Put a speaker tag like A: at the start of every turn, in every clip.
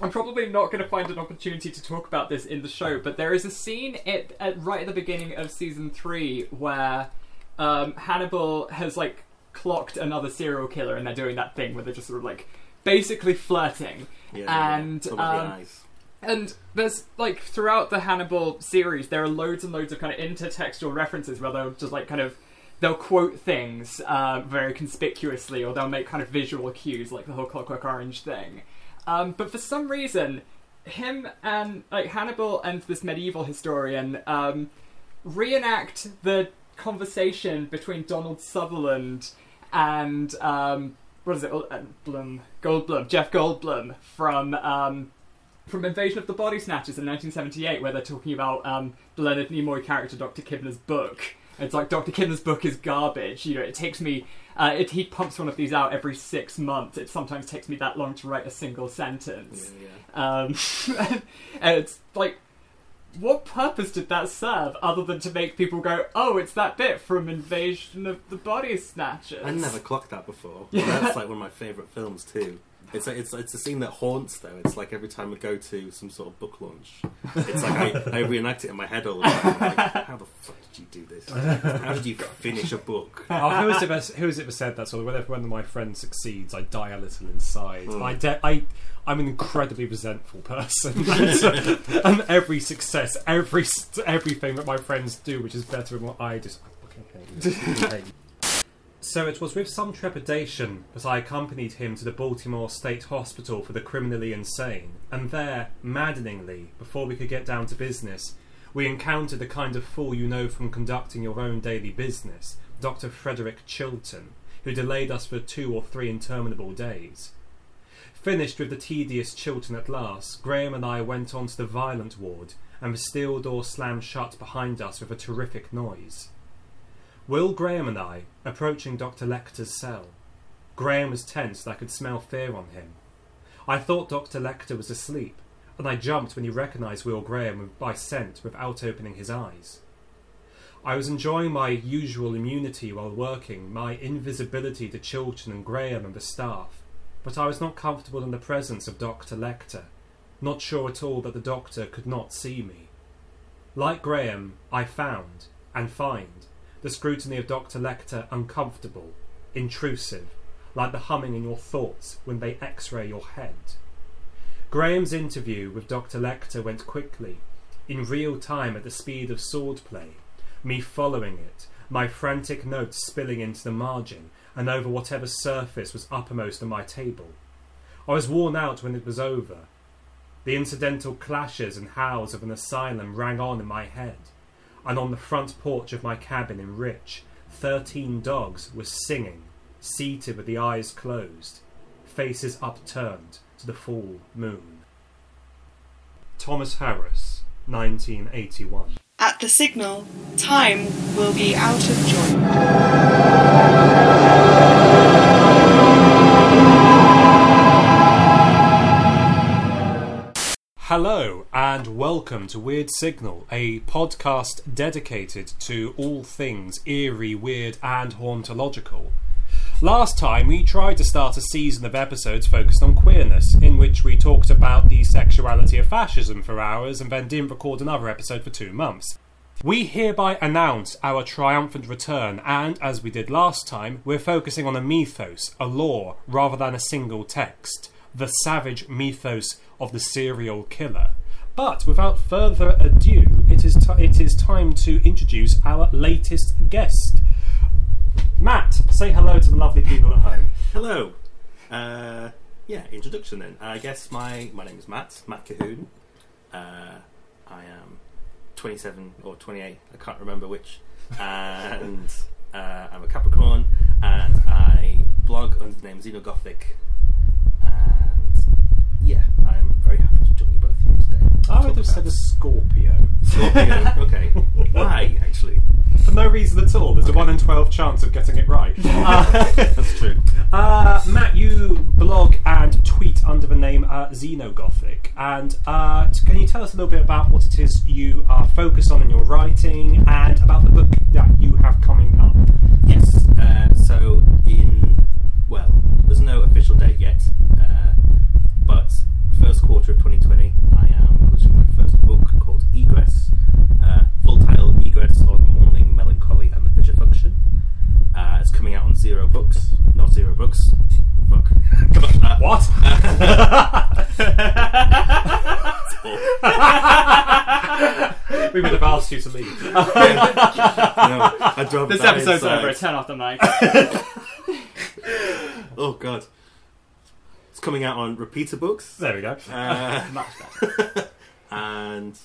A: I'm probably not going to find an opportunity to talk about this in the show, but there is a scene at, at right at the beginning of season three where um, Hannibal has like clocked another serial killer, and they're doing that thing where they're just sort of like basically flirting.
B: Yeah,
A: And,
B: about
A: um. And there's like throughout the Hannibal series, there are loads and loads of kind of intertextual references where they'll just like kind of they'll quote things uh, very conspicuously, or they'll make kind of visual cues, like the whole Clockwork Orange thing. Um, but for some reason, him and like Hannibal and this medieval historian um, reenact the conversation between Donald Sutherland and um, what is it? Uh, Blum, Goldblum, Jeff Goldblum from um, from Invasion of the Body Snatchers in 1978, where they're talking about um, the Leonard Nimoy character, Dr. Kibner's book. It's like Dr. Kibner's book is garbage. You know, it takes me. Uh, it, he pumps one of these out every six months. It sometimes takes me that long to write a single sentence.
B: Yeah, yeah.
A: Um, and it's like, what purpose did that serve other than to make people go, "Oh, it's that bit from Invasion of the Body Snatchers"?
B: I never clocked that before.
A: Yeah.
B: That's like one of my favourite films too. It's a, it's it's a scene that haunts though. It's like every time I go to some sort of book launch, it's like I, I reenact it in my head all the time. Like, How the fuck did you do this? How did you finish a book?
C: Oh, who has ever who has ever said that sort of whenever one of my friends succeeds, I die a little inside.
B: Mm.
C: I, de- I I'm an incredibly resentful person, and, so- and every success, every everything that my friends do, which is better than what I do, I fucking hate it. I fucking hate it. So it was with some trepidation that I accompanied him to the Baltimore State Hospital for the criminally insane, and there, maddeningly, before we could get down to business, we encountered the kind of fool you know from conducting your own daily business, Dr. Frederick Chilton, who delayed us for two or three interminable days. Finished with the tedious Chilton at last, Graham and I went on to the violent ward, and the steel door slammed shut behind us with a terrific noise. Will Graham and I, approaching Dr. Lecter's cell. Graham was tense, and I could smell fear on him. I thought Dr. Lecter was asleep, and I jumped when he recognised Will Graham by scent without opening his eyes. I was enjoying my usual immunity while working, my invisibility to Chilton and Graham and the staff, but I was not comfortable in the presence of Dr. Lecter, not sure at all that the doctor could not see me. Like Graham, I found, and find, the scrutiny of Dr. Lecter uncomfortable, intrusive, like the humming in your thoughts when they x ray your head. Graham's interview with Dr. Lecter went quickly, in real time at the speed of swordplay, me following it, my frantic notes spilling into the margin and over whatever surface was uppermost on my table. I was worn out when it was over. The incidental clashes and howls of an asylum rang on in my head, and on the front porch of my cabin in Rich, thirteen dogs were singing, seated with the eyes closed, faces upturned to the full moon. Thomas Harris, 1981.
D: At the signal, time will be out of joint.
C: Hello and welcome to Weird Signal, a podcast dedicated to all things eerie, weird, and hauntological. Last time we tried to start a season of episodes focused on queerness, in which we talked about the sexuality of fascism for hours and then didn't record another episode for two months. We hereby announce our triumphant return, and as we did last time, we're focusing on a mythos, a lore, rather than a single text. The savage mythos of the serial killer. But without further ado, it is, ti it is time to introduce our latest guest. Matt, say hello to the lovely people at home.
B: Hello. Uh, yeah, introduction then. I guess my my name is Matt Matt Colquhoun. Uh, I am 27 or 28. I can't remember which. And uh, I'm a Capricorn, and I blog under the name Xenogothic. Yeah, I'm very happy to join you both here today.
C: I would have said a Scorpio.
B: Scorpio. okay. Why actually?
C: For no reason at all. There's a 1 in 12 chance of getting it right. Uh,
B: That's true.
C: Uh, Matt, you blog and tweet under the name uh, Xenogothic, and uh, t- can you tell us a little bit about what it is you are focused on in your writing, and about the book that you have coming up?
B: Yes. Uh, so in well, there's no official date yet, uh, but first quarter of 2020, I am publishing my first book called Egress, uh, full title Egress on Mourning, Melancholy, and the Fisher Function. Uh, it's coming out on Zero Books, not Zero Books. Fuck. Come on, uh, what?
C: we would have asked you to leave.
B: no, I
A: This episode's over. Turn off the mic.
B: oh god coming out on repeater books.
C: there we go.
B: Uh,
A: Much better.
B: and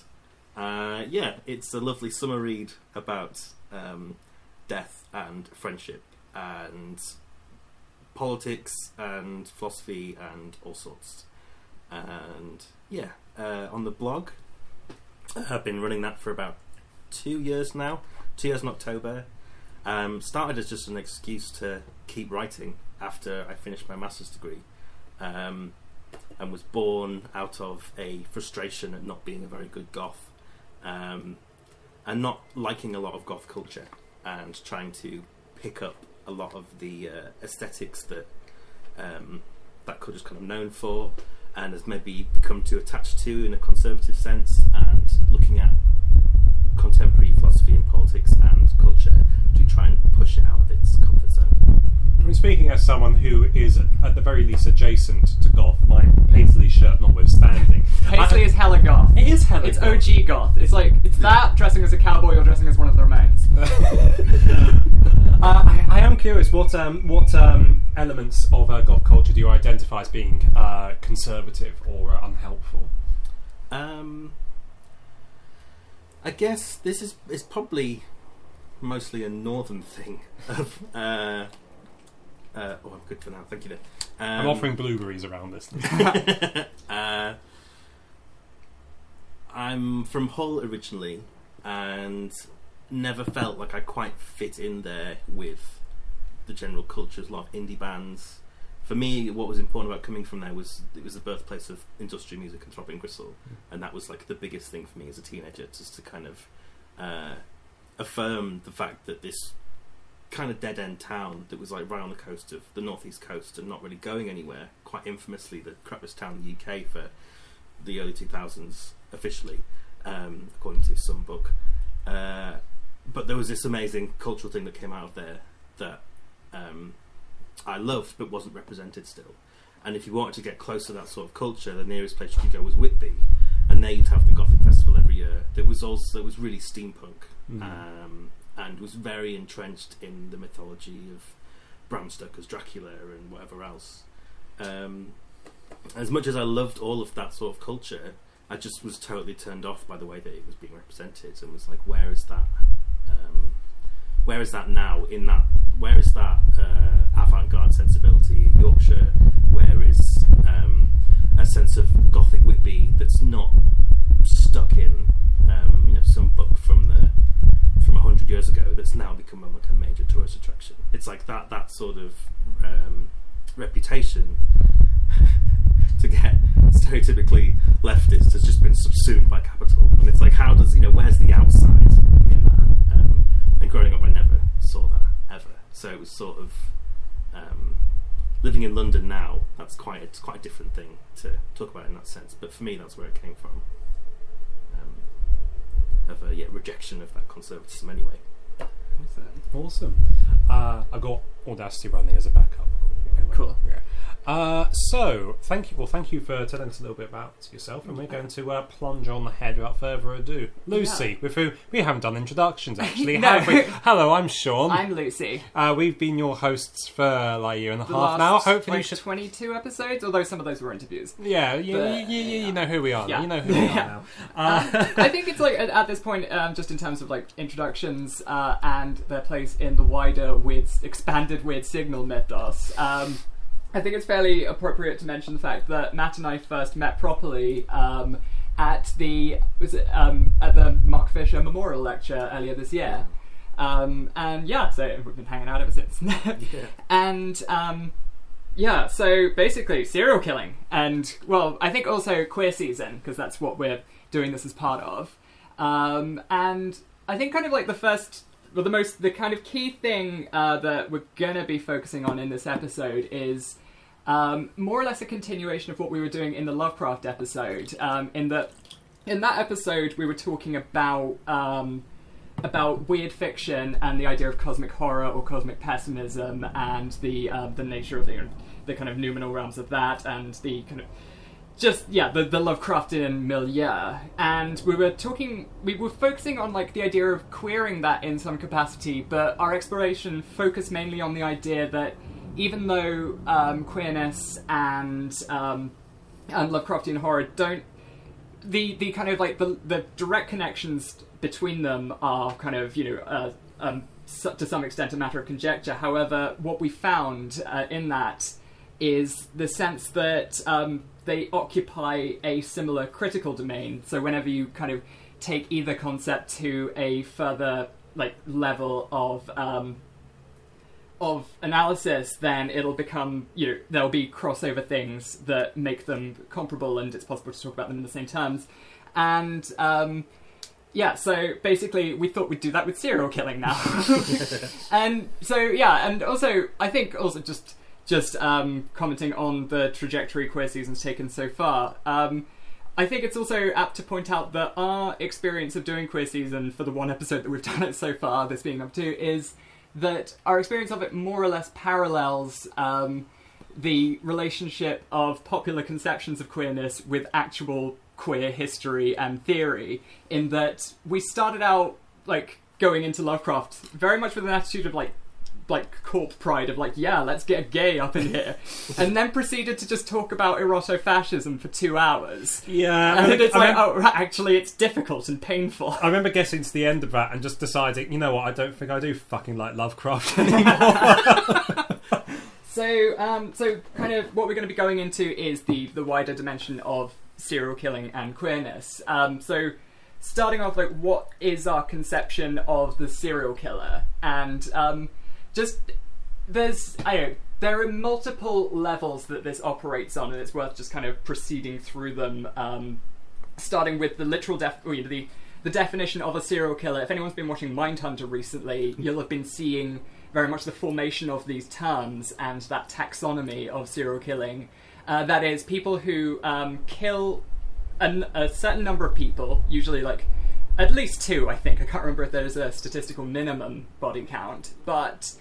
B: uh, yeah, it's a lovely summer read about um, death and friendship and politics and philosophy and all sorts. And yeah, uh, on the blog, I've been running that for about two years now. Two years in October. Um, started as just an excuse to keep writing after I finished my master's degree. Um, and was born out of a frustration at not being a very good goth um, and not liking a lot of goth culture and trying to pick up a lot of the uh, aesthetics that um, that culture's kind of known for and has maybe become too attached to in a conservative sense and looking at contemporary philosophy and politics and culture to try and push it out of its comfort zone.
C: I mean, speaking as someone who is at the very least adjacent to goth, my Paisley shirt notwithstanding,
A: Paisley
C: I-
A: is hella goth.
C: it is hella
A: It's
C: goth.
A: OG goth. It's like it's that dressing as a cowboy or dressing as one of the Ramones.
C: Uh, I, I am curious what um, what um, elements of uh, goth culture do you identify as being uh, conservative or uh, unhelpful?
B: Um, I guess this is is probably mostly a northern thing. Of uh, uh, oh, I'm good for now. Thank you. Um,
C: I'm offering blueberries around this.
B: uh, I'm from Hull originally, and never felt like I quite fit in there with the general culture. There's a lot of indie bands. For me, what was important about coming from there was it was the birthplace of industrial music and throbbing gristle, and that was like the biggest thing for me as a teenager, just to kind of uh, affirm the fact that this kind of dead end town that was like right on the coast of the northeast coast and not really going anywhere, quite infamously the crappiest town in the UK for the early 2000s officially, um, according to some book. Uh, but there was this amazing cultural thing that came out of there that um, I loved but wasn't represented still. And if you wanted to get close to that sort of culture, the nearest place you could go was Whitby, and there you'd have the Gothic Festival every year. That was also it was really steampunk,
C: Mm.
B: um, and was very entrenched in the mythology of Bram Stoker's Dracula and whatever else. Um, as much as I loved all of that sort of culture, I just was totally turned off by the way that it was being represented, and was like, where is that? Um, where is that now? In that, where is that uh, avant-garde sensibility in Yorkshire? Where is um, a sense of Gothic Whitby that's not stuck in, um, you know, some book from the from hundred years ago that's now become a, like a major tourist attraction? It's like that that sort of um, reputation to get stereotypically leftist has just been subsumed by capital, and it's like, how does you know where's the outside in that? Um, and growing up, I never saw that ever. So it was sort of um, living in London now. That's quite it's quite a different thing to talk about in that sense. But for me, that's where it came from. Of a yeah rejection of that conservatism anyway.
C: Awesome. Uh, I've got Audacity running as a backup.
A: Cool.
C: Yeah. Uh, so, thank you. Well, thank you for telling us a little bit about yourself, and we're going to uh, plunge on ahead without further ado. Lucy, with who we haven't done introductions actually,
A: No.
C: have we? Hello, I'm Sean.
A: I'm Lucy.
C: uh, we've been your hosts for like a year and a
A: The
C: half
A: last
C: now. Hopefully,
A: like,
C: you should.
A: 22 episodes, although some of those were interviews.
C: Yeah, you,
A: but-
C: you, you, you know who we are.
A: Yeah.
C: You know who we are now. Uh,
A: I think it's like at, at this point, um, just in terms of like introductions uh, and their place in the wider weird, expanded weird signal mythos. Um, I think it's fairly appropriate to mention the fact that Matt and I first met properly um, at the was it um, at the Mark Fisher Memorial Lecture earlier this year. Um, and yeah, so we've been hanging out ever since.
B: Yeah.
A: and um, yeah, so basically serial killing, and well, I think also queer season because that's what we're doing this as part of. Um, and I think kind of like the first, well, the most, the kind of key thing uh, that we're gonna be focusing on in this episode is um, more or less a continuation of what we were doing in the Lovecraft episode. Um, in that, in that episode, we were talking about. Um, about weird fiction and the idea of cosmic horror or cosmic pessimism and the uh, the nature of the the kind of noumenal realms of that and the kind of just yeah the, the lovecraftian milieu and we were talking we were focusing on like the idea of queering that in some capacity but our exploration focused mainly on the idea that even though um, queerness and um, and lovecraftian horror don't the the kind of like the the direct connections between them are kind of you know uh, um, so, to some extent a matter of conjecture however what we found uh, in that is the sense that um, they occupy a similar critical domain. So whenever you kind of take either concept to a further like level of um, of analysis, then it'll become you know there'll be crossover things that make them comparable, and it's possible to talk about them in the same terms. And um, yeah, so basically, we thought we'd do that with serial killing now. and so yeah, and also I think also just just um, commenting on the trajectory queer season's taken so far. Um, I think it's also apt to point out that our experience of doing queer season for the one episode that we've done it so far, this being number two, is that our experience of it more or less parallels um, the relationship of popular conceptions of queerness with actual queer history and theory. In that we started out like going into Lovecraft very much with an attitude of like like corp pride of like yeah let's get a gay up in here and then proceeded to just talk about erotofascism for two hours
C: Yeah,
A: and it's
C: I,
A: like
C: remember,
A: oh actually it's difficult and painful
C: I remember getting to the end of that and just deciding, you know what, I don't think I do fucking like Lovecraft anymore.
A: So, um, so kind of what we're going to be going into is the the wider dimension of serial killing and queerness. Um, so, starting off, like, what is our conception of the serial killer? And um, just there's I don't there are multiple levels that this operates on, and it's worth just kind of proceeding through them. Um, starting with the literal def, the the definition of a serial killer. If anyone's been watching Mindhunter recently, you'll have been seeing very much the formation of these terms and that taxonomy of serial killing. Uh, that is, people who um, kill an, a certain number of people, usually like at least two, I think. I can't remember if there's a statistical minimum body count, but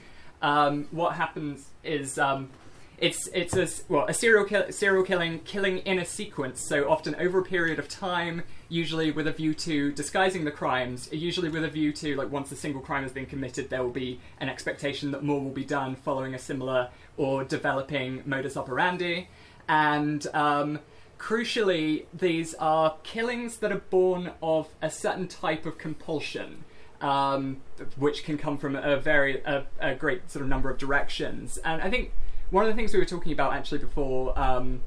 A: um, what happens is um, it's it's a well a serial kill, serial killing killing in a sequence. So often over a period of time, usually with a view to disguising the crimes. Usually with a view to like once a single crime has been committed, there will be an expectation that more will be done following a similar or developing modus operandi. And um, crucially, these are killings that are born of a certain type of compulsion. Um, which can come from a very a, a great sort of number of directions, and I think one of the things we were talking about actually before um,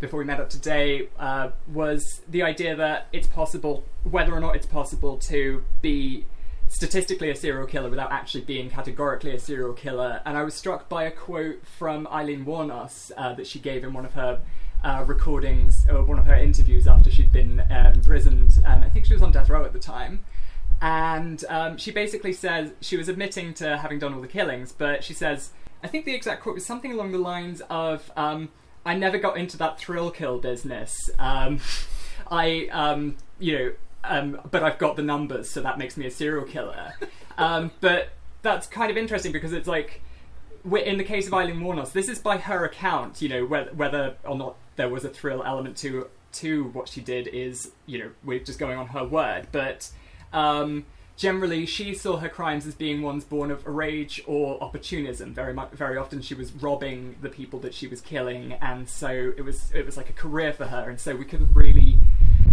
A: before we met up today uh, was the idea that it's possible, whether or not it's possible to be statistically a serial killer without actually being categorically a serial killer. And I was struck by a quote from Aileen Wuornos uh, that she gave in one of her uh, recordings, or one of her interviews after she'd been uh, imprisoned. And I think she was on death row at the time. And um, she basically says she was admitting to having done all the killings, but she says, I think the exact quote was something along the lines of, um, "I never got into that thrill kill business. Um, I, um, you know, um, but I've got the numbers, so that makes me a serial killer." Um, but that's kind of interesting because it's like, in the case of Aileen Wuornos, this is by her account. You know, whether, whether or not there was a thrill element to to what she did is, you know, we're just going on her word, but. Um, generally, she saw her crimes as being ones born of rage or opportunism. Very much, very often, she was robbing the people that she was killing, and so it was it was like a career for her. And so we couldn't really.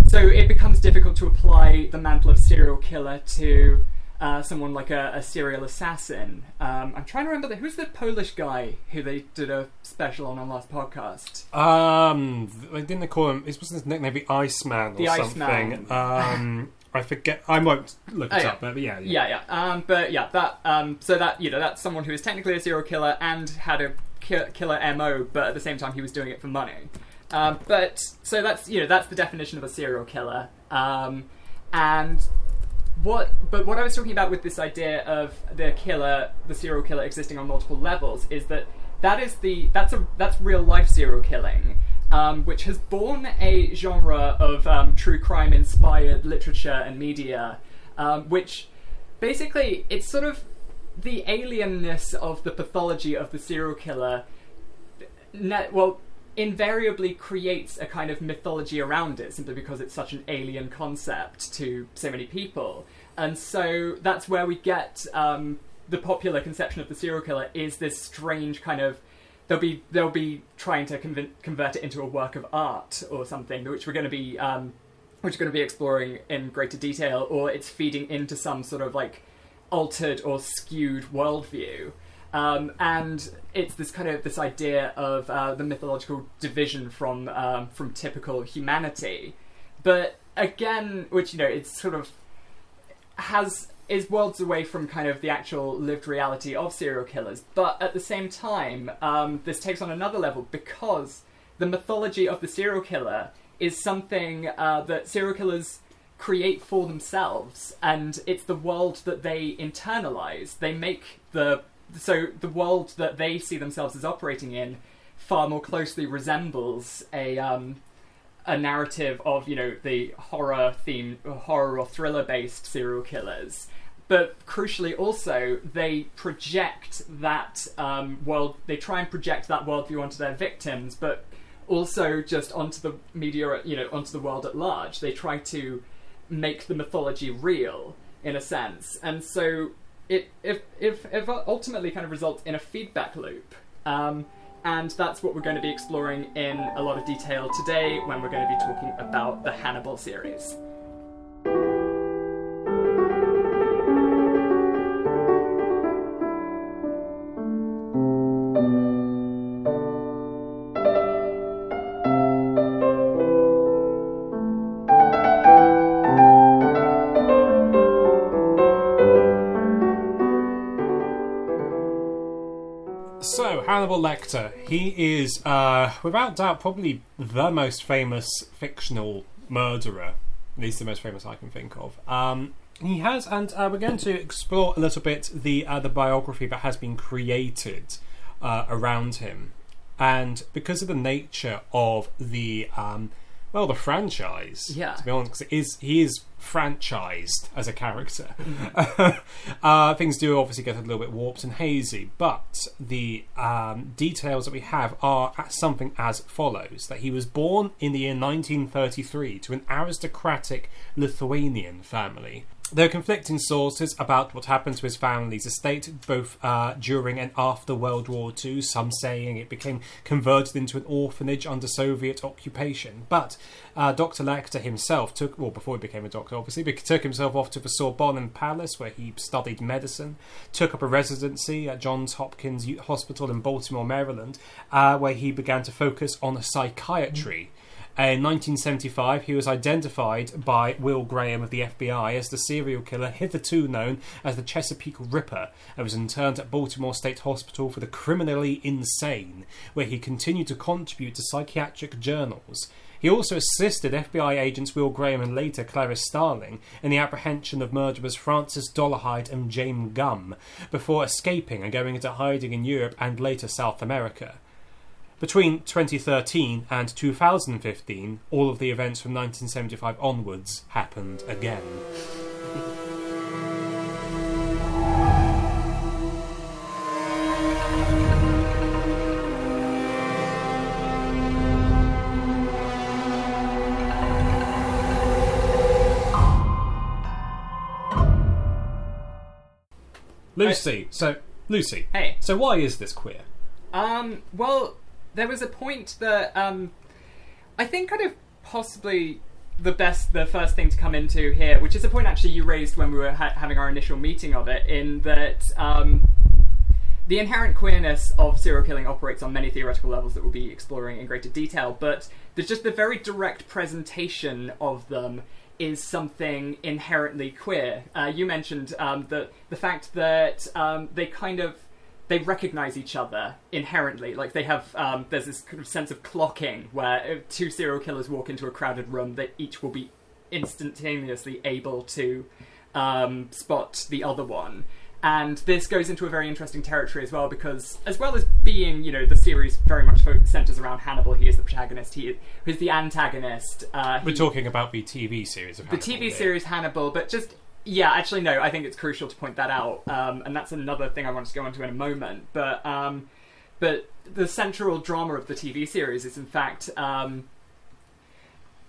A: So it becomes difficult to apply the mantle of serial killer to uh, someone like a, a serial assassin. Um, I'm trying to remember the, who's the Polish guy who they did a special on on last podcast.
C: um, th- didn't they call him? It wasn't his nickname, maybe Iceman or
A: The
C: something.
A: Iceman.
C: Um, I forget. I won't look it
A: Oh, yeah.
C: up, but yeah,
A: Yeah, yeah. Um, but yeah, that um, so that you know that's someone who is technically a serial killer and had a ki- killer mo, but at the same time he was doing it for money. Um, but so that's you know that's the definition of a serial killer. Um, and what but what I was talking about with this idea of the killer, the serial killer existing on multiple levels, is that that is the that's a that's real life serial killing. Um, which has born a genre of um, true crime inspired literature and media, um, which basically it's sort of the alienness of the pathology of the serial killer. Well, invariably creates a kind of mythology around it simply because it's such an alien concept to so many people. And so that's where we get um, the popular conception of the serial killer is this strange kind of they'll be they'll be trying to convert, convert it into a work of art or something, which we're going to be um, which we're going to be exploring in greater detail, or it's feeding into some sort of like altered or skewed worldview. Um, and it's this kind of this idea of uh, the mythological division from um, from typical humanity, but again, which you know, it's sort of has is worlds away from kind of the actual lived reality of serial killers. But at the same time, um, this takes on another level because the mythology of the serial killer is something uh, that serial killers create for themselves, and it's the world that they internalize. They make the so the world that they see themselves as operating in far more closely resembles a um, a narrative of you know the horror theme, horror or thriller based serial killers. But crucially, also they project that um, world. They try and project that worldview onto their victims, but also just onto the media, you know, onto the world at large. They try to make the mythology real in a sense, and so it if if, if ultimately kind of results in a feedback loop. Um, and that's what we're going to be exploring in a lot of detail today when we're going to be talking about the Hannibal series.
C: Hannibal Lecter, he is, uh, without doubt, probably the most famous fictional murderer. At least the most famous I can think of. Um, he has, and uh, we're going to explore a little bit the uh, the biography that has been created uh, around him, and because of the nature of the um, well, the franchise.
A: Yeah.
C: To be honest, 'cause it is he is franchised as a character. uh, things do obviously get a little bit warped and hazy, but the um, details that we have are something as follows: that he was born in the year 1933 to an aristocratic Lithuanian family. There are conflicting sources about what happened to his family's estate, both uh, during and after World War II. Some saying it became converted into an orphanage under Soviet occupation. But uh, Dr. Lecter himself took, well, before he became a doctor, obviously, but took himself off to the Sorbonne in Paris, where he studied medicine, took up a residency at Johns Hopkins Hospital in Baltimore, Maryland, uh, where he began to focus on psychiatry. Uh, in 1975, he was identified by Will Graham of the FBI as the serial killer hitherto known as the Chesapeake Ripper and was interned at Baltimore State Hospital for the criminally insane, where he continued to contribute to psychiatric journals. He also assisted FBI agents Will Graham and later Clarice Starling in the apprehension of murderers Francis Dolarhyde and James Gumb before escaping and going into hiding in Europe and later South America. Between 2013 and 2015, all of the events from 1975 onwards happened again. Lucy, so Lucy,
A: Hey.
C: so why is this queer?
A: Um, well, there was a point that um, I think kind of possibly the best, the first thing to come into here, which is a point actually you raised when we were ha- having our initial meeting of it, in that um, the inherent queerness of serial killing operates on many theoretical levels that we'll be exploring in greater detail, but there's just the very direct presentation of them is something inherently queer. Uh, you mentioned um, the the fact that um, they kind of they recognize each other inherently. Like they have, um, there's this kind of sense of clocking where if two serial killers walk into a crowded room, they each will be instantaneously able to um, spot the other one. And this goes into a very interesting territory as well because, as well as being, you know, the series very much centers around Hannibal. He is the protagonist. He is the antagonist. Uh,
C: We're talking about the TV series of
A: the TV
C: here.
A: series Hannibal, but just yeah, actually no, I think it's crucial to point that out, um, and that's another thing I want to go into in a moment. But um, but the central drama of the TV series is in fact um,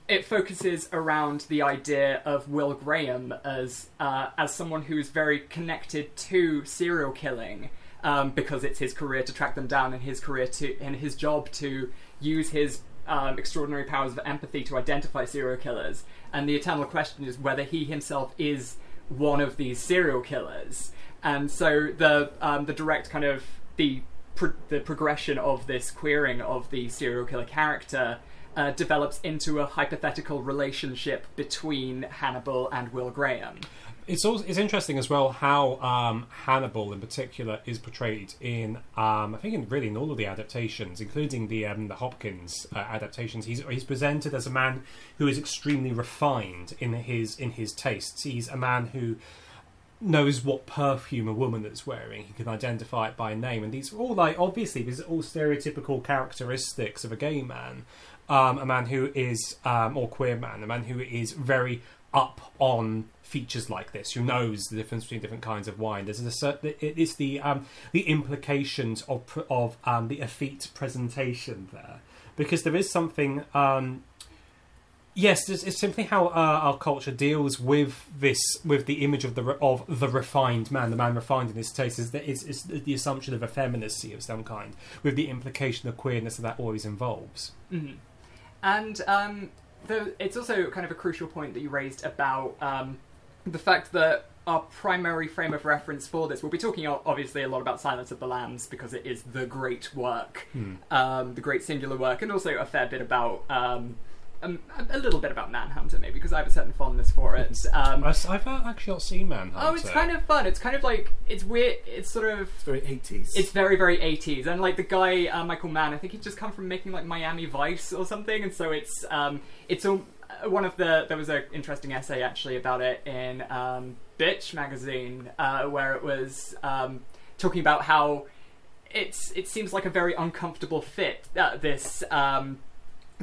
A: it focuses around the idea of Will Graham as uh, as someone who is very connected to serial killing um, because it's his career to track them down and his career to and his job to use his um, extraordinary powers of empathy to identify serial killers. And the eternal question is whether he himself is one of these serial killers. And so the um, the direct kind of the pro- the progression of this queering of the serial killer character uh, develops into a hypothetical relationship between Hannibal and Will Graham.
C: It's also it's interesting as well how um, Hannibal in particular is portrayed in um, I think in really in all of the adaptations, including the um, the Hopkins uh, adaptations. He's he's presented as a man who is extremely refined in his in his tastes. He's a man who knows what perfume a woman that's wearing. He can identify it by name, and these are all like obviously these are all stereotypical characteristics of a gay man, um, a man who is um, or queer man, a man who is very up on features like this, who knows the difference between different kinds of wine. There's a certain, it is the um, the implications of of um, the effete presentation there, because there is something. Um, yes, it's, it's simply how uh, our culture deals with this, with the image of the of the refined man, the man refined in his taste, is that is, is the assumption of effeminacy of some kind, with the implication of queerness that that always involves.
A: Mhm. And um, the, it's also kind of a crucial point that you raised about um, the fact that our primary frame of reference for this, we'll be talking obviously a lot about Silence of the Lambs because it is the great work, um, the great singular work, and also a fair bit about. Um, um, a a little bit about Manhunter, maybe, because I have a certain fondness for it. Um,
C: I've I've actually not seen Manhunter.
A: oh, it's kind of fun. It's kind of like it's weird. It's sort of
B: It's very 80s.
A: it's very very 80s and like the guy uh, michael mann i think he'd just come from making like miami vice or something and so it's um it's all uh, one of the there was an interesting essay actually about it in um, bitch magazine uh, where it was um, talking about how it's it seems like a very uncomfortable fit uh, this um,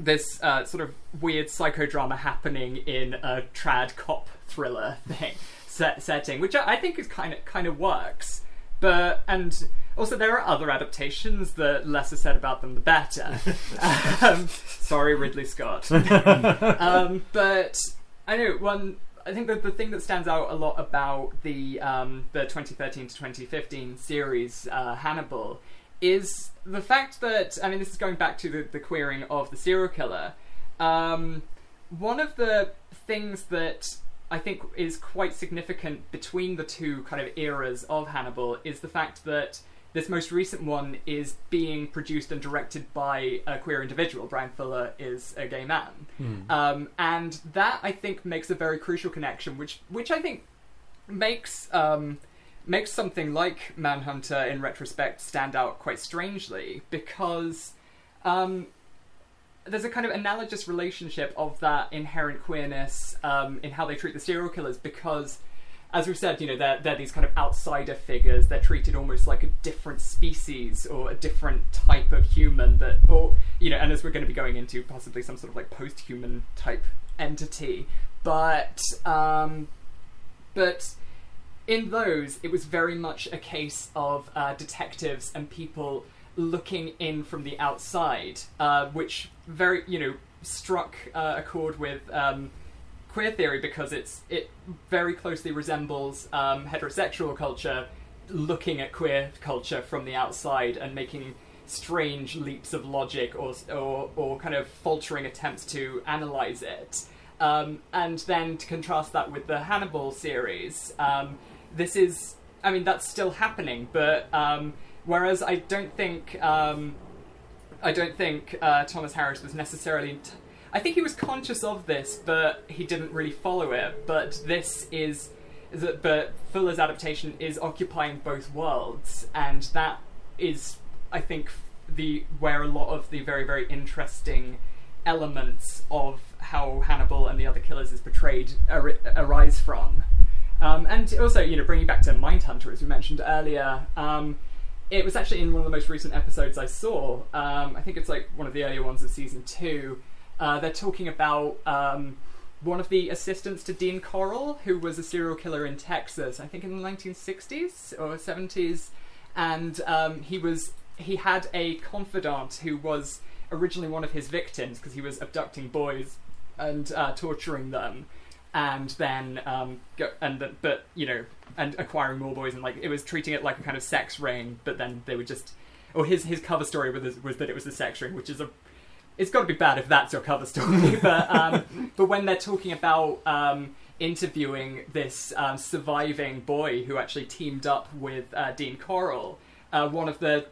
A: this uh, sort of weird psychodrama happening in a trad cop thriller thing set, setting, which I I think is kind of kind of works. But and also there are other adaptations. The less is said about them, the better. um, sorry, Ridley Scott. um, but I know one. I think that the thing that stands out a lot about the um, the 2013 to 2015 series uh, Hannibal is the fact that I mean this is going back to the, the queering of the serial killer. Um, one of the things that I think is quite significant between the two kind of eras of Hannibal is the fact that this most recent one is being produced and directed by a queer individual. Bryan Fuller is a gay man, um, and that I think makes a very crucial connection, which which I think makes um, makes something like Manhunter in retrospect stand out quite strangely because um, there's a kind of analogous relationship of that inherent queerness um, in how they treat the serial killers because as we've said you know they're, they're these kind of outsider figures. They're treated almost like a different species or a different type of human that or you know and as we're going to be going into possibly some sort of like post-human type entity. But um, but in those, it was very much a case of uh, detectives and people looking in from the outside, uh, which very, you know, struck uh, a chord with um, queer theory because it's it very closely resembles um, heterosexual culture looking at queer culture from the outside and making strange leaps of logic or or, or kind of faltering attempts to analyze it. Um, and then to contrast that with the Hannibal series, um, this is, I mean, that's still happening, but um, whereas I don't think, um, I don't think uh, Thomas Harris was necessarily. T- I think he was conscious of this, but he didn't really follow it. But this is, but Fuller's adaptation is occupying both worlds, and that is, I think, the where a lot of the very very interesting elements of how Hannibal and the other killers is portrayed ar- arise from. Um, and also, you know, bringing back to Mindhunter, as we mentioned earlier, um, it was actually in one of the most recent episodes I saw. Um, I think it's like one of the earlier ones of season two. Uh, they're talking about um, one of the assistants to Dean Corll, who was a serial killer in Texas, I think in the 1960s or 70s, and um, he was he had a confidant who was originally one of his victims because he was abducting boys and uh, torturing them, and then um, go, and the, but you know and acquiring more boys and like it was treating it like a kind of sex ring, but then they were just or his his cover story was was that it was a sex ring, which is a it's got to be bad if that's your cover story. but um, but when they're talking about um, interviewing this um, surviving boy who actually teamed up with uh, Dean Corll, uh, one of the,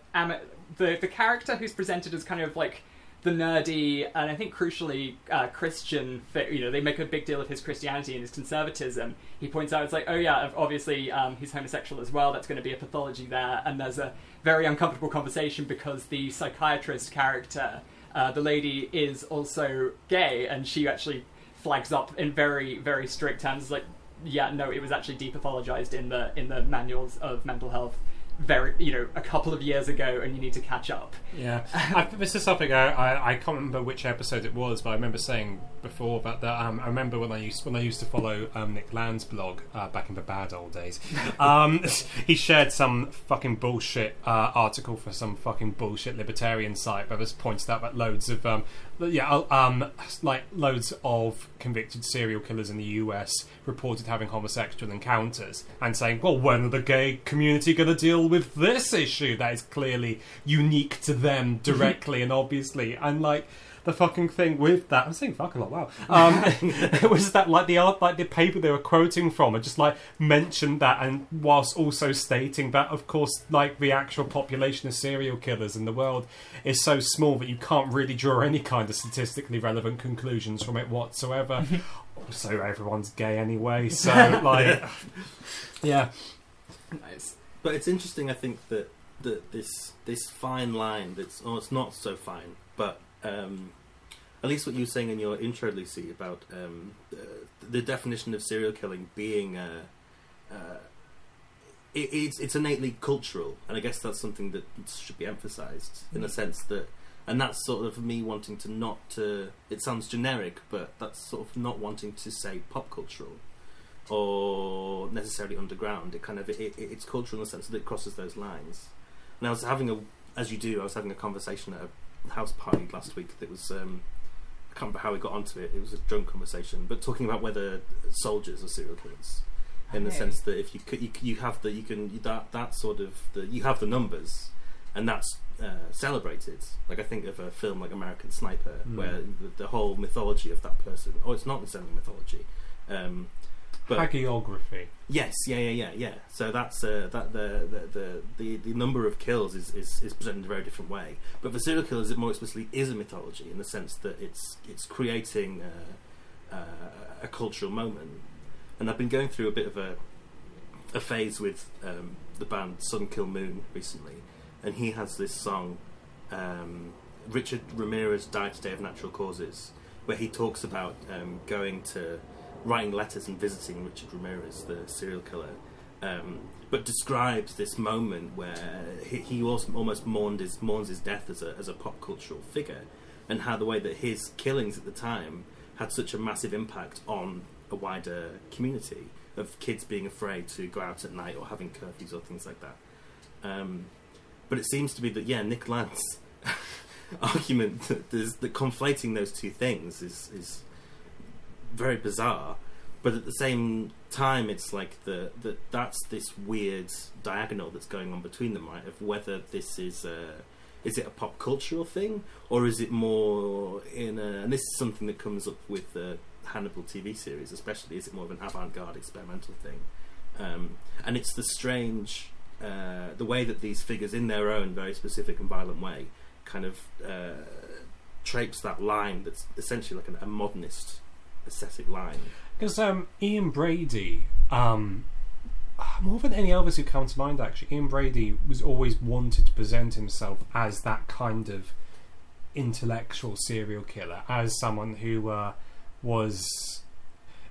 A: the the character who's presented as kind of like the nerdy and I think crucially uh, Christian. You know, they make a big deal of his Christianity and his conservatism. He points out it's like, oh yeah, obviously um, he's homosexual as well. That's going to be a pathology there, and there's a very uncomfortable conversation because the psychiatrist character, uh, the lady, is also gay, and she actually flags up in very very strict terms like, yeah, no, it was actually depathologized in the in the manuals of mental health. Very, you know, a couple of years ago, and you need to catch up.
C: Yeah, I, this is something I, I, I can't remember which episode it was, but I remember saying before about that. Um, I remember when I used when I used to follow um, Nick Land's blog uh, back in the bad old days. Um, he shared some fucking bullshit uh, article for some fucking bullshit libertarian site where was pointed out that loads of um, yeah uh, um, like loads of convicted serial killers in the US reported having homosexual encounters and saying, well, when are the gay community going to deal with this issue that is clearly unique to them directly and obviously? And like the fucking thing with that. I'm saying fuck a lot wow. Um, it was that like the art like the paper they were quoting from and just like mentioned that and whilst also stating that of course like the actual population of serial killers in the world is so small that you can't really draw any kind of statistically relevant conclusions from it whatsoever. So everyone's gay anyway so like yeah.
A: Nice.
B: But it's interesting, I think, that that this this fine line that's oh, it's not so fine, but um, at least what you were saying in your intro, Lucy, about um, uh, the definition of serial killing being uh, uh, it, it's it's innately cultural, and I guess that's something that should be emphasised in the sense that. And that's sort of me wanting to not to. It sounds generic, but that's sort of not wanting to say pop cultural or necessarily underground. It kind of it, it, it's cultural in the sense that it crosses those lines. And I was having a, as you do, I was having a conversation at a house party last week that was. Um, I can't remember how we got onto it. It was a drunk conversation, but talking about whether soldiers are serial killers, in the sense that if you could, you, you have the you can that that sort of the you have the numbers, and that's uh, celebrated. Like I think of a film like American Sniper,
C: Mm.
B: where the, the whole mythology of that person, or it's not necessarily mythology, um, but
C: hagiography
B: Yes, yeah, yeah, yeah, yeah. So that's uh, that the, the the the the number of kills is, is is presented in a very different way. But the serial killers, it more explicitly is a mythology in the sense that it's it's creating uh, uh, a cultural moment. And I've been going through a bit of a a phase with um, the band Sun Kil Moon recently, and he has this song. Um, Richard Ramirez died today of natural causes, where he talks about um, going to writing letters and visiting Richard Ramirez, the serial killer, um, but describes this moment where he, he almost mourned his, mourns his death as a, as a pop cultural figure, and how the way that his killings at the time had such a massive impact on a wider community of kids being afraid to go out at night or having curfews or things like that. Um, but it seems to be that yeah, Nick Land's argument that, that conflating those two things is is very bizarre. But at the same time, it's like the, the that's this weird diagonal that's going on between them, right? Of whether this is a, is it a pop cultural thing or is it more in a and this is something that comes up with the Hannibal TV series, especially. Is it more of an avant-garde experimental thing? Um, and it's the strange uh, the way that these figures, in their own very specific and violent way, kind of uh, traipse that line that's essentially like an, a modernist line.
C: Because um, Ian Brady, um, more than any others who come to mind, actually, Ian Brady was always wanted to present himself as that kind of intellectual serial killer, as someone who uh, was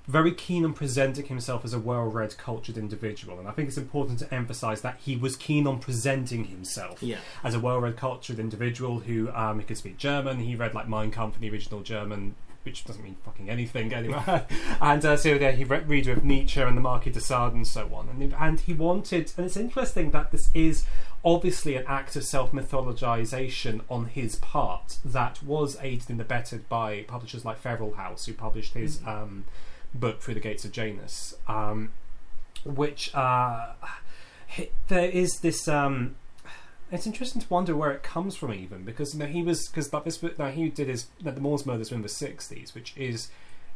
C: very keen on presenting himself as a well-read, cultured individual. And I think it's important to emphasise that he was keen on presenting himself
B: Yeah,
C: as a well-read, cultured individual who um, he could speak German. He read like Mein Kampf in the original German, which doesn't mean fucking anything anyway. and uh, so yeah, he read read with Nietzsche and the Marquis de Sade and so on. And and he wanted, and it's interesting that this is obviously an act of self mythologization on his part that was aided and abetted by publishers like Feral House, who published his
A: Mhm.
C: um, book Through the Gates of Janus, um, which uh, there is this. Um, it's interesting to wonder where it comes from, even because you know he was because that this. No, he did his that the Moors murders were in the sixties, which is,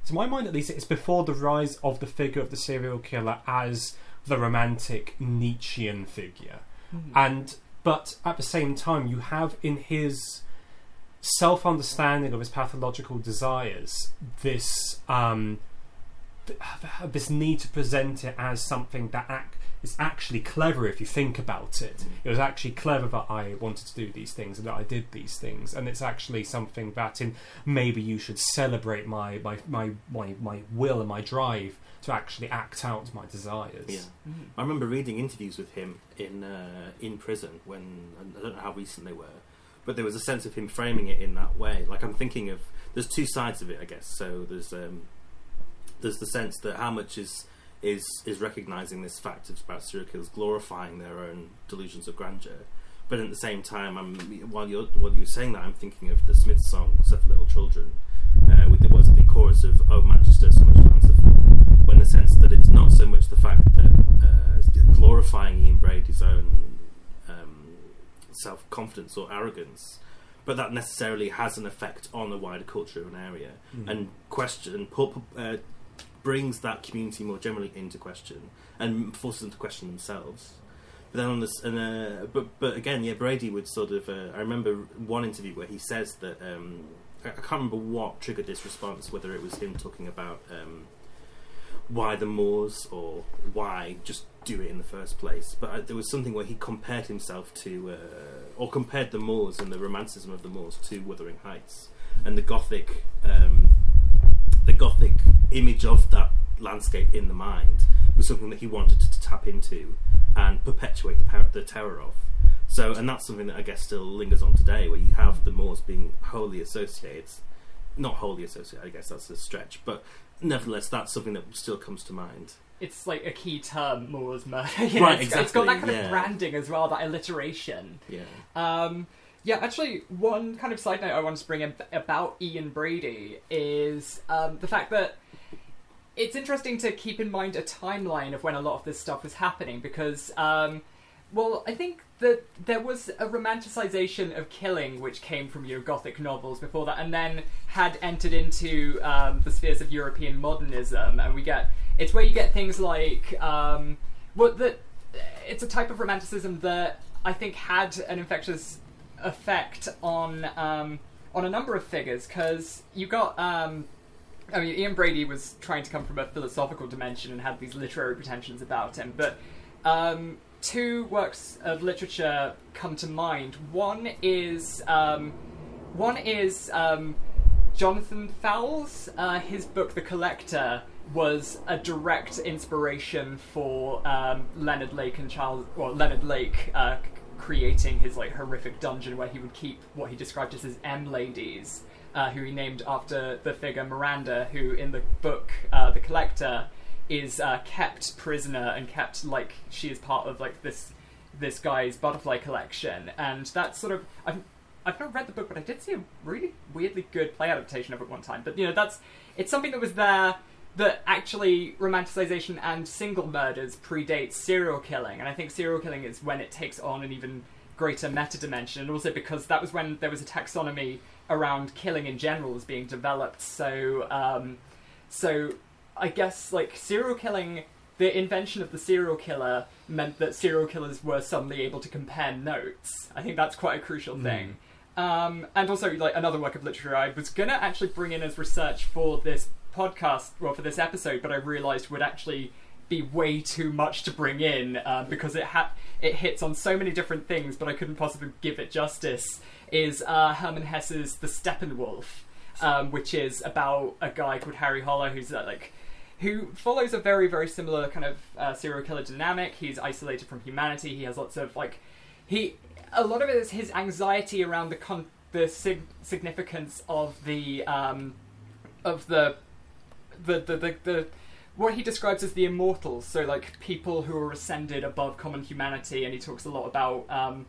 C: to my mind at least, it's before the rise of the figure of the serial killer as the romantic Nietzschean figure
A: Mhm.
C: and but at the same time you have in his self-understanding of his pathological desires this um this need to present it as something that ac- is actually clever if you think about it it was actually clever that i wanted to do these things and that i did these things and it's actually something that in maybe you should celebrate my my my my, my will and my drive to actually act out my desires
B: Yeah.
A: Mhm.
B: I remember reading interviews with him in uh, in prison when I don't know how recent they were, but there was a sense of him framing it in that way. Like I'm thinking of there's two sides of it, I guess. So there's um, there's the sense that how much is is is recognizing this fact about serial killers glorifying their own delusions of grandeur, but at the same time, I'm while you're while you're saying that, I'm thinking of the Smiths song "Suffer Little Children," uh, with the was it the chorus of "Oh Manchester, so much to answer for." When the sense that it's not so much the fact that uh, glorifying Ian Brady's own um, self confidence or arrogance, but that necessarily has an effect on the wider culture of an area
C: Mm.
B: and question put, uh, brings that community more generally into question and forces them to question themselves. But then on this, and, uh, but but again, yeah, Brady would sort of. Uh, I remember one interview where he says that um, I, I can't remember what triggered this response, whether it was him talking about um, why the Moors or why just do it in the first place. But uh, there was something where he compared himself to, uh, or compared the Moors and the romanticism of the Moors to Wuthering Heights and the Gothic, um, the Gothic image of that landscape in the mind was something that he wanted to, to tap into and perpetuate the, power, the terror of. So, and that's something that I guess still lingers on today, where you have the Moors being wholly associated, not wholly associated, I guess that's a stretch, but nevertheless, that's something that still comes to mind.
A: It's like a key term, Moors murder. You know,
B: Right,
A: it's- It's got that kind
B: yeah.
A: of branding as well, that alliteration.
B: Yeah.
A: Um, yeah, actually, one kind of side note I wanted to bring in about Ian Brady is um, the fact that it's interesting to keep in mind a timeline of when a lot of this stuff was happening because, um, well, I think that there was a romanticization of killing which came from you know, Gothic novels before that, and then had entered into um, the spheres of European modernism, and we get it's where you get things like um, well, that it's a type of romanticism that I think had an infectious effect on um, on a number of figures because you got. Um, I mean, Ian Brady was trying to come from a philosophical dimension and had these literary pretensions about him, but um, two works of literature come to mind. One is um, one is um, Jonathan Fowles. Uh, his book, The Collector, was a direct inspiration for um, Leonard Lake and Charles, well, Leonard Lake uh, creating his like horrific dungeon where he would keep what he described as his M ladies, uh, who he named after the figure Miranda, who in the book uh, The Collector is uh, kept prisoner and kept like she is part of like this this guy's butterfly collection, and that's sort of I've I've not read the book, but I did see a really weirdly good play adaptation of it one time. But you know, that's it's something that was there that actually romanticization and single murders predates serial killing, and I think serial killing is when it takes on an even greater meta dimension, and also because that was when there was a taxonomy around killing in general is being developed. So, um, so I guess like serial killing, the invention of the serial killer meant that serial killers were suddenly able to compare notes. I think that's quite a crucial thing. Um, and also, like another work of literature, I was gonna actually bring in as research for this podcast, well, for this episode, but I realised would actually be way too much to bring in uh, because it ha- it hits on so many different things, but I couldn't possibly give it justice. Is uh, Hermann Hesse's *The Steppenwolf*, um, which is about a guy called Harry Haller who's uh, like who follows a very very similar kind of uh, serial killer dynamic. He's isolated from humanity. He has lots of like he a lot of it is his anxiety around the con- the sig- significance of the um, of the the, the the the what he describes as the immortals, so like people who are ascended above common humanity, and he talks a lot about um,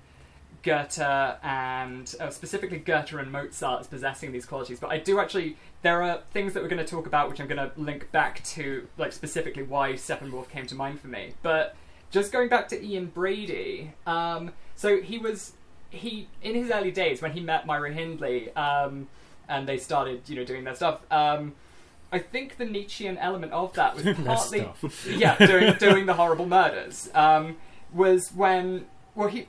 A: Goethe and uh, specifically Goethe and Mozart as possessing these qualities. But I do actually, there are things that we're going to talk about which I'm going to link back to, like specifically why Steppenwolf came to mind for me. But just going back to Ian Brady, um, so he was he in his early days when he met Myra Hindley um, and they started you know doing their stuff. Um, I think the Nietzschean element of that was partly yeah doing doing the horrible murders um, was when well he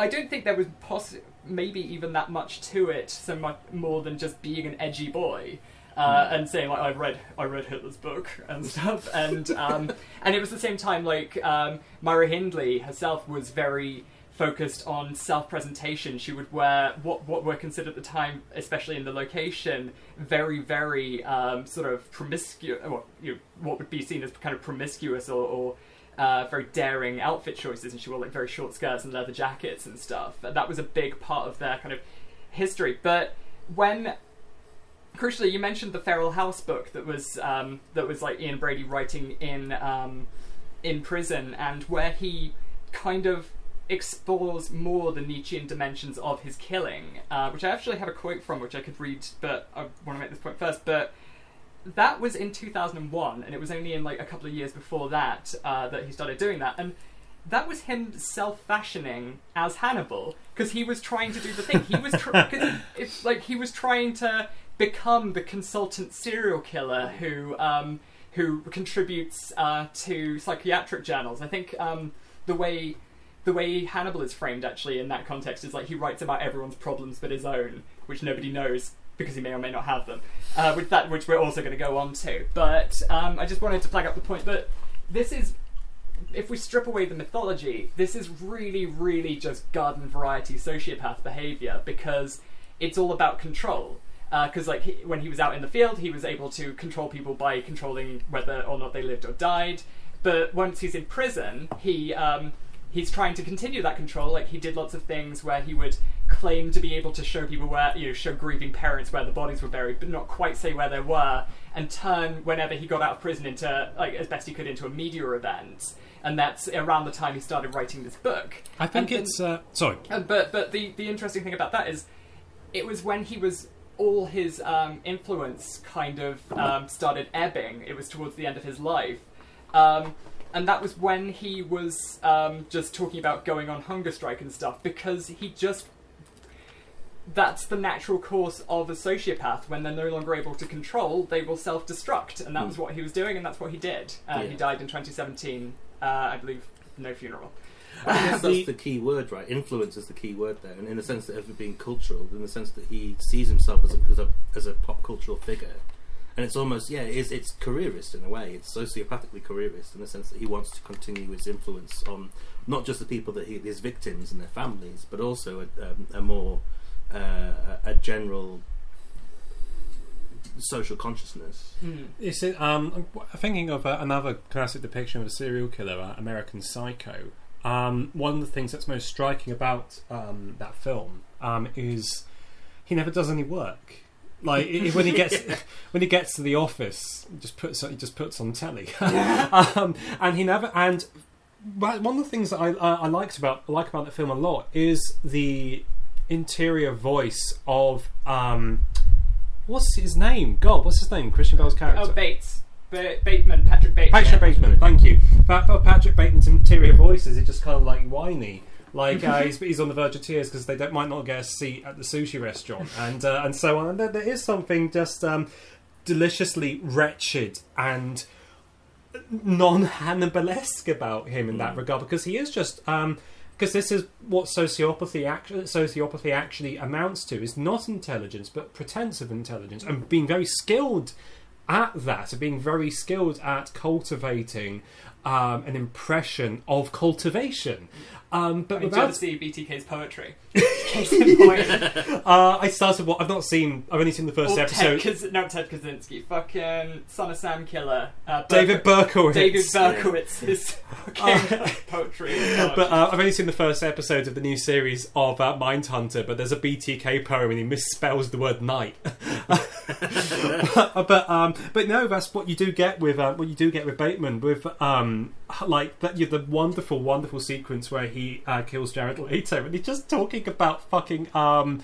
A: I don't think there was poss- maybe even that much to it so much more than just being an edgy boy uh, and saying like I read I read Hitler's book and stuff and um, and it was the same time like um, Myra Hindley herself was very focused on self-presentation. She would wear what what were considered at the time especially in the location very very um, sort of promiscuous what, you know, what would be seen as kind of promiscuous or, or uh, very daring outfit choices, and she wore like very short skirts and leather jackets and stuff. That was a big part of their kind of history. But when crucially, you mentioned the Feral House book that was um, that was like Ian Brady writing in um, in prison, and where he kind of explores more the Nietzschean dimensions of his killing, uh, which I actually have a quote from, which I could read, but I want to make this point first. But that was in 2001, and it was only in like a couple of years before that uh, that he started doing that. And that was him self-fashioning as Hannibal because he was trying to do the thing. He was tr- it's like he was trying to become the consultant serial killer who um, who contributes uh, to psychiatric journals. I think um, the way the way Hannibal is framed actually in that context is like he writes about everyone's problems but his own, which nobody knows because he may or may not have them. Uh, with that, which we're also going to go on to. But um, I just wanted to flag up the point that this is, if we strip away the mythology, this is really, really just garden variety sociopath behavior because it's all about control. Because like he, when he was out in the field, he was able to control people by controlling whether or not they lived or died. But once he's in prison, he um, he's trying to continue that control. Like he did lots of things where he would claim to be able to show people where you know show grieving parents where the bodies were buried, but not quite say where they were, and turn whenever he got out of prison into like as best he could into a media event. And that's around the time he started writing this book.
C: I think
A: And
C: it's uh, sorry.
A: uh, but but the the interesting thing about that is, it was when he was all his um, influence kind of um, started ebbing. It was towards the end of his life, um, and that was when he was um, just talking about going on hunger strike and stuff because he just. That's the natural course of a sociopath. When they're no longer able to control, they will self-destruct, and that was what he was doing, and that's what he did. Uh, He died in 2017, uh, I believe. No funeral.
B: I guess that's the key word, right? Influence is the key word there, and in the sense that of it being cultural, in the sense that he sees himself as a as a, as a pop cultural figure, and it's almost yeah, it is it's careerist in a way. It's sociopathically careerist in the sense that he wants to continue his influence on not just the people that he his victims and their families, but also a, um, a more uh, a general social consciousness.
A: Hmm.
C: Is it? Um, I'm thinking of uh, another classic depiction of a serial killer, uh, American Psycho. Um, one of the things that's most striking about um, that film um, is he never does any work. Like i- when he gets when he gets to the office, he just puts he just puts on telly, um, and he never and. But one of the things that I, I, I liked about I like about the film a lot is the interior voice of um, what's his name? God, what's his name? Christian Bale's character.
A: Oh, Bates. Ba- Bateman, Patrick Bateman.
C: Patrick Bateman, thank you. But, but Patrick Bateman's interior voices are just kind of like whiny. Like uh, he's, he's on the verge of tears because they don't, might not get a seat at the sushi restaurant, and uh, and so on. And there, there is something just um, deliciously wretched and non-Hannibalesque about him in that regard because he is just um, because this is what sociopathy actually sociopathy actually amounts to is not intelligence but pretense of intelligence and being very skilled at that, being very skilled at cultivating um, an impression of cultivation. Um, but
A: I mean,
C: without,
A: jealousy BTK's poetry. Case in point.
C: uh, I started. What I've not seen. I've only seen the first
A: Or
C: episode.
A: Ted Kaz- no, Ted Kaczynski. Fucking Son of Sam Killer. Uh,
C: David Berkowitz.
A: David Berkowitz's fucking
C: Uh,
A: poetry.
C: But uh, I've only seen the first episode of the new series of uh, Mindhunter, but there's a BTK poem and he misspells the word night. but um, but no, that's what you do get with uh, what you do get with Bateman with um like that you the wonderful wonderful sequence where he uh, kills Jared Leto and he's just talking about fucking um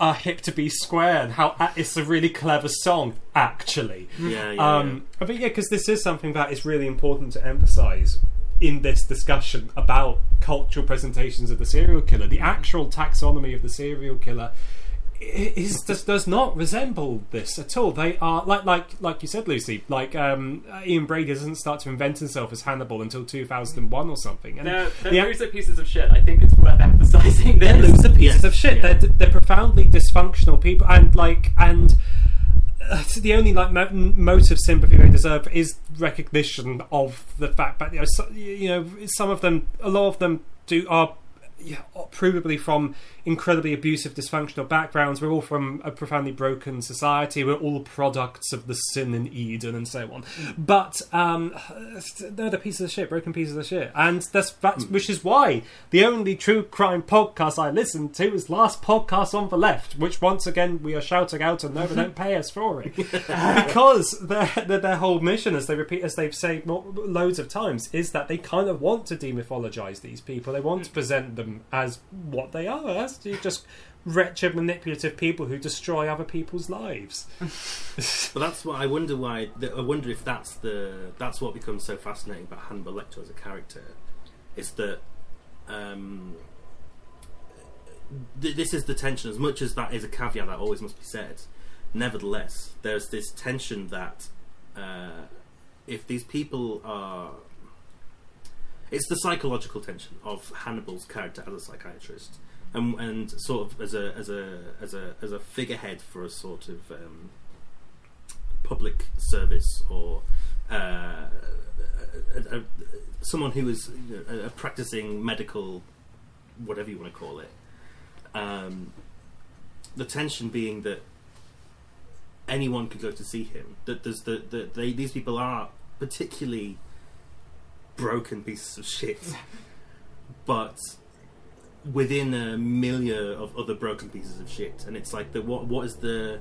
C: uh, hip to be square and how uh, it's a really clever song actually.
B: Yeah, yeah.
C: Um, I think yeah, because this is something that is really important to emphasize in this discussion about cultural presentations of the serial killer. The actual taxonomy of the serial killer is does, does not resemble this at all. They are like like like you said, Lucy. Like um, Ian Brady doesn't start to invent himself as Hannibal until two thousand and one or something. And
A: They're, they're
C: the-
A: loser pieces of shit. I think it's worth emphasizing.
C: they're loser pieces
B: Yes.
C: of shit.
B: Yeah.
C: They're they're profoundly dysfunctional people, and like and. Uh, the only like mo- motive sympathy they deserve is recognition of the fact that you know, so, you know some of them, a lot of them do are yeah, provably from incredibly abusive, dysfunctional backgrounds. We're all from a profoundly broken society. We're all products of the sin in Eden and so on. But um, they're the pieces of shit, broken pieces of shit, and that's that's which is why the only true crime podcast I listen to is Last Podcast on the Left, which once again we are shouting out and no, they don't pay us for it because their, their their whole mission, as they repeat, as they've said loads of times, is that they kind of want to demythologize these people. They want to present them as what they are, as just wretched, manipulative people who destroy other people's lives.
B: But that's what I wonder why. I wonder if that's the that's what becomes so fascinating about Hannibal Lecter as a character, is that um, th- this is the tension. As much as that is a caveat that always must be said, nevertheless, there's this tension that uh, if these people are, it's the psychological tension of Hannibal's character as a psychiatrist. And, and sort of as a as a as a as a figurehead for a sort of um, public service or uh, a, a, someone who is you know, a, a practicing medical, whatever you want to call it. Um, the tension being that anyone could go to see him. That there's the, the they, these people are particularly broken pieces of shit, but within a milieu of other broken pieces of shit, and it's like the what what is the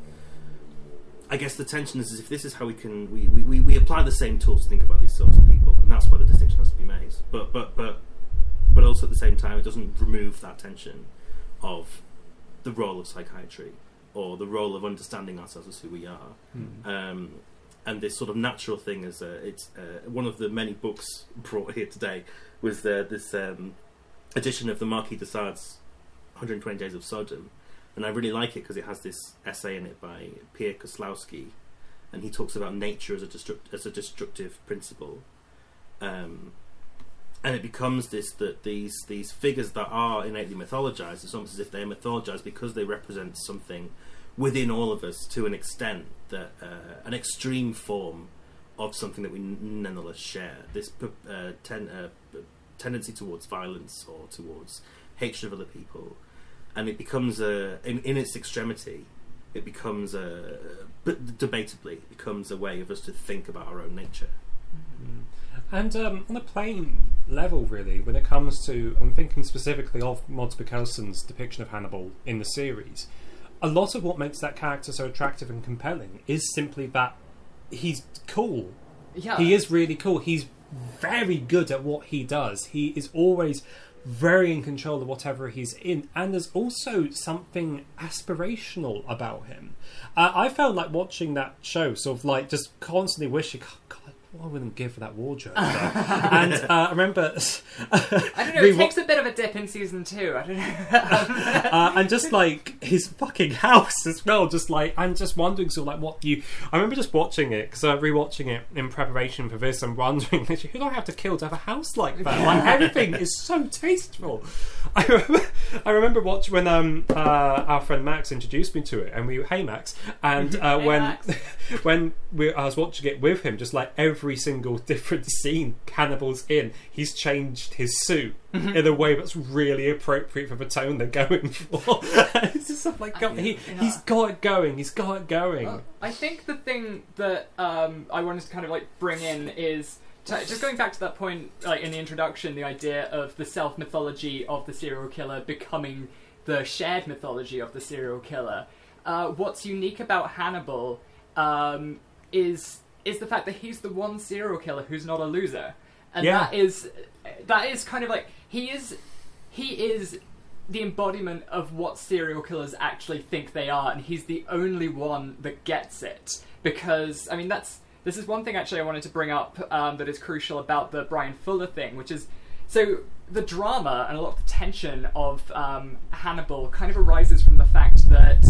B: I guess the tension is, is if this is how we can we, we, we, apply the same tools to think about these sorts of people, and that's why the distinction has to be made. But but but but also at the same time, it doesn't remove that tension of the role of psychiatry or the role of understanding ourselves as who we are. Um, and this sort of natural thing is uh, it's uh, one of the many books brought here today was uh, this um, edition of the Marquis de Sade's 120 Days of Sodom, and I really like it because it has this essay in it by Pierre Klossowski, and he talks about nature as a destruct- as a destructive principle, um, and it becomes this that these these figures that are innately mythologized, it's almost as if they're mythologized because they represent something within all of us to an extent that uh, an extreme form of something that we nonetheless share. This uh, ten, uh, tendency towards violence or towards hatred of other people, and it becomes a in, in its extremity. It becomes a, but debatably, it becomes a way of us to think about our own nature.
C: And um, on a plain level, really, when it comes to, I'm thinking specifically of Mads Mikkelsen's depiction of Hannibal in the series. A lot of what makes that character so attractive and compelling is simply that he's cool.
A: Yeah.
C: He is really cool. He's very good at what he does. He is always very in control of whatever he's in, and there's also something aspirational about him. Uh, I felt like watching that show, sort of like just constantly wishing, oh, God, what I wouldn't give for that wardrobe. and uh, I remember,
A: I don't know. It takes a bit of a dip in season two. I don't know.
C: uh, and just like his fucking house as well. Just like I'm just wondering, sort of like what do you. I remember just watching it because I rewatching it in preparation for this. I'm wondering, who do I have to kill to have a house like that? Like everything is so tasteful. I remember, I remember watching when um uh, our friend Max introduced me to it, and we hey Max, and uh,
A: Hey,
C: when
A: Max.
C: when we, I was watching it with him, just like every single different scene Hannibal's in, he's changed his suit
A: Mm-hmm.
C: in a way that's really appropriate for the tone they're going for. it's just stuff like God, he, he's got it going. He's got it going.
A: Well, I think the thing that um, I wanted to kind of like bring in is just going back to that point, like in the introduction, the idea of the self mythology of the serial killer becoming the shared mythology of the serial killer. Uh, what's unique about Hannibal um, is is the fact that he's the one serial killer who's not a loser, and
C: Yeah.
A: that is that is kind of like he is he is the embodiment of what serial killers actually think they are, and he's the only one that gets it. Because I mean, that's this is one thing actually I wanted to bring up um, that is crucial about the Bryan Fuller thing, which is so the drama and a lot of the tension of um, Hannibal kind of arises from the fact that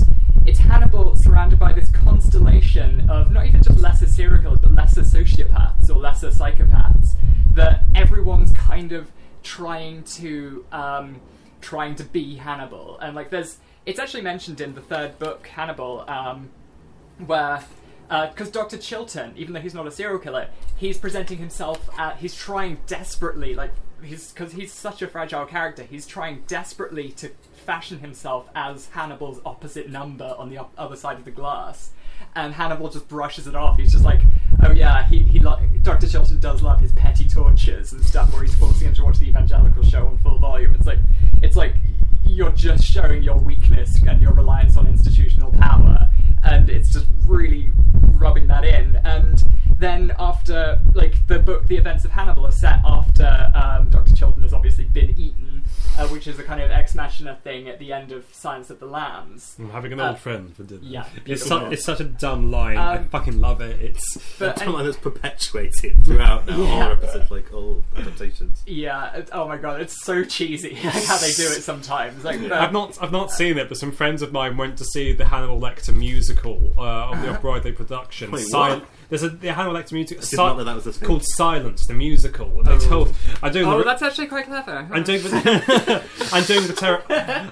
A: it's Hannibal surrounded by this constellation of not even just lesser serial killers, but lesser sociopaths or lesser psychopaths that everyone's kind of trying to um, trying to be Hannibal, and like there's it's actually mentioned in the third book Hannibal, um, where because Dr. Chilton, even though he's not a serial killer, he's presenting himself at he's trying desperately like he's because he's such a fragile character, he's trying desperately to fashion himself as Hannibal's opposite number on the op- other side of the glass. And Hannibal just brushes it off. He's just like, "Oh yeah, he he lo- Dr. Chilton does love his petty tortures and stuff, where he's forcing him to watch the evangelical show on full volume." It's like, it's like you're just showing your weakness and your reliance on institutional power, and it's just really rubbing that in. And then after, like the book, the events of Hannibal are set after um, Dr. Chilton has obviously been eaten, uh, which is a kind of ex machina thing at the end of Silence of the Lambs.
C: I'm having an
A: Uh,
C: old friend for dinner.
A: yeah,
C: it's, su- it's such a dumb line. I
A: Um,
C: fucking love it. It's
A: But
B: That's one that's perpetuated throughout now,
A: Yeah.
B: all episodes, like all adaptations.
A: yeah, it- oh my god, it's so cheesy like how they do it sometimes. Like, but-
C: I've not I've not seen it, but some friends of mine went to see the Hannibal Lecter musical uh, of the off-Broadway production.
B: Wait,
C: Sil-
B: what?
C: There's a the Hannibal Lecter musical
B: I did not know that was the
C: called Silence, the musical. And they
A: Oh.
C: told I'm doing
A: Oh,
C: the,
A: that's actually quite clever.
C: I'm doing the, I'm doing the ter-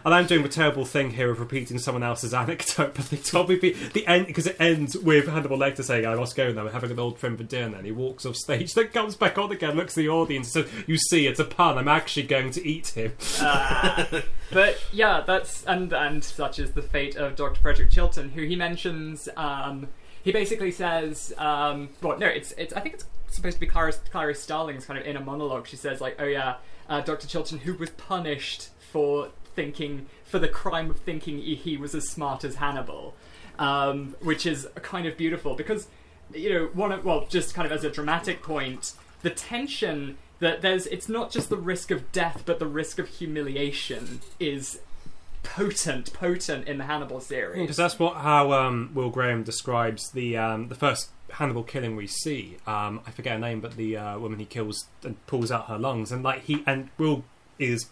C: and I'm doing the terrible thing here of repeating someone else's anecdote. But they told me the, the end because it ends with Hannibal Lecter saying, "I must go now. We're having an old friend for dinner." And he walks off stage, then comes back on again, looks at the audience, and says, "You see, it's a pun. I'm actually going to eat him."
A: Ah. but yeah, that's and and such is the fate of Dr. Frederick Chilton, who he mentions. Um, he basically says, um, well, no, it's it's. I think it's supposed to be Clarice, Clarice Starling's kind of inner monologue. She says like, "Oh yeah, uh, Dr. Chilton, who was punished for thinking for the crime of thinking he- was as smart as Hannibal," um, which is kind of beautiful because you know one of well, just kind of as a dramatic point, the tension that there's it's not just the risk of death but the risk of humiliation is potent potent in the hannibal series
C: Because that's what how um, Will Graham describes the um, the first Hannibal killing we see. Um, I forget her name, but the uh, woman he kills and pulls out her lungs, and like he and Will is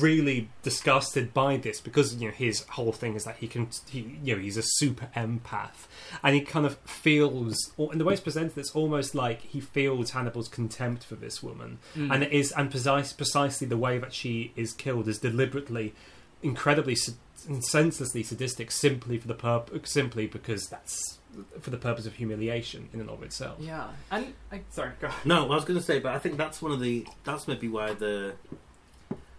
C: really disgusted by this because you know his whole thing is that he can he you know he's a super empath and he kind of feels or in the way it's presented it's almost like he feels Hannibal's contempt for this woman
A: Mm.
C: and it is and precise, precisely the way that she is killed is deliberately incredibly and senselessly sadistic simply for the purp- simply because that's for the purpose of humiliation in and of itself.
A: yeah and I, sorry go on.
B: No, I was going to say, but I think that's one of the. That's maybe why the.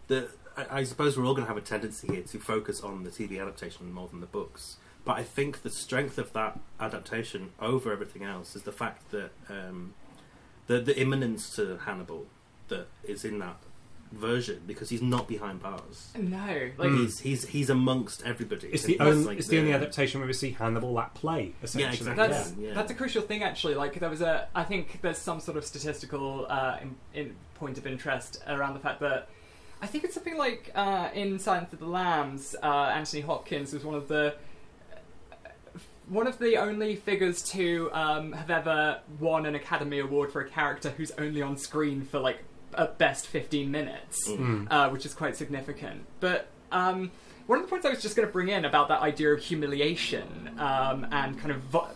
B: the I, I suppose we're all going to have a tendency here to focus on the TV adaptation more than the books. But I think the strength of that adaptation over everything else is the fact that um, the the imminence to Hannibal that is in that version because he's not behind bars.
A: no like
C: Mm.
B: He's he's he's amongst everybody.
C: It's the
B: he's
C: only,
B: like
C: it's the only adaptation where we see Hannibal at play. Essentially,
B: exactly.
A: that's
B: Yeah, yeah.
A: that's a crucial thing actually like there was a i think there's some sort of statistical uh, in, in point of interest around the fact that i think it's something like uh, in silence of the lambs uh, anthony hopkins was one of the one of the only figures to um, have ever won an academy award for a character who's only on screen for like at best 15 minutes
C: Mm.
A: uh, which is quite significant. But um, one of the points I was just going to bring in about that idea of humiliation um, and kind of vu-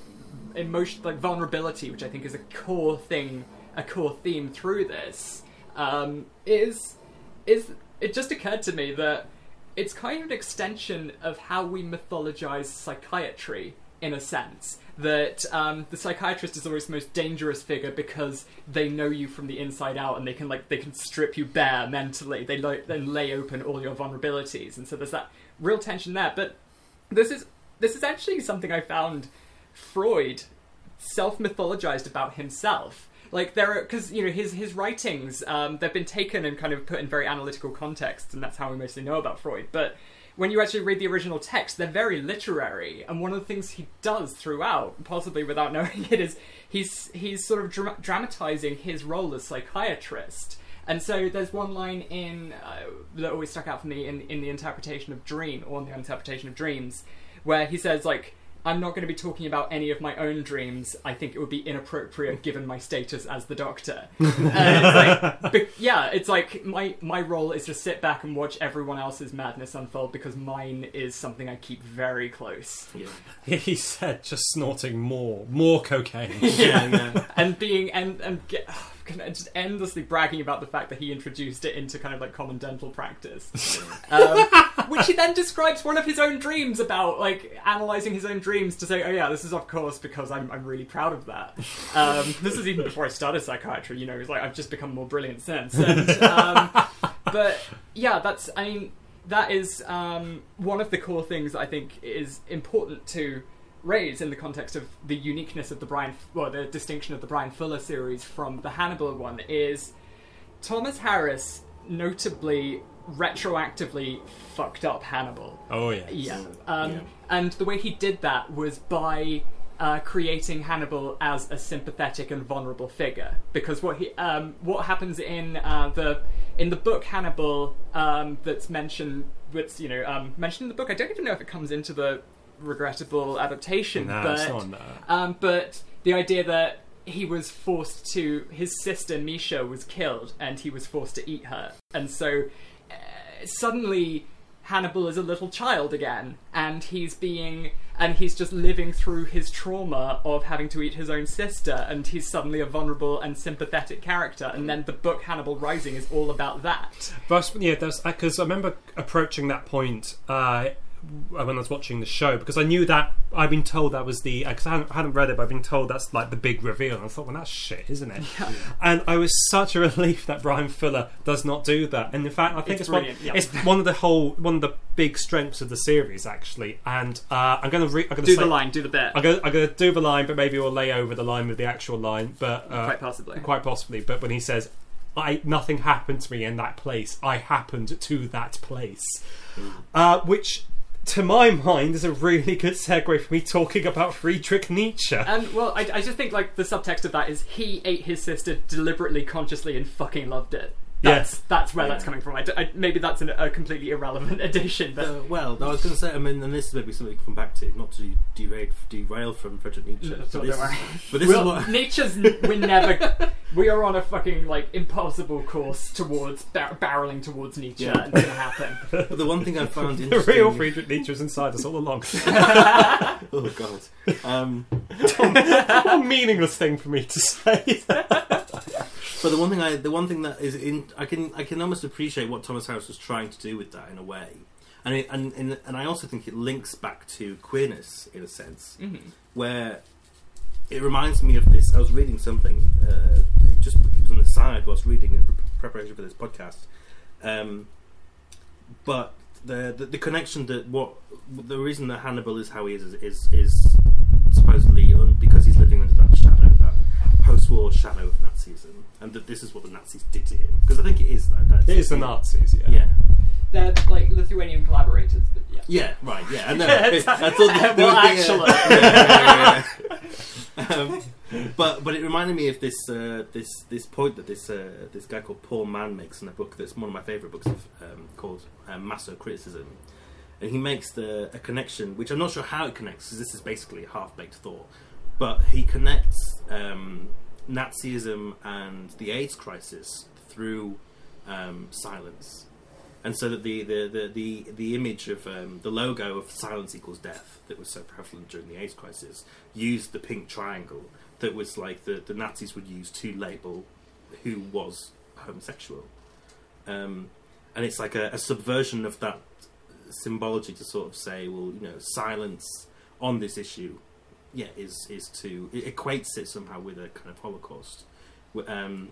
A: emotion, like vulnerability, which I think is a core thing, a core theme through this, um, is is it just occurred to me that it's kind of an extension of how we mythologize psychiatry in a sense that um, the psychiatrist is always the most dangerous figure because they know you from the inside out and they can like they can strip you bare mentally they lo- then lay open all your vulnerabilities and so there's that real tension there but this is this is actually something i found freud self mythologized about himself. Like there are because you know his his writings um, they've been taken and kind of put in very analytical context, and that's how we mostly know about Freud. But when you actually read the original text, they're very literary. And one of the things he does throughout, possibly without knowing it, is he's he's sort of dra- dramatizing his role as psychiatrist. And so there's one line in uh, that always stuck out for me in in the interpretation of dream or in the interpretation of dreams, where he says like. I'm not going to be talking about any of my own dreams. I think it would be inappropriate given my status as the doctor. Uh, it's like, be- yeah, it's like my my role is to sit back and watch everyone else's madness unfold because mine is something I keep very close.
B: Yeah,
C: He said, just snorting more, more cocaine.
B: yeah, yeah.
A: and being and and get, just endlessly bragging about the fact that he introduced it into kind of like common dental practice, um, which he then describes one of his own dreams about, like analyzing his own dreams to say, "Oh yeah, this is of course because I'm I'm really proud of that." Um, this is even before I started psychiatry. You know, it's like I've just become more brilliant since. And, um, but yeah, that's I mean that is um, one of the core things that I think is important to raise in the context of the uniqueness of the Bryan, well, the distinction of the Bryan Fuller series from the Hannibal one is Thomas Harris notably retroactively fucked up Hannibal.
C: Oh, yeah.
A: Yeah. Um,
B: Yeah.
A: And the way he did that was by uh, creating Hannibal as a sympathetic and vulnerable figure. Because what he, um, what happens in uh, the in the book Hannibal um, that's mentioned, that's you know um, mentioned in the book. I don't even know if it comes into the regrettable adaptation,
C: No,
A: but
C: not that.
A: um, but the idea that he was forced to, his sister Misha was killed, and he was forced to eat her, and so uh, suddenly Hannibal is a little child again, and he's being, and he's just living through his trauma of having to eat his own sister, and he's suddenly a vulnerable and sympathetic character, and then the book Hannibal Rising is all about that.
C: But yeah, that's because I remember approaching that point uh, when I was watching the show because I knew that I'd been told that was the because I hadn't, I hadn't read it, but I've been told that's like the big reveal. And I thought, well, that's shit, isn't it? And I was such a relief that Bryan Fuller does not do that. And in fact, I think
A: It's
C: it's, one,
A: yeah.
C: it's one of the whole one of the big strengths of the series actually. And uh, I'm going to re- I'm going
A: Do
C: to
A: the line, do the bit.
C: I'm going, I'm to do the line, but maybe we'll lay over the line with the actual line. But uh,
A: Quite possibly.
C: quite possibly. But when he says, "I nothing happened to me in that place. I happened to that place," uh, which, to my mind, is a really good segue for me talking about Friedrich Nietzsche.
A: And well, I, I just think like the subtext of that is he ate his sister deliberately, consciously, and fucking loved it. That's
C: Yes.
A: that's where that's coming from. I d I maybe that's an, a completely irrelevant addition, but
B: Uh, well, I was going to say, I mean, and this is maybe something we can come back to, not to derail, derail from Frederick Nietzsche.
A: No,
B: but this,
A: worry.
B: but this
A: We'll-
B: is what.
A: Nietzsche's. We're never. We are on a fucking like impossible course towards bar- barreling towards Nietzsche,
B: Yeah.
A: and it's gonna happen.
B: But the one thing I found
C: the
B: interesting.
C: real Friedrich Nietzsche is inside us all along.
B: Oh God. Um,
C: what a meaningless thing for me to say.
B: But the one thing I, the one thing that is in, I can, I can almost appreciate what Thomas Harris was trying to do with that in a way, and it, and, and and I also think it links back to queerness in a sense,
A: Mhm.
B: where it reminds me of this. I was reading something, uh, it just it was an aside whilst reading in pre- preparation for this podcast, um, but the, the the connection that what the reason that Hannibal is how he is is is, is supposedly un, because he's living under that shadow, post-war shadow of Nazism, and that this is what the Nazis did to him. Because I think it is that. That's
C: It is the Nazis, yeah.
B: Yeah.
A: They're like Lithuanian collaborators, but yeah.
B: Yeah, right. Yeah, I know.
A: Yeah,
B: I thought they
A: well,
B: were being, yeah, yeah, yeah. um, but but it reminded me of this uh, this this point that this uh, this guy called Paul Mann makes in a book that's one of my favourite books of, um, called um, Masocriticism, and he makes the a connection which I'm not sure how it connects because this is basically a half baked thought, but he connects um, Nazism and the AIDS crisis through um, silence. And so that the the the the, the image of um, the logo of silence equals death that was so prevalent during the AIDS crisis used the pink triangle that was like the the Nazis would use to label who was homosexual, um, and it's like a, a subversion of that symbology to sort of say, well, you know, silence on this issue, yeah, is is to it equates it somehow with a kind of Holocaust. Um,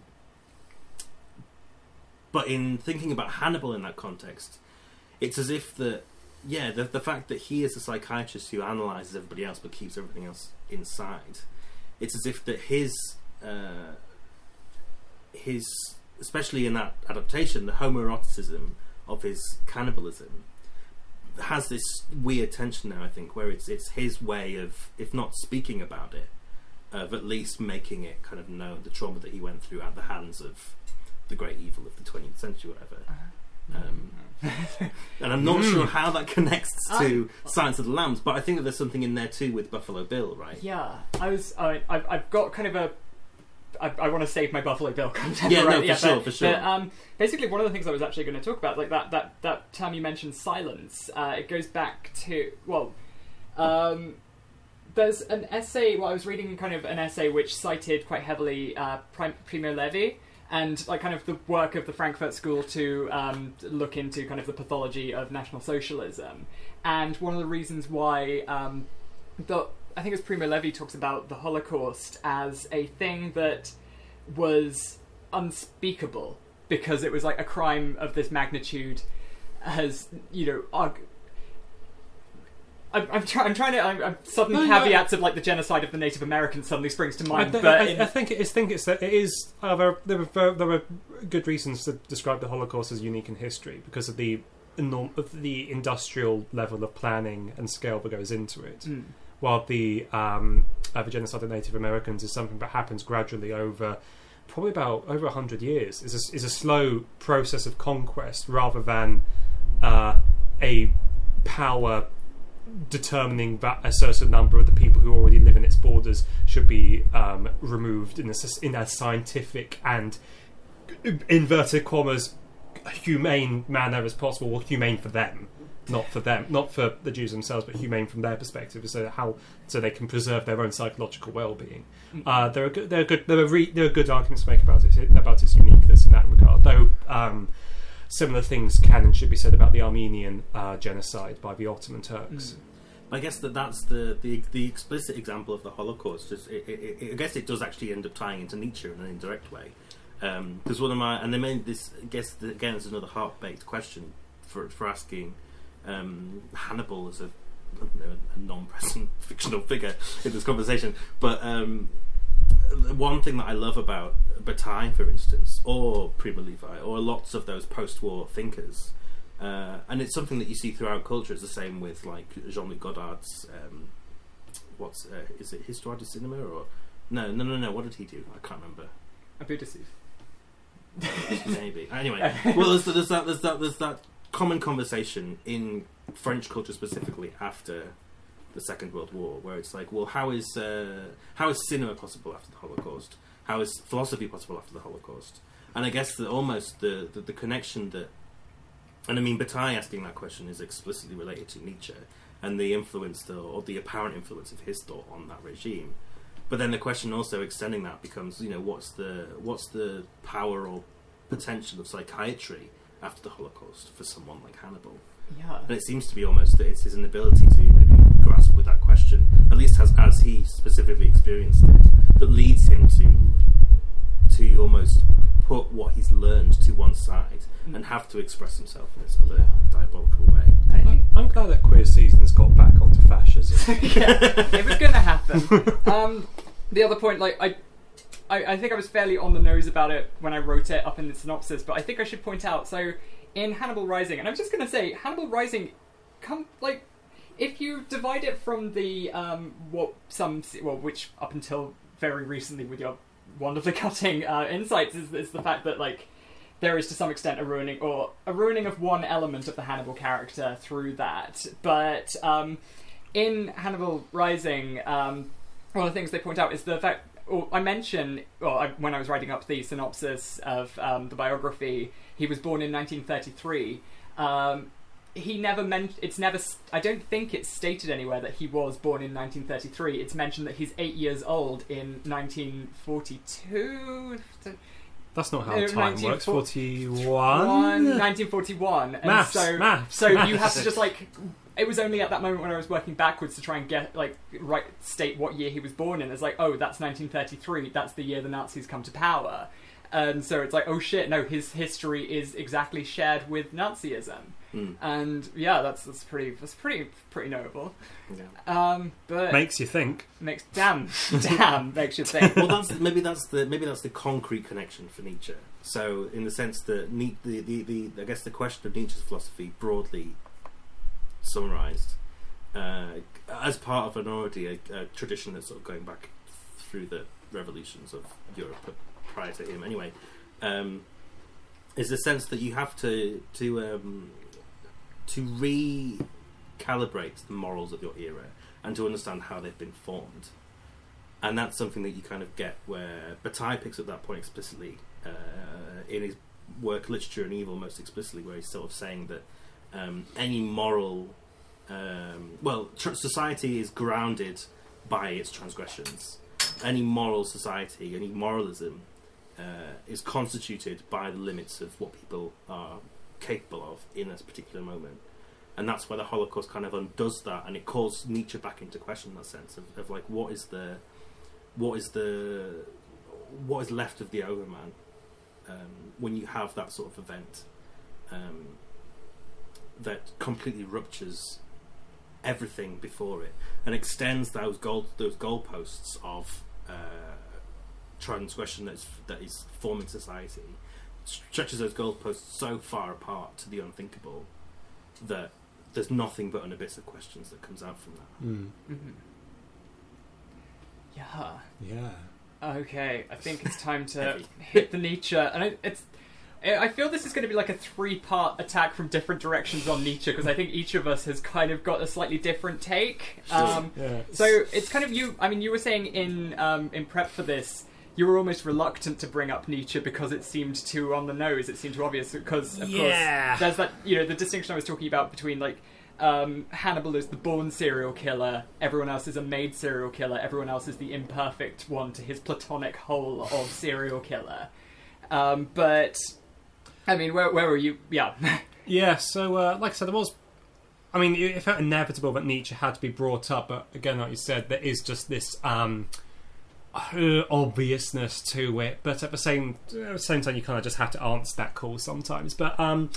B: but in thinking about Hannibal in that context, it's as if the yeah the the fact that he is a psychiatrist who analyzes everybody else but keeps everything else inside. It's as if that his uh, his especially in that adaptation the homoeroticism of his cannibalism has this weird tension now. I think where it's it's his way of, if not speaking about it, of at least making it kind of known the trauma that he went through at the hands of the great evil of the 20th century, whatever. Um, and I'm not sure how that connects to silence of the Lambs, but I think that there's something in there too with Buffalo Bill, right?
A: Yeah, I was. I, I've, I've got kind of a. I, I want to save my Buffalo Bill content.
B: Yeah, no, for
A: yeah,
B: sure,
A: but,
B: for sure.
A: But, um, basically, one of the things I was actually going to talk about, like that, that, that time you mentioned silence, uh, it goes back to well, um, there's an essay. Well, I was reading kind of an essay which cited quite heavily uh, Prim- Primo Levi. And like kind of the work of the Frankfurt School to um, look into kind of the pathology of National Socialism, and one of the reasons why um, the I think it's Primo Levi talks about the Holocaust as a thing that was unspeakable because it was like a crime of this magnitude has you know arg- I'm, I'm, try- I'm trying to. I'm, I'm sudden
C: No, no,
A: caveats of like the genocide of the Native Americans suddenly springs to
C: I,
A: mind,
C: th-
A: but
C: I,
A: in-
C: I think it is. Think it's that it is. Uh, there, there, are, there are good reasons to describe the Holocaust as unique in history because of the enorm- of the industrial level of planning and scale that goes into it.
A: Mm.
C: While the um, uh, the genocide of Native Americans is something that happens gradually over probably about over hundred years. is a, is a slow process of conquest rather than uh, a power determining that a certain number of the people who already live in its borders should be um, removed in a, in a scientific and inverted commas humane manner as possible, or humane for them, not for them, not for the Jews themselves, but humane from their perspective, so how so they can preserve their own psychological well-being. Uh, there are good, there are good, there are, re, there are good arguments to make about it about its uniqueness in that regard, though. Um, Similar things can and should be said about the Armenian uh, genocide by the Ottoman Turks.
B: I guess that that's the, the the explicit example of the Holocaust. It, it, it, I guess it does actually end up tying into Nietzsche in an indirect way. Because one of my and they made this. I guess that, again is another heart baked question for for asking um, Hannibal as a, I don't know, a non-present fictional figure in this conversation. But um, one thing that I love about Bataille, for instance, or Primo Levi, or lots of those post-war thinkers, uh, and it's something that you see throughout culture. It's the same with like Jean-Luc Godard's um, what's uh, is it Histoire du Cinema or no no no no what did he do? I can't remember.
A: Abu Dasif.
B: Maybe anyway. Well, there's, there's that there's that there's that common conversation in French culture specifically after the Second World War, where it's like, well, how is uh, how is cinema possible after the Holocaust? How is philosophy possible after the Holocaust? And I guess that almost the, the the connection that, and I mean, Bataille asking that question is explicitly related to Nietzsche and the influence, the, or the apparent influence of his thought on that regime. But then the question also extending that becomes, you know, what's the what's the power or potential of psychiatry after the Holocaust for someone like Hannibal?
A: Yeah.
B: And it seems to be almost that it's his inability to maybe grasp with that question, at least as as he specifically experienced it, that leads him to to almost put what he's learned to one side and have to express himself in this other diabolical way.
A: I think
C: I'm, I'm glad that queer season's got back onto fascism.
A: yeah, it was going to happen. Um, the other point, like I, I, I think I was fairly on the nose about it when I wrote it up in the synopsis, but I think I should point out. So in Hannibal Rising, and I'm just going to say Hannibal Rising, come like if you divide it from the um, what some well, which up until very recently with your wonderfully cutting uh, insights is, is the fact that like there is to some extent a ruining or a ruining of one element of the Hannibal character through that. But um, in Hannibal Rising, um, one of the things they point out is the fact. Or I mention, well, I, when I was writing up the synopsis of um, the biography, he was born in 1933. Um, he never meant. It's never. I don't think it's stated anywhere that he was born in 1933. It's mentioned that he's eight years old in 1942.
C: That's not how
A: Uh,
C: time works. Forty-one.
A: 1941. And
C: Maths,
A: so,
C: maths,
A: so
C: maths.
A: you have to just like. It was only at that moment when I was working backwards to try and get like right state what year he was born in. It's like, oh, that's 1933. That's the year the Nazis come to power. And so it's like, oh shit, no, his history is exactly shared with Nazism.
B: Mm.
A: And yeah, that's that's pretty that's pretty pretty notable.
B: Yeah.
A: Um, but
C: Makes you think.
A: makes damn damn makes you think.
B: well, that's maybe that's the maybe that's the concrete connection for Nietzsche. So, in the sense that Ni- the, the, the I guess the question of Nietzsche's philosophy broadly summarised uh, as part of an already a, a tradition that's sort of going back through the revolutions of Europe prior to him. Anyway, um, is the sense that you have to to um, to recalibrate the morals of your era and to understand how they've been formed. And that's something that you kind of get where Bataille picks up that point explicitly uh, in his work Literature and Evil most explicitly, where he's sort of saying that um, any moral, um, well, tr- society is grounded by its transgressions. Any moral society, any moralism, uh, is constituted by the limits of what people are capable of in a particular moment. And that's where the Holocaust kind of undoes that, and it calls Nietzsche back into question in that sense of, of like what is the, what is the, what is left of the overman um, when you have that sort of event um, that completely ruptures everything before it and extends those goal those goalposts of uh, transgression that's that is forming society stretches those goalposts so far apart to the unthinkable that there's nothing but an abyss of questions that comes out from that.
C: Mm.
A: Mhm. Yeah.
C: Yeah.
A: Okay, I think it's time to hit the Nietzsche, and I, it's. I feel this is going to be like a three-part attack from different directions on Nietzsche because I think each of us has kind of got a slightly different take. Um,
C: Yeah.
A: so it's kind of you. I mean, you were saying in um, in prep for this, you were almost reluctant to bring up Nietzsche because it seemed too on the nose. It seemed too obvious because, of
C: Yeah.
A: course, there's that you know the distinction I was talking about between like um, Hannibal is the born serial killer, everyone else is a made serial killer, everyone else is the imperfect one to his platonic whole of serial killer. Um, but I mean, where where were you? Yeah,
C: Yeah, so uh, like I said, there was. I mean, it, felt inevitable that Nietzsche had to be brought up, but again, like you said, there is just this um, uh, obviousness to it. But at the same at the same time, you kind of just have to answer that call sometimes. But um,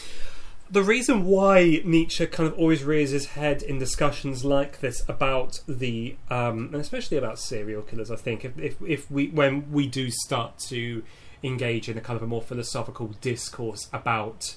C: the reason why Nietzsche kind of always rears his head in discussions like this about the, um, and especially about serial killers, I think, if, if if we when we do start to engage in a kind of a more philosophical discourse about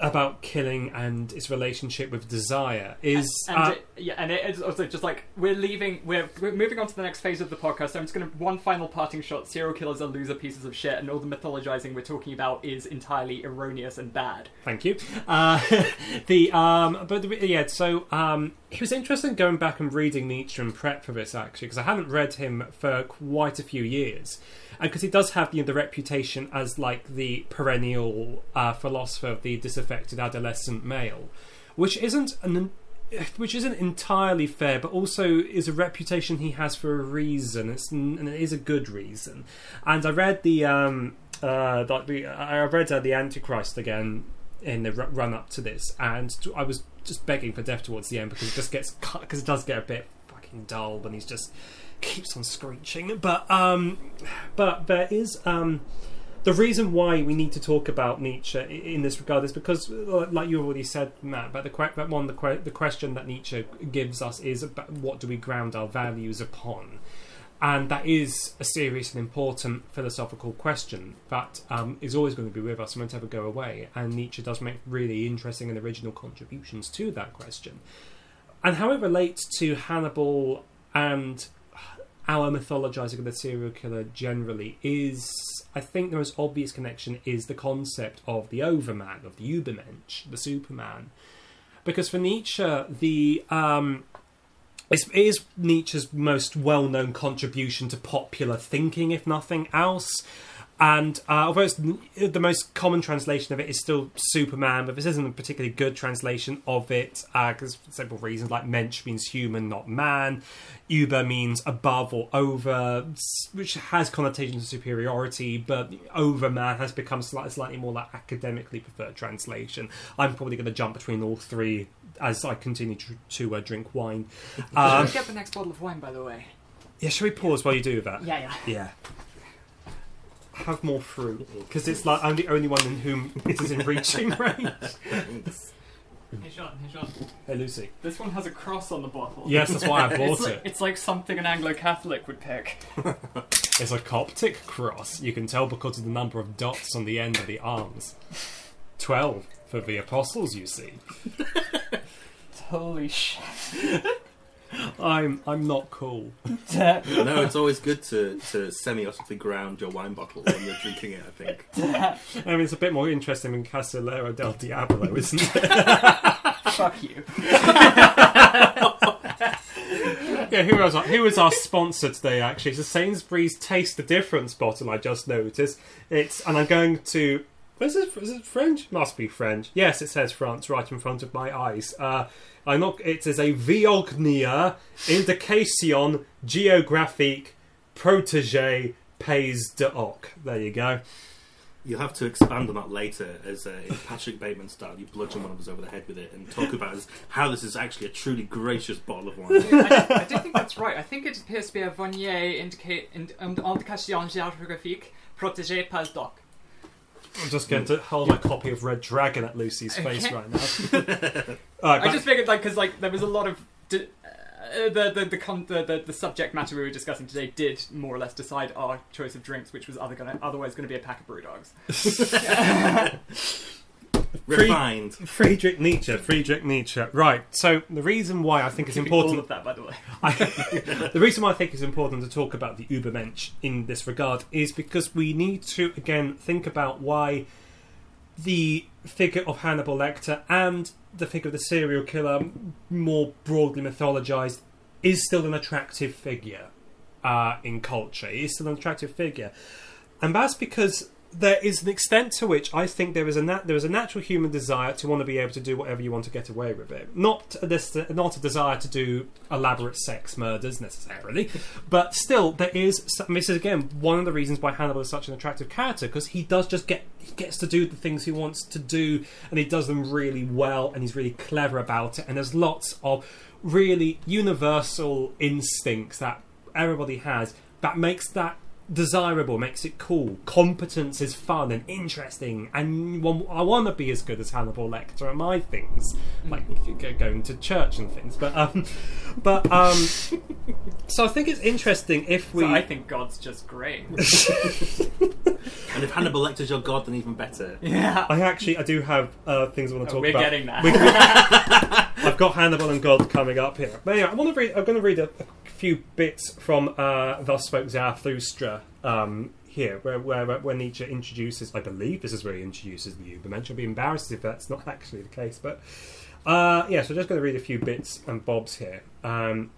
C: about killing and its relationship with desire is
A: and
C: uh,
A: it, yeah, and it is also just like we're leaving, we're, we're moving on to the next phase of the podcast. So I'm just going to one final parting shot. Serial killers are loser pieces of shit, and all the mythologizing we're talking about is entirely erroneous and bad.
C: Thank you. Uh, the um, but yeah, so um, it was interesting going back and reading Nietzsche and prep for this actually because I hadn't read him for quite a few years, and because he does have you know, the reputation as like the perennial uh, philosopher of the disaffected adolescent male, which isn't an which isn't entirely fair, but also is a reputation he has for a reason. It's and it is a good reason. And I read the um, uh, like the I read uh, the Antichrist again in the run up to this, and I was just begging for death towards the end because it just gets cut because it does get a bit fucking dull when he's just keeps on screeching. But um, but there is um. The reason why we need to talk about Nietzsche in this regard is because, uh, like you already said, Matt, but the but one the, the question that Nietzsche gives us is about what do we ground our values upon, and that is a serious and important philosophical question that um, is always going to be with us and won't ever go away. And Nietzsche does make really interesting and original contributions to that question, and how it relates to Hannibal and our mythologizing of the serial killer generally is, I think, the most obvious connection is the concept of the Overman, of the Übermensch, the Superman, because for Nietzsche, the um, it's, it is Nietzsche's most well-known contribution to popular thinking, if nothing else. And uh, although it's, the most common translation of it is still Superman, but this isn't a particularly good translation of it because for several reasons. Like Mensch means human, not man. Uber means above or over, which has connotations of superiority, but Overman has become slightly, slightly more like academically preferred translation. I'm probably going to jump between all three as I continue to, to uh, drink wine. Um,
A: Should we get the next bottle of wine, by the way?
C: yeah, shall we pause while you do that?
A: Yeah, yeah.
C: Yeah. Have more fruit because it's like I'm the only one in whom it is in reaching range.
A: Hey, Sean, hey, Sean.
C: Hey, Lucy.
A: This one has a cross on the bottle.
C: Yes, that's why I
A: it's
C: bought
A: like,
C: it.
A: It's like something an Anglo-Catholic would pick.
C: It's a Coptic cross. You can tell because of the number of dots on the end of the arms. Twelve for the apostles, you see.
A: Holy shit.
C: I'm I'm not cool.
B: no, it's always good to, to semiotically ground your wine bottle when you're drinking it, I think.
C: I mean, it's a bit more interesting than Casillero del Diablo, isn't it?
A: Fuck you.
C: yeah, who was our, who was our sponsor today? Actually, it's a Sainsbury's Taste the Difference bottle. I just noticed it's, and I'm going to. Is it, is it French? Must be French. Yes, it says France right in front of my eyes. Uh, I know it is a Viognier Indication Géographique Protégé Pays de Hoc. There you go.
B: You'll have to expand on that later as uh, in Patrick Bateman style. You bludgeon one of us over the head with it and talk about as, how this is actually a truly gracious bottle of wine.
A: I, I don't think that's right. I think it appears to be a Vonier indicate, ind, um, indication géographique protégé de doc.
C: I'm just going to hold my copy of Red Dragon at Lucy's face
A: Okay.
C: right now.
A: I just figured, like, because like there was a lot of di- uh, the the the, con- the the the subject matter we were discussing today did more or less decide our choice of drinks, which was other gonna otherwise going to be a pack of brew dogs.
B: Refined.
C: Friedrich Nietzsche. Friedrich Nietzsche. Right. So the reason why I think it's
A: Keeping all
C: important
A: of that, by the way.
C: I, the reason why I think it's important to talk about the Ubermensch in this regard is because we need to again think about why the figure of Hannibal Lecter and the figure of the serial killer, more broadly mythologized, is still an attractive figure uh, in culture. He is still an attractive figure, and that's because there is an extent to which I think there is a nat- there is a natural human desire to want to be able to do whatever you want to get away with it. Not a not a desire to do elaborate sex murders necessarily, but still there is. some- This is again one of the reasons why Hannibal is such an attractive character because he does just get he gets to do the things he wants to do and he does them really well and he's really clever about it and there's lots of really universal instincts that everybody has that makes that desirable, makes it cool. Competence is fun and interesting, and one, I want to be as good as Hannibal Lecter at my things, like going to church and things. But um, but um, so I think it's interesting if we.
A: So I think God's just great.
B: And if Hannibal Lecter's your god, then even better.
A: yeah.
C: I actually I do have uh, things I want to
A: Oh,
C: talk
A: we're
C: about.
A: getting that.
C: We- we- I've got Hannibal and God coming up here. But anyway, I want to read. I'm going to read a, a few bits from uh, "Thus Spoke Zarathustra" um, here, where, where where Nietzsche introduces. I believe this is where he introduces the Ubermensch. I'll be embarrassed if that's not actually the case, but uh, yeah. So I'm just going to read a few bits and bobs here. Um,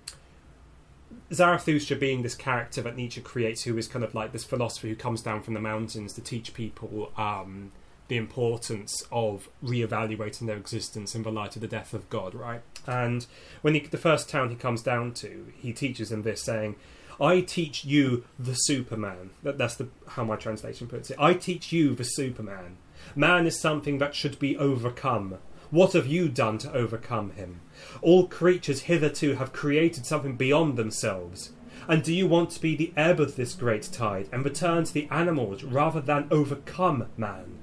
C: Zarathustra being this character that Nietzsche creates, who is kind of like this philosopher who comes down from the mountains to teach people um, the importance of reevaluating their existence in the light of the death of God, right? And when he, the first town he comes down to, he teaches them this, saying, "I teach you the Superman." That, that's the how my translation puts it. I teach you the Superman. Man is something that should be overcome. What have you done to overcome him? All creatures hitherto have created something beyond themselves. And do you want to be the ebb of this great tide and return to the animals rather than overcome man?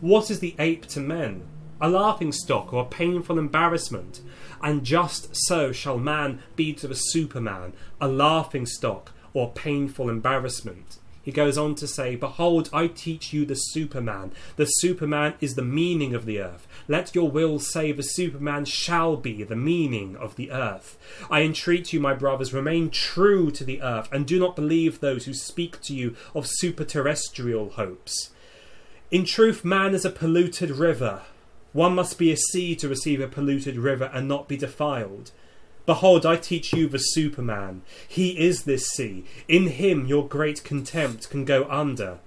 C: What is the ape to men? A laughing stock or a painful embarrassment? And just so shall man be to the Superman, a laughing stock or painful embarrassment. He goes on to say, Behold, I teach you the Superman. The Superman is the meaning of the earth. Let your will say the Superman shall be the meaning of the earth. I entreat you, my brothers, remain true to the earth, and do not believe those who speak to you of superterrestrial hopes. In truth, man is a polluted river. One must be a sea to receive a polluted river and not be defiled. Behold, I teach you the Superman. He is this sea. In him your great contempt can go under.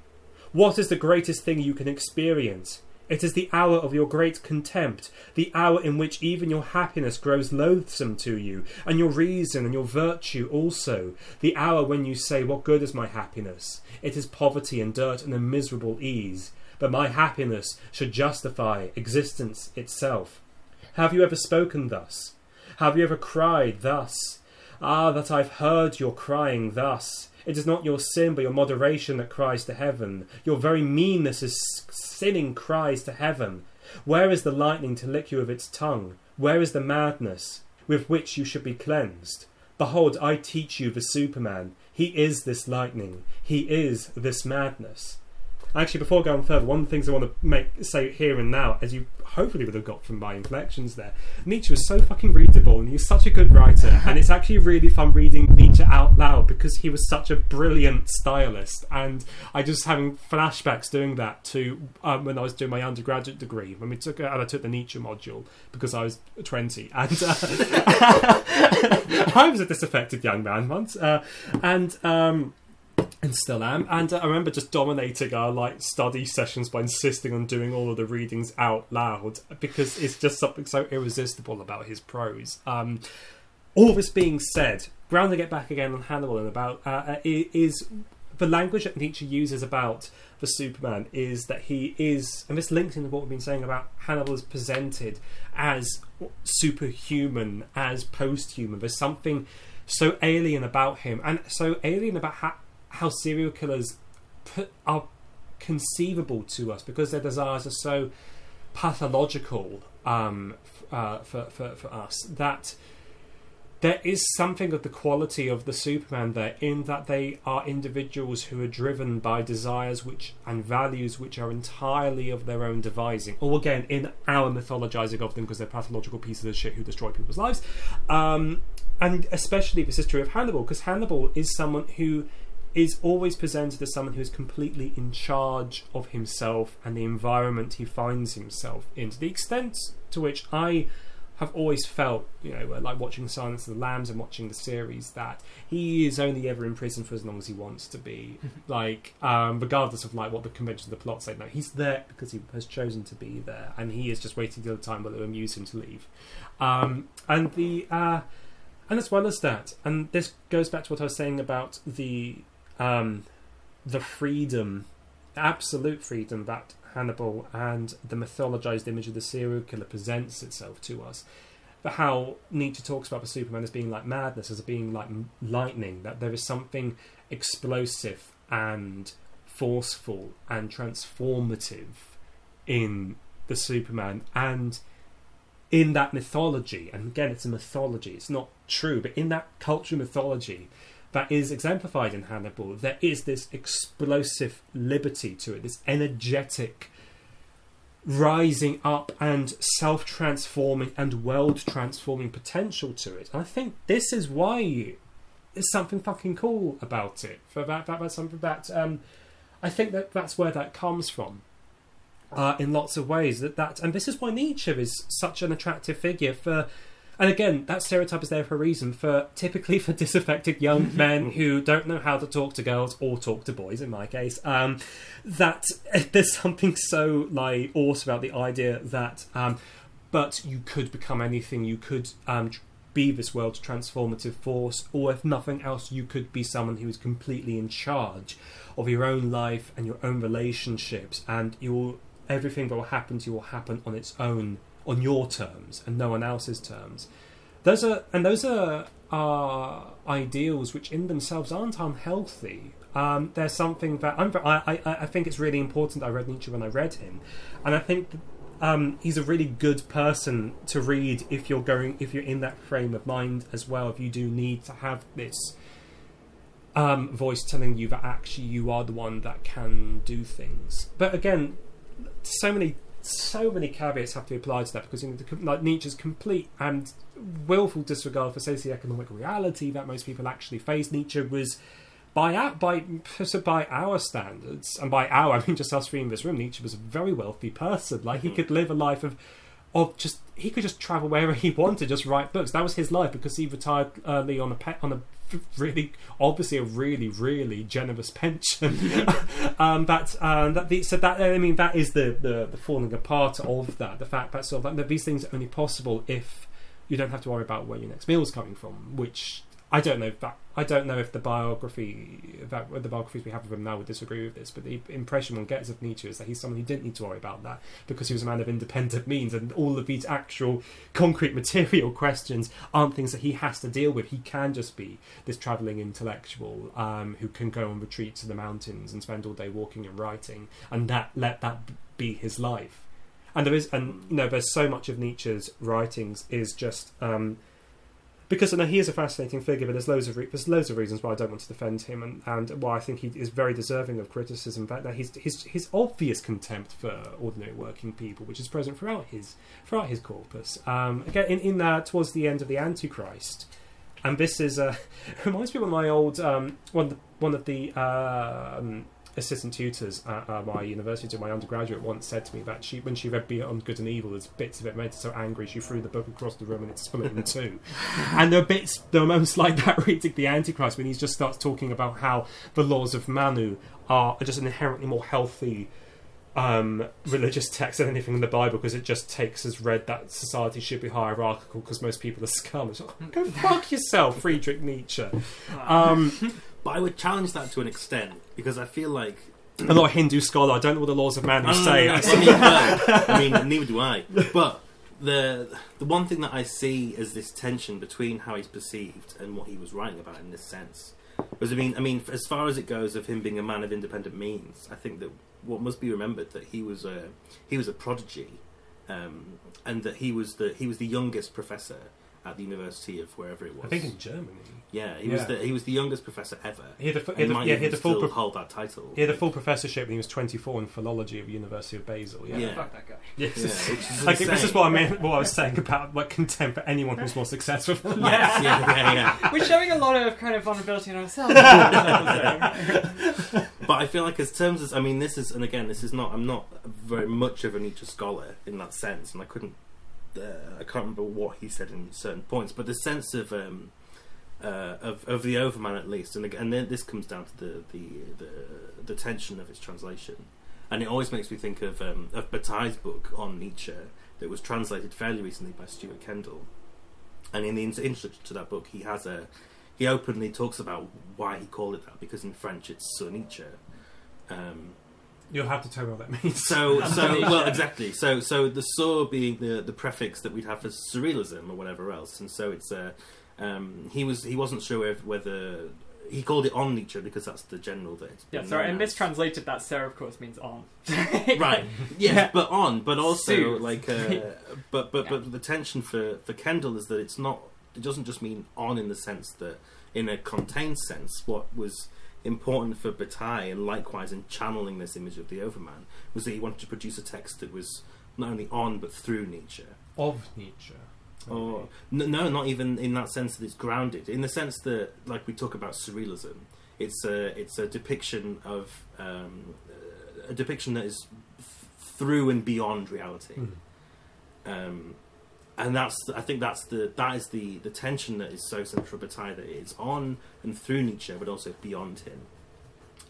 C: What is the greatest thing you can experience? It is the hour of your great contempt, the hour in which even your happiness grows loathsome to you, and your reason and your virtue also, the hour when you say, What good is my happiness? It is poverty and dirt and a miserable ease, but my happiness should justify existence itself. Have you ever spoken thus? Have you ever cried thus? Ah, that I've heard your crying thus. It is not your sin, but your moderation that cries to heaven. Your very meanness is sinning cries to heaven. Where is the lightning to lick you with its tongue? Where is the madness with which you should be cleansed? Behold, I teach you the Superman. He is this lightning. He is this madness. Actually, before going further, one of the things I want to make say here and now, as you hopefully would have got from my inflections there, Nietzsche was so fucking readable and he was such a good writer, and it's actually really fun reading Nietzsche out loud because he was such a brilliant stylist, and I just having flashbacks doing that to um, when I was doing my undergraduate degree when we took and I took the Nietzsche module because I was twenty and uh, I was a disaffected young man once, uh, and. Um, and still am. And uh, I remember just dominating our like study sessions by insisting on doing all of the readings out loud because it's just something so irresistible about his prose. Um, all this being said, grounding it back again on Hannibal and about uh, uh, is the language that Nietzsche uses about the Superman is that he is, and this links into what we've been saying about Hannibal is presented as superhuman, as post-human. There's something so alien about him, and so alien about how, how serial killers put, are conceivable to us because their desires are so pathological um, uh, for, for, for us that there is something of the quality of the Superman there in that they are individuals who are driven by desires which and values which are entirely of their own devising, or again in our mythologizing of them because they're pathological pieces of shit who destroy people's lives. Um, and especially this is true of Hannibal because Hannibal is someone who is always presented as someone who is completely in charge of himself and the environment he finds himself in. To the extent to which I have always felt, you know, like watching Silence of the Lambs and watching the series, that he is only ever in prison for as long as he wants to be. like, um, regardless of like what the conventions of the plot say, no, he's there because he has chosen to be there, and he is just waiting till the time will amuse him to leave. Um, and the uh, and as well as that, and this goes back to what I was saying about the um, the freedom, absolute freedom that Hannibal and the mythologized image of the serial killer presents itself to us. But how Nietzsche talks about the Superman as being like madness, as being like lightning, that there is something explosive and forceful and transformative in the Superman and in that mythology. And again, it's a mythology, it's not true, but in that culture mythology, that is exemplified in Hannibal. There is this explosive liberty to it, this energetic rising up and self transforming and world transforming potential to it. And I think this is why there's something fucking cool about it. For that, that that's something that um, I think that that's where that comes from. Uh, in lots of ways that that and this is why Nietzsche is such an attractive figure for and again, that stereotype is there for a reason. For typically for disaffected young men who don't know how to talk to girls or talk to boys, in my case, um, that there's something so like awesome about the idea that, um, but you could become anything. You could um, be this world's transformative force, or if nothing else, you could be someone who is completely in charge of your own life and your own relationships, and your everything that will happen to you will happen on its own on your terms and no one else's terms. Those are and those are are ideals which in themselves aren't unhealthy. Um, there's something that I'm, I, I I think it's really important. I read Nietzsche when I read him, and I think um, he's a really good person to read if you're going if you're in that frame of mind as well. If you do need to have this um, voice telling you that actually you are the one that can do things. But again, so many so many caveats have to be applied to that because you know, the, like Nietzsche's complete and willful disregard for socioeconomic reality that most people actually face. Nietzsche was by our, by so by our standards and by our I mean just us three in this room. Nietzsche was a very wealthy person. Like he hmm. could live a life of of just he could just travel wherever he wanted, just write books. That was his life because he retired early on a pe- on a really obviously a really really generous pension. um, but um, that the, so that I mean that is the, the the falling apart of that. The fact that sort of that these things are only possible if you don't have to worry about where your next meal is coming from, which. I don't know if that. I don't know if the biography, that the biographies we have of him now would disagree with this, but the impression one gets of Nietzsche is that he's someone who didn't need to worry about that because he was a man of independent means, and all of these actual concrete material questions aren't things that he has to deal with. He can just be this travelling intellectual um, who can go on retreat to the mountains and spend all day walking and writing, and that let that be his life. And there is, and you know, there's so much of Nietzsche's writings is just. Um, because I know he is a fascinating figure, but there's loads of re- there's loads of reasons why I don't want to defend him, and, and why I think he is very deserving of criticism. Fact, that his his his obvious contempt for ordinary working people, which is present throughout his throughout his corpus. Um, again, in in that towards the end of the Antichrist, and this is uh, reminds me of my old um, one of the, one of the um, assistant tutors at uh, my university, my undergraduate, once said to me that she, when she read Beyond Good and Evil, there's bits of it made her so angry she threw the book across the room and it's split in two. and there are bits, there are moments like that reading The Antichrist when he just starts talking about how the laws of Manu are just an inherently more healthy um, religious text than anything in the Bible because it just takes as read that society should be hierarchical because most people are scum. It's like, go fuck yourself, Friedrich Nietzsche. Um,
B: But I would challenge that to an extent because I feel like
C: I'm not a Hindu scholar. I don't know what the laws of man
B: No, no,
C: say.
B: no,
C: I
B: mean, no. I mean, neither do I. But the the one thing that I see is this tension between how he's perceived and what he was writing about in this sense was, I mean, I mean, as far as it goes of him being a man of independent means, I think that what must be remembered that he was a he was a prodigy, um, and that he was the he was the youngest professor at the University of wherever it was.
C: I think in Germany.
B: yeah, he was
C: Yeah.
B: the he was the youngest professor ever.
C: He had a, fu- he had a-
B: might
C: yeah, he
B: even
C: had a full
B: still
C: pro-
B: hold that title.
C: he had a full professorship when he was 24 in philology at the University of Basel. Yeah.
B: Yeah.
A: Fuck that guy.
C: Yes.
B: Yeah, which is
C: Like, this is
B: insane.
C: what I meant. What I was saying about like contempt for anyone who's more successful. than I
B: Yes, yeah, yeah, yeah.
A: We're showing a lot of kind of vulnerability in ourselves.
B: But I feel like, as terms as I mean, this is, and again, this is not. I'm not very much of a Nietzsche scholar in that sense, and I couldn't. Uh, I can't remember what he said in certain points, but the sense of um, uh, of of the Overman at least, and and then this comes down to the the the, the tension of its translation, and it always makes me think of um, of Bataille's book on Nietzsche that was translated fairly recently by Stuart Kendall, and in the introduction to that book, he has a he openly talks about why he called it that because in French it's sur Nietzsche. Um,
C: You'll have to tell me what that means.
B: so, so well, exactly. So, so the sur being the the prefix that we'd have for surrealism or whatever else, and so it's uh, um, he was he wasn't sure if, whether he called it on Nietzsche because that's the general that it's
A: yeah, sorry, I
B: known as.
A: mistranslated that. Sir, of course, means on.
B: right yes
A: Yeah.
B: but on but also
A: Soothe.
B: like uh, but but
A: Yeah.
B: but the tension for for kendall is that it's not it doesn't just mean on in the sense that in a contained sense what was important for Bataille and likewise in channeling this image of the overman was that he wanted to produce a text that was not only on but through Nietzsche
C: of Nietzsche.
B: or no, not even in that sense that it's grounded. In the sense that, like we talk about surrealism, it's a it's a depiction of um, a depiction that is th- through and beyond reality.
C: Mm.
B: Um, and that's I think that's the that is the the tension that is so central to Bataille that it's on and through Nietzsche, but also beyond him.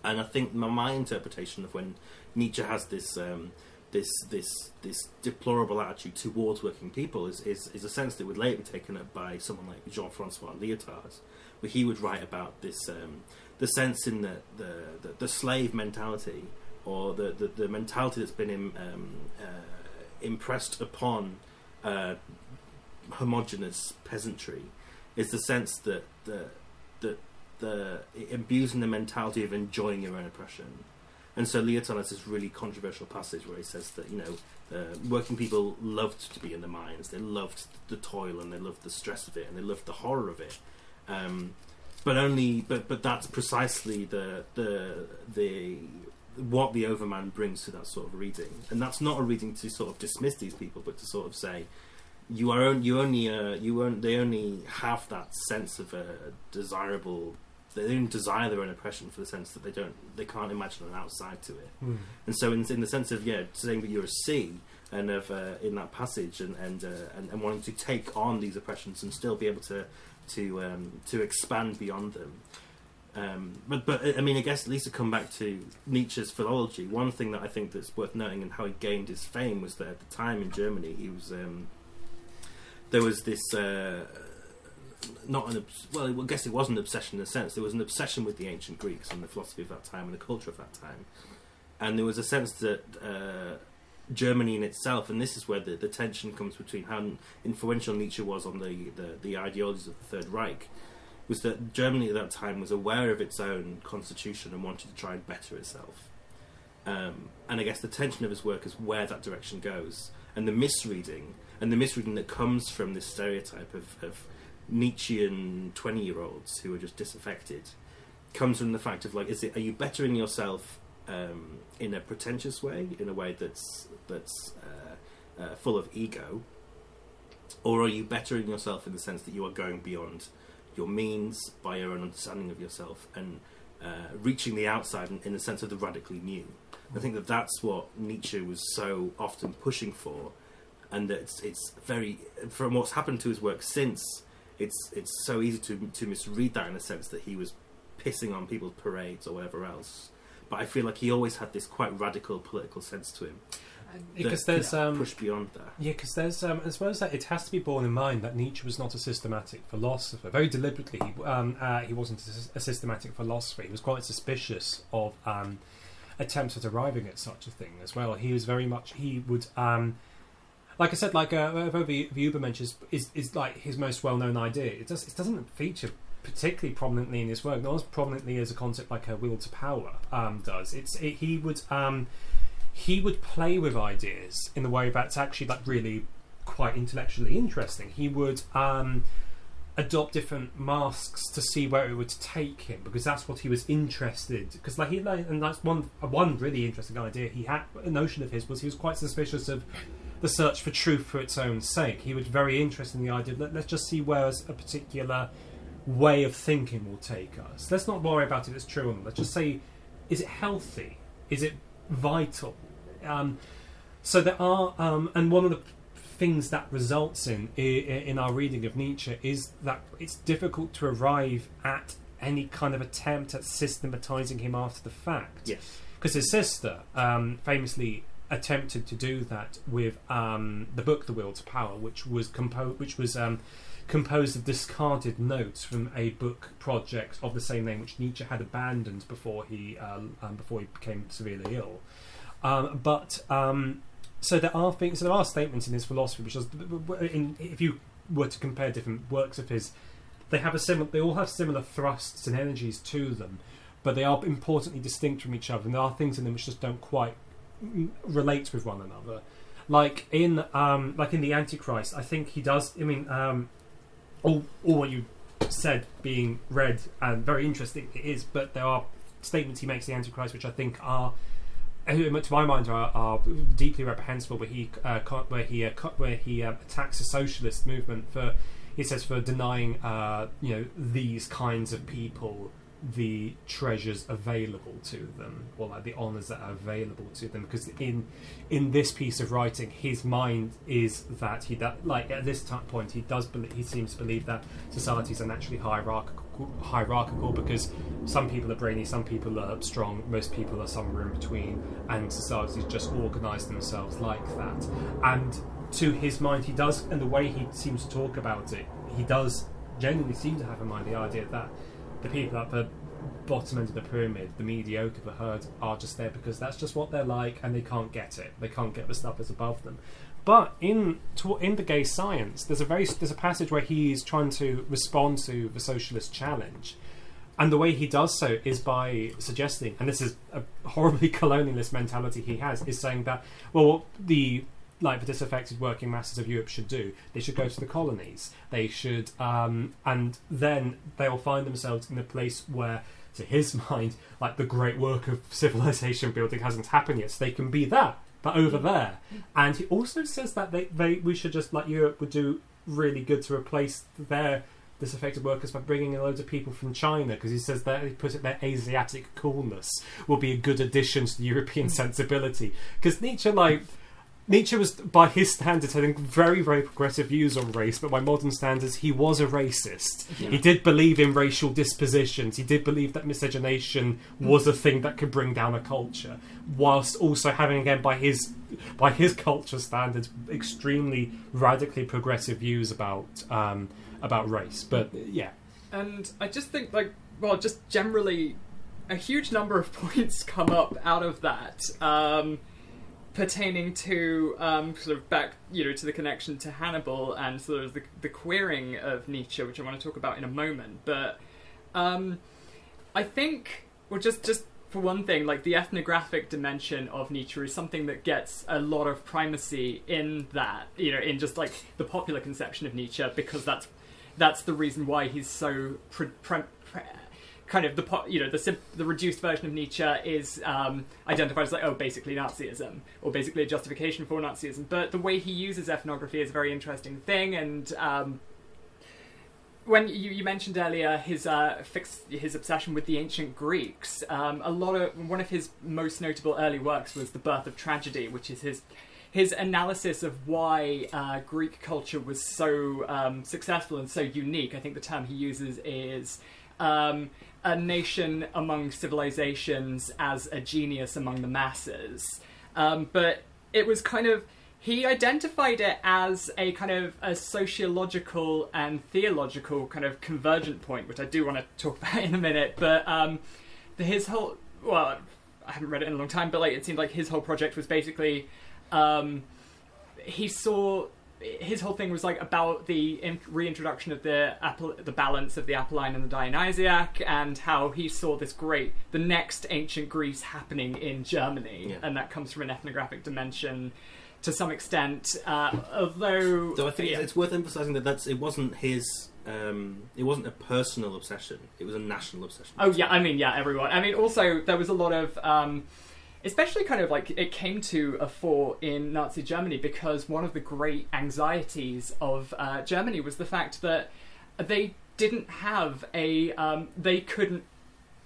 B: And I think my, my interpretation of when Nietzsche has this um, this this this deplorable attitude towards working people is, is is a sense that would later be taken up by someone like Jean Francois Lyotard, where he would write about this um, the sense in the the, the, the slave mentality or the, the, the mentality that's been im, um, uh, impressed upon uh, homogenous peasantry is the sense that the that the it imbues in the mentality of enjoying your own oppression. And so Lyotard has this really controversial passage where he says that you know uh, working people loved to be in the mines, they loved the toil and they loved the stress of it and they loved the horror of it. Um, but only, but but that's precisely the the the what the Overman brings to that sort of reading, and that's not a reading to sort of dismiss these people, but to sort of say you are on, you only uh, you on, they only have that sense of a desirable. They don't desire their own oppression for the sense that they don't they can't imagine an outside to it.
C: Mm.
B: And so, in, in the sense of yeah, saying that you're a C, and of uh, in that passage, and and, uh, and and wanting to take on these oppressions and still be able to to um, to expand beyond them. Um, but but I mean, I guess at least to come back to Nietzsche's philology, one thing that I think that's worth noting and how he gained his fame was that at the time in Germany, he was um, there was this. Uh, not an well, I guess it was an obsession in a sense. There was an obsession with the ancient Greeks and the philosophy of that time and the culture of that time, and there was a sense that uh, Germany in itself, and this is where the, the tension comes between how influential Nietzsche was on the, the, the ideologies of the Third Reich, was that Germany at that time was aware of its own constitution and wanted to try and better itself. Um, and I guess the tension of his work is where that direction goes, and the misreading, and the misreading that comes from this stereotype of, of Nietzschean twenty-year-olds who are just disaffected comes from the fact of like, is it are you bettering yourself um, in a pretentious way, in a way that's that's uh, uh, full of ego, or are you bettering yourself in the sense that you are going beyond your means by your own understanding of yourself and uh, reaching the outside in, in the sense of the radically new? I think that that's what Nietzsche was so often pushing for, and that it's, it's very from what's happened to his work since. It's it's so easy to to misread that in the sense that he was pissing on people's parades or whatever else. But I feel like he always had this quite radical political sense to him.
C: Because
B: that
C: there's um,
B: pushed beyond that.
C: Yeah, because there's um, as well as that, it has to be borne in mind that Nietzsche was not a systematic philosopher. Very deliberately, he, um, uh, he wasn't a, a systematic philosopher. He was quite suspicious of um, attempts at arriving at such a thing as well. He was very much he would. Like I said, like uh, the Übermensch is, is like his most well-known idea. It does it doesn't feature particularly prominently in his work, not as prominently as a concept like a will to power um, does. It's it, he would um, he would play with ideas in the way that's actually like really quite intellectually interesting. He would um, adopt different masks to see where it would take him because that's what he was interested. Because like he and that's one one really interesting idea he had. A notion of his was he was quite suspicious of the search for truth for its own sake. He was very interested in the idea. Let, let's just see where a particular way of thinking will take us. Let's not worry about if it's true or not. Let's just say, is it healthy? Is it vital? Um, so there are, um, and one of the things that results in in our reading of Nietzsche is that it's difficult to arrive at any kind of attempt at systematizing him after the fact.
B: Yes.
C: Because his sister um, famously attempted to do that with um, the book *The Will to Power*, which was compo- which was um, composed of discarded notes from a book project of the same name, which Nietzsche had abandoned before he um, um, before he became severely ill. Um, but um, so there are things, so there are statements in his philosophy, which is, in, if you were to compare different works of his, they have a similar, they all have similar thrusts and energies to them, but they are importantly distinct from each other, and there are things in them which just don't quite relate with one another. Like in, um, like in the Antichrist, I think he does. I mean, um, all, all what you said being read and very interesting it is, but there are statements he makes the Antichrist which I think are, to my mind, are, are deeply reprehensible. Where he uh, where he uh, where he uh, attacks a socialist movement for he says for denying uh, you know these kinds of people the treasures available to them or like the honors that are available to them because in in this piece of writing his mind is that he that like at this point he does believe he seems to believe that societies are naturally hierarchical hierarchical because some people are brainy some people are strong most people are somewhere in between and societies just organize themselves like that. And to his mind he does and the way he seems to talk about it he does genuinely seem to have in mind the idea that the people at the bottom end of the pyramid, the mediocre, the herd, are just there because that's just what they're like, and they can't get it. They can't get the stuff that's above them. But in in the gay science, there's a very there's a passage where he's trying to respond to the socialist challenge, and the way he does so is by suggesting, and this is a horribly colonialist mentality he has, is saying that well the like the disaffected working masses of Europe should do. They should go to the colonies. They should, um, and then they will find themselves in a place where, to his mind, like the great work of civilization building hasn't happened yet. So they can be that, but over there. And he also says that they, they we should just like Europe would do really good to replace their disaffected workers by bringing in loads of people from China because he says that he put it their Asiatic coolness will be a good addition to the European sensibility because Nietzsche like Nietzsche was, by his standards, having very, very progressive views on race, but by modern standards, he was a racist.
B: Yeah.
C: He did believe in racial dispositions. He did believe that miscegenation was a thing that could bring down a culture, whilst also having, again, by his by his culture standards, extremely radically progressive views about um, about race. But yeah,
A: And I just think, like, well, just generally, a huge number of points come up out of that, um, pertaining to um, sort of back, you know, to the connection to Hannibal and sort of the, the queering of Nietzsche, which I want to talk about in a moment. But um, I think, well, just just for one thing, like the ethnographic dimension of Nietzsche is something that gets a lot of primacy in that, you know, in just like the popular conception of Nietzsche, because that's that's the reason why he's so pre- pre- kind of the you know the the reduced version of Nietzsche is um, identified as like oh basically Nazism or basically a justification for Nazism. But the way he uses ethnography is a very interesting thing, and um, when you, you mentioned earlier his uh, fix, his obsession with the ancient Greeks, um, a lot of one of his most notable early works was the Birth of Tragedy, which is his his analysis of why uh, Greek culture was so um, successful and so unique. I think the term he uses is um, a nation among civilizations as a genius among the masses. Um, but it was kind of he identified it as a kind of a sociological and theological kind of convergent point, which I do want to talk about in a minute. But um, his whole well, I haven't read it in a long time, but like it seemed like his whole project was basically um, he saw his whole thing was like about the reintroduction of the Apple, the balance of the Apolline and the Dionysiac, and how he saw this great the next ancient Greece happening in Germany,
B: Yeah.
A: and that comes from an ethnographic dimension to some extent. Uh, although,
B: So I think
A: yeah.
B: it's worth emphasising that that's it wasn't his. Um, it wasn't a personal obsession. It was a national obsession.
A: Oh yeah, I mean yeah, everyone. I mean also there was a lot of um especially kind of like it came to a fore in Nazi Germany because one of the great anxieties of uh, Germany was the fact that they didn't have a um, they couldn't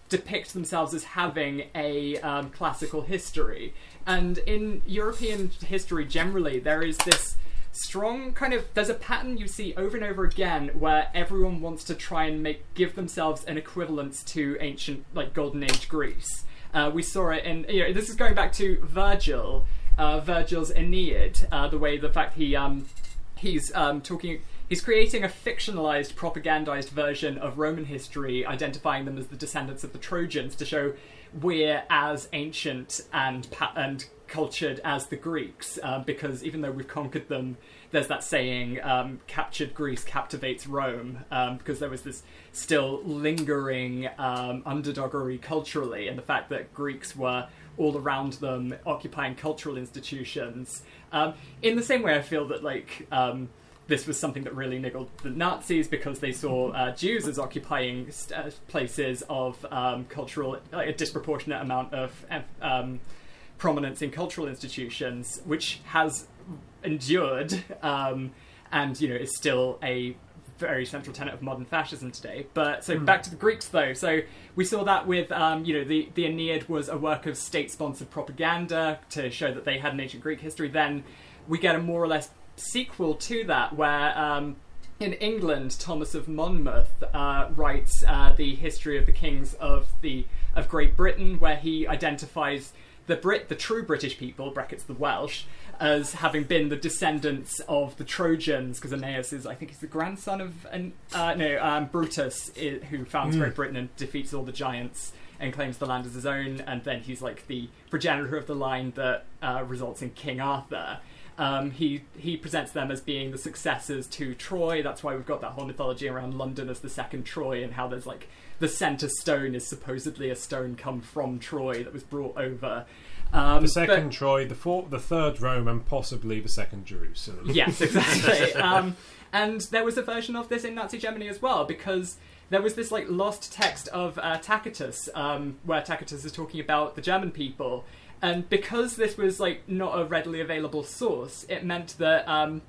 A: depict themselves as having a um, classical history and in European history generally there is this strong kind of there's a pattern you see over and over again where everyone wants to try and make give themselves an equivalence to ancient like golden age Greece. Uh, we saw it in you know this is going back to Virgil, uh, Virgil's Aeneid, uh, the way the fact he um, he's um, talking he's creating a fictionalized propagandized version of roman history identifying them as the descendants of the trojans to show we're as ancient and and cultured as the greeks uh, because even though we've conquered them there's that saying um, captured greece captivates rome um, because there was this still lingering um, underdoggery culturally and the fact that greeks were all around them occupying cultural institutions. Um, in the same way i feel that like um, this was something that really niggled the Nazis because they saw uh, Jews as occupying st- uh, places of um, cultural, like a disproportionate amount of um, prominence in cultural institutions, which has endured um, and you know is still a very central tenet of modern fascism today. But so back to the Greeks, though. So we saw that with, um, you know, the, the Aeneid was a work of state-sponsored propaganda to show that they had an ancient Greek history. Then we get a more or less sequel to that, where um, in England, Thomas of Monmouth uh, writes uh, the history of the kings of the of Great Britain, where he identifies the Brit, the true British people (brackets the Welsh), as having been the descendants of the Trojans, because Aeneas is, I think, he's the grandson of an, uh, no um, Brutus, who founds Great Britain and defeats all the giants and claims the land as his own, and then he's like the progenitor of the line that uh, results in King Arthur. Um, he he presents them as being the successors to Troy. That's why we've got that whole mythology around London as the second Troy, and how there's like the center stone is supposedly a stone come from Troy that was brought over. Um,
C: The second
A: but-
C: Troy, the fourth, the third Rome, and possibly the second Jerusalem.
A: Yes, exactly. um, and there was a version of this in Nazi Germany as well, because there was this like lost text of uh, Tacitus, um, where Tacitus is talking about the German people, and because this was like not a readily available source, it meant that um,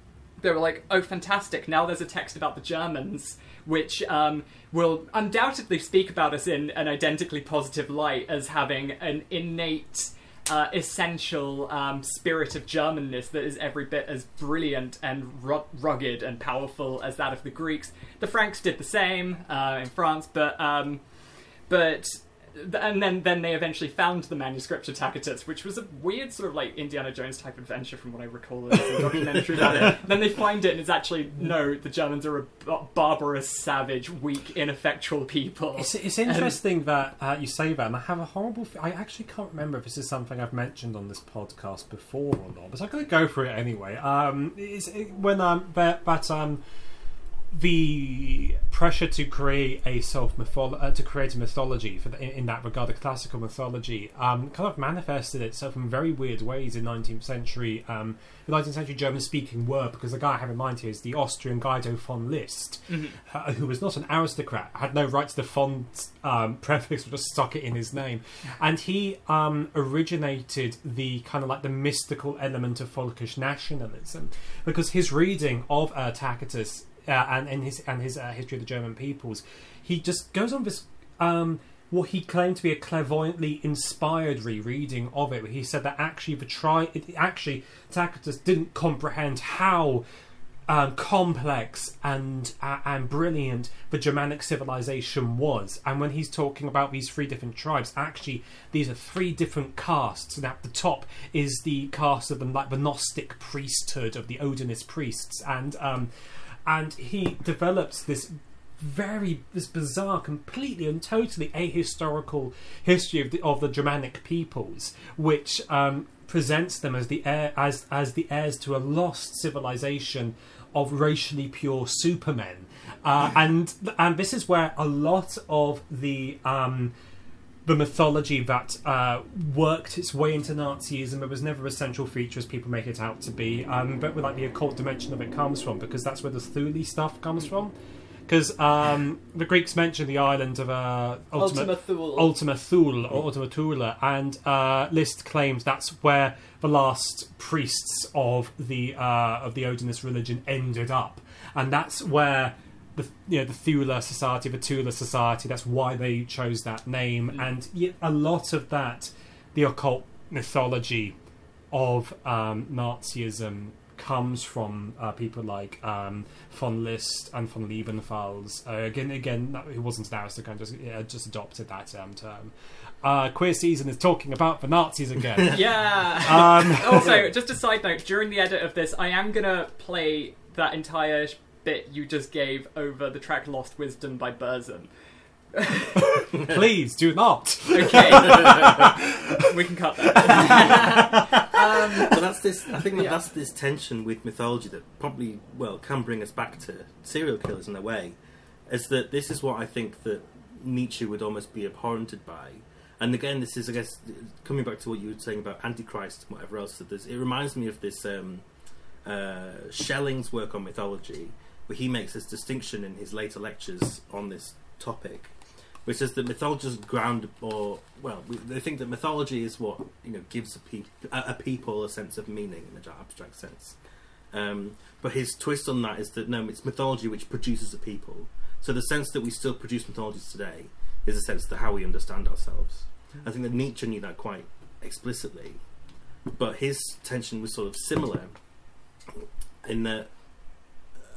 A: they were like, "Oh, fantastic! Now there's a text about the Germans." Which um, will undoubtedly speak about us in an identically positive light as having an innate uh, essential um, spirit of Germanness that is every bit as brilliant and ru- rugged and powerful as that of the Greeks. The Franks did the same uh, in France, but um, but and then then they eventually found the manuscript of Tacitus, which was a weird sort of like Indiana Jones type adventure from what I recall. There's a documentary about it. Then they find it, and it's actually no, the Germans are a barbarous, savage, weak, ineffectual people.
C: It's, it's interesting that uh, you say that, and I have a horrible. F- I actually can't remember if this is something I've mentioned on this podcast before or not, but I'm going to go for it anyway. Um, it's it, when um, that, that um, the pressure to create a self mytholo- uh, to create a mythology for the, in, in that regard, the classical mythology, um, kind of manifested itself in very weird ways in 19th century, um, the 19th century German speaking world. Because the guy I have in mind here is the Austrian Guido von List, uh, who was not an aristocrat, had no right to the von um, prefix, but just stuck it in his name, and he um, originated the kind of like the mystical element of folkish nationalism, because his reading of uh, Tacitus uh, and, and his and his uh, history of the German peoples, he just goes on this um, what he claimed to be a clairvoyantly inspired rereading of it. Where he said that actually the try it, actually Tacitus didn't comprehend how um, complex and uh, and brilliant the Germanic civilization was. And when he's talking about these three different tribes, actually these are three different castes. And at the top is the caste of the like the Gnostic priesthood of the Odinist priests, and um, and he develops this very this bizarre, completely and totally ahistorical history of the of the Germanic peoples, which um, presents them as the heir, as as the heirs to a lost civilization of racially pure supermen, uh, and and this is where a lot of the um, the mythology that uh, worked its way into Nazism. It was never a central feature as people make it out to be, um, but with like the occult dimension of it comes from, because that's where the Thule stuff comes from. Because um, the Greeks mentioned the island of uh, Ultima,
A: Ultima Thule.
C: Ultima Thule or Ultima Thule, and uh, List claims that's where the last priests of the uh, of the Odinist religion ended up, and that's where the you know the Thula Society, the Tula Society. That's why they chose that name, and yet a lot of that, the occult mythology of um, Nazism comes from uh, people like um, von List and von Liebenfels. Uh, again, again, he wasn't an aristocrat, just yeah, just adopted that um, term. Uh, Queer Season is talking about the Nazis again.
A: Yeah.
C: um,
A: also, just a side note, during the edit of this, I am gonna play that entire bit you just gave over the track "Lost Wisdom" by Burzum.
C: please do not.
A: Okay, we can cut that. um,
B: but that's this. I think that
A: Yeah.
B: that's this tension with mythology that probably well can bring us back to serial killers in a way, is that this is what I think that Nietzsche would almost be abhorrented by. And again, this is I guess coming back to what you were saying about Antichrist and whatever else. That there's, it reminds me of this um, uh, Schelling's work on mythology, where he makes this distinction in his later lectures on this topic, which is that mythology is ground or well, we, they think that mythology is what you know gives a, peop- a, people a sense of meaning in an abstract sense. Um, but his twist on that is that no, it's mythology which produces a people. So the sense that we still produce mythologies today is a sense that how we understand ourselves. I think that Nietzsche knew that quite explicitly, but his tension was sort of similar in that.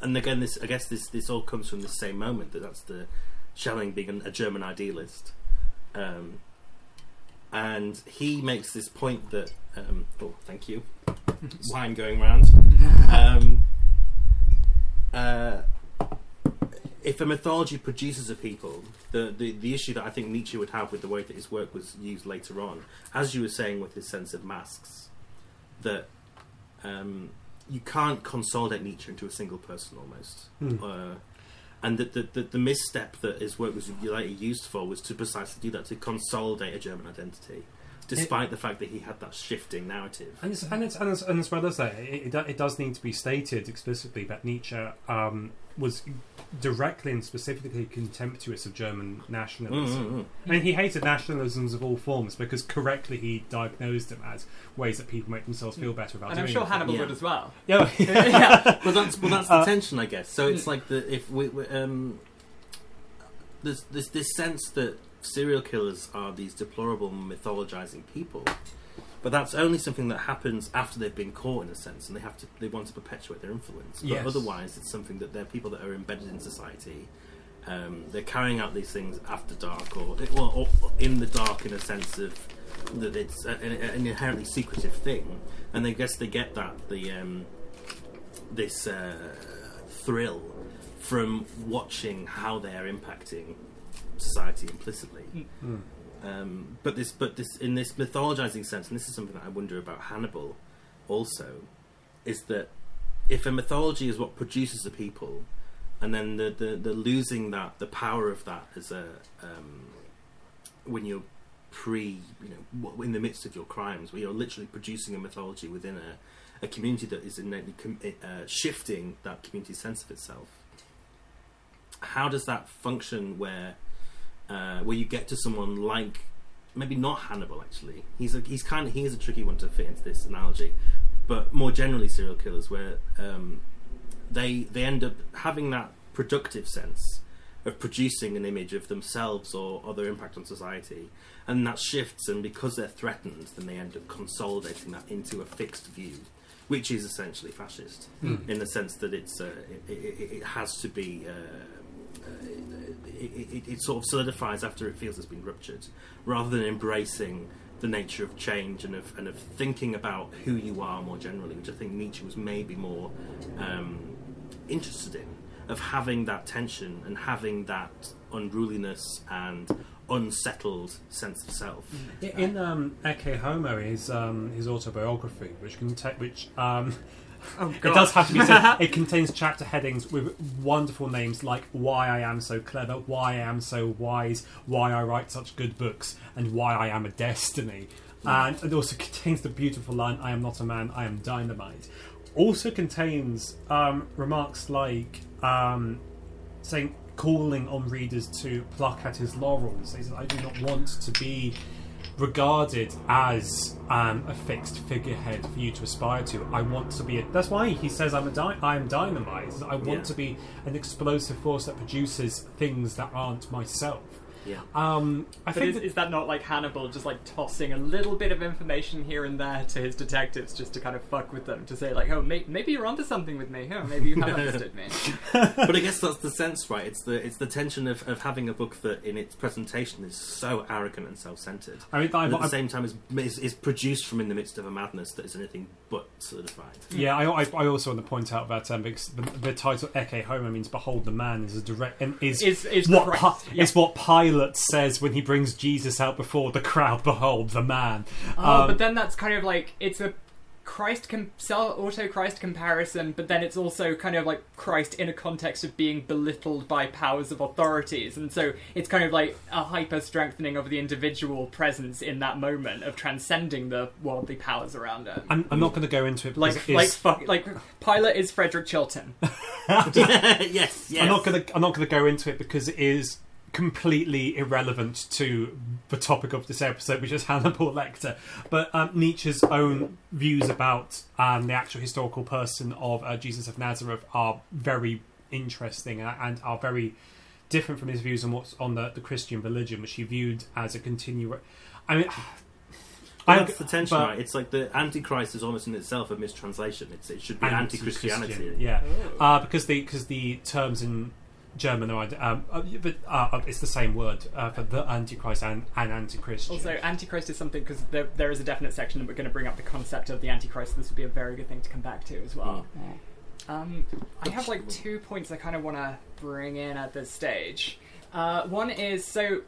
B: And again, this I guess this this all comes from the same moment that that's the Schelling being an- a German idealist, um, and he makes this point that um, oh thank you. Wine going round. Um, uh, if a mythology produces a people the, the the issue that I think Nietzsche would have with the way that his work was used later on as you were saying with his sense of masks that um, you can't consolidate Nietzsche into a single person almost
C: Hmm.
B: uh, and that the, the, the misstep that his work was later used for was to precisely do that to consolidate a German identity despite the fact that he had that shifting narrative
C: And, it's, and, it's, and, it's, and as well as that, it, it, it does need to be stated explicitly that Nietzsche um, was directly and specifically contemptuous of German nationalism.
B: Mm, mm, mm.
C: I mean, he hated nationalisms of all forms because correctly he diagnosed them as ways that people make themselves feel better about
A: and I'm
C: doing
A: sure
C: it.
A: Hannibal
B: Yeah.
A: would as well.
C: Yeah,
A: yeah.
B: But that's but that's the
C: Uh,
B: tension, I guess. So it's like the if we, we um, there's this this sense that serial killers are these deplorable mythologizing people, but that's only something that happens after they've been caught in a sense, and they have to they want to perpetuate their influence. But
C: Yes.
B: otherwise, it's something that they're people that are embedded in society. Um, they're carrying out these things after dark, or well, or in the dark, in a sense of that it's an, an inherently secretive thing, and I guess they get that the um, this uh, thrill from watching how they are impacting society implicitly.
C: Mm.
B: Um, but this, but this, in this mythologizing sense, and this is something that I wonder about Hannibal, also, is that if a mythology is what produces a people, and then the, the the losing that the power of that as a um, when you're pre you know in the midst of your crimes where you're literally producing a mythology within a, a community that is innately com- uh, shifting that community's sense of itself how does that function where uh, where you get to someone like maybe not Hannibal actually. He's a, he's kind of he is a tricky one to fit into this analogy. But more generally serial killers where um, they they end up having that productive sense of producing an image of themselves or, or their impact on society. And that shifts and because they're threatened then they end up consolidating that into a fixed view which is essentially fascist. In the sense that it's uh, it, it, it has to be uh, it, it, it sort of solidifies after it feels it's been ruptured rather than embracing the nature of change and of and of thinking about who you are more generally which I think Nietzsche was maybe more um, interested in of having that tension and having that unruliness and unsettled sense of self.
C: In um, Ecce Homo, his um, his autobiography, which can ta- which um,
A: Oh,
C: it does have to be said, it contains chapter headings with wonderful names like "Why I Am So Clever," "Why I Am So Wise," "Why I Write Such Good Books," and "Why I Am a Destiny." And it also contains the beautiful line "I am not a man, I am dynamite." Also contains um, remarks like um, saying calling on readers to pluck at his laurels. He says, "I do not want to be regarded as um, a fixed figurehead for you to aspire to. I want to be. A, that's why he says, "I'm a dy- I am dynamite. I want
B: Yeah.
C: to be an explosive force that produces things that aren't myself."
B: Yeah
C: Um, I
A: But
C: think
A: is,
C: that-
A: is that not like Hannibal just like tossing a little bit of information here and there to his detectives just to kind of fuck with them to say like, oh, may- maybe you're onto something with me. Oh, maybe you have understood me.
B: but I guess that's the sense, right? It's the it's the tension of, of having a book that, in its presentation, is so arrogant and self-centered,
C: I mean, I've,
B: at the
C: I've,
B: same time is, is is produced from in the midst of a madness that is anything but solidified.
C: Yeah, I, I, I also want to point out that um, because the, the title "Ecce Homo" means "Behold the Man" is a direct and is
A: Is is
C: what
A: Christ,
C: Pi-
A: yeah.
C: is what Pilate says when he brings Jesus out before the crowd. Behold the Man.
A: Oh,
C: Um,
A: but then that's kind of like it's a Christ com- auto Christ comparison, but then it's also kind of like Christ in a context of being belittled by powers of authorities, and so it's kind of like a hyper strengthening of the individual presence in that moment of transcending the worldly powers around it.
C: I'm, I'm not going to go into it.
A: Like,
C: because
A: like,
C: it's-
A: fuck, like Pilate is Frederick Chilton.
B: yes, yes.
C: I'm not going to. I'm not going to go into it because it is completely irrelevant to the topic of this episode, which is Hannibal Lecter. But um, Nietzsche's own views about um, the actual historical person of uh, Jesus of Nazareth are very interesting and, and are very different from his views on what's on the, the Christian religion, which he viewed as a continu. I mean.
B: Well, that's the tension,
C: but-
B: right? It's like the Antichrist is almost in itself a mistranslation. It's, it should be anti-Christianity.
C: Anti-Christian, Yeah, uh, because the because the terms in German are um, uh, but, uh, it's the same word uh, for the Antichrist and, and Anti-Christian.
A: Also, Antichrist is something because there, there is a definite section that we're going to bring up the concept of the Antichrist. This would be a very good thing to come back to as well. Um, I have like two points I kind of want to bring in at this stage. Uh, one is so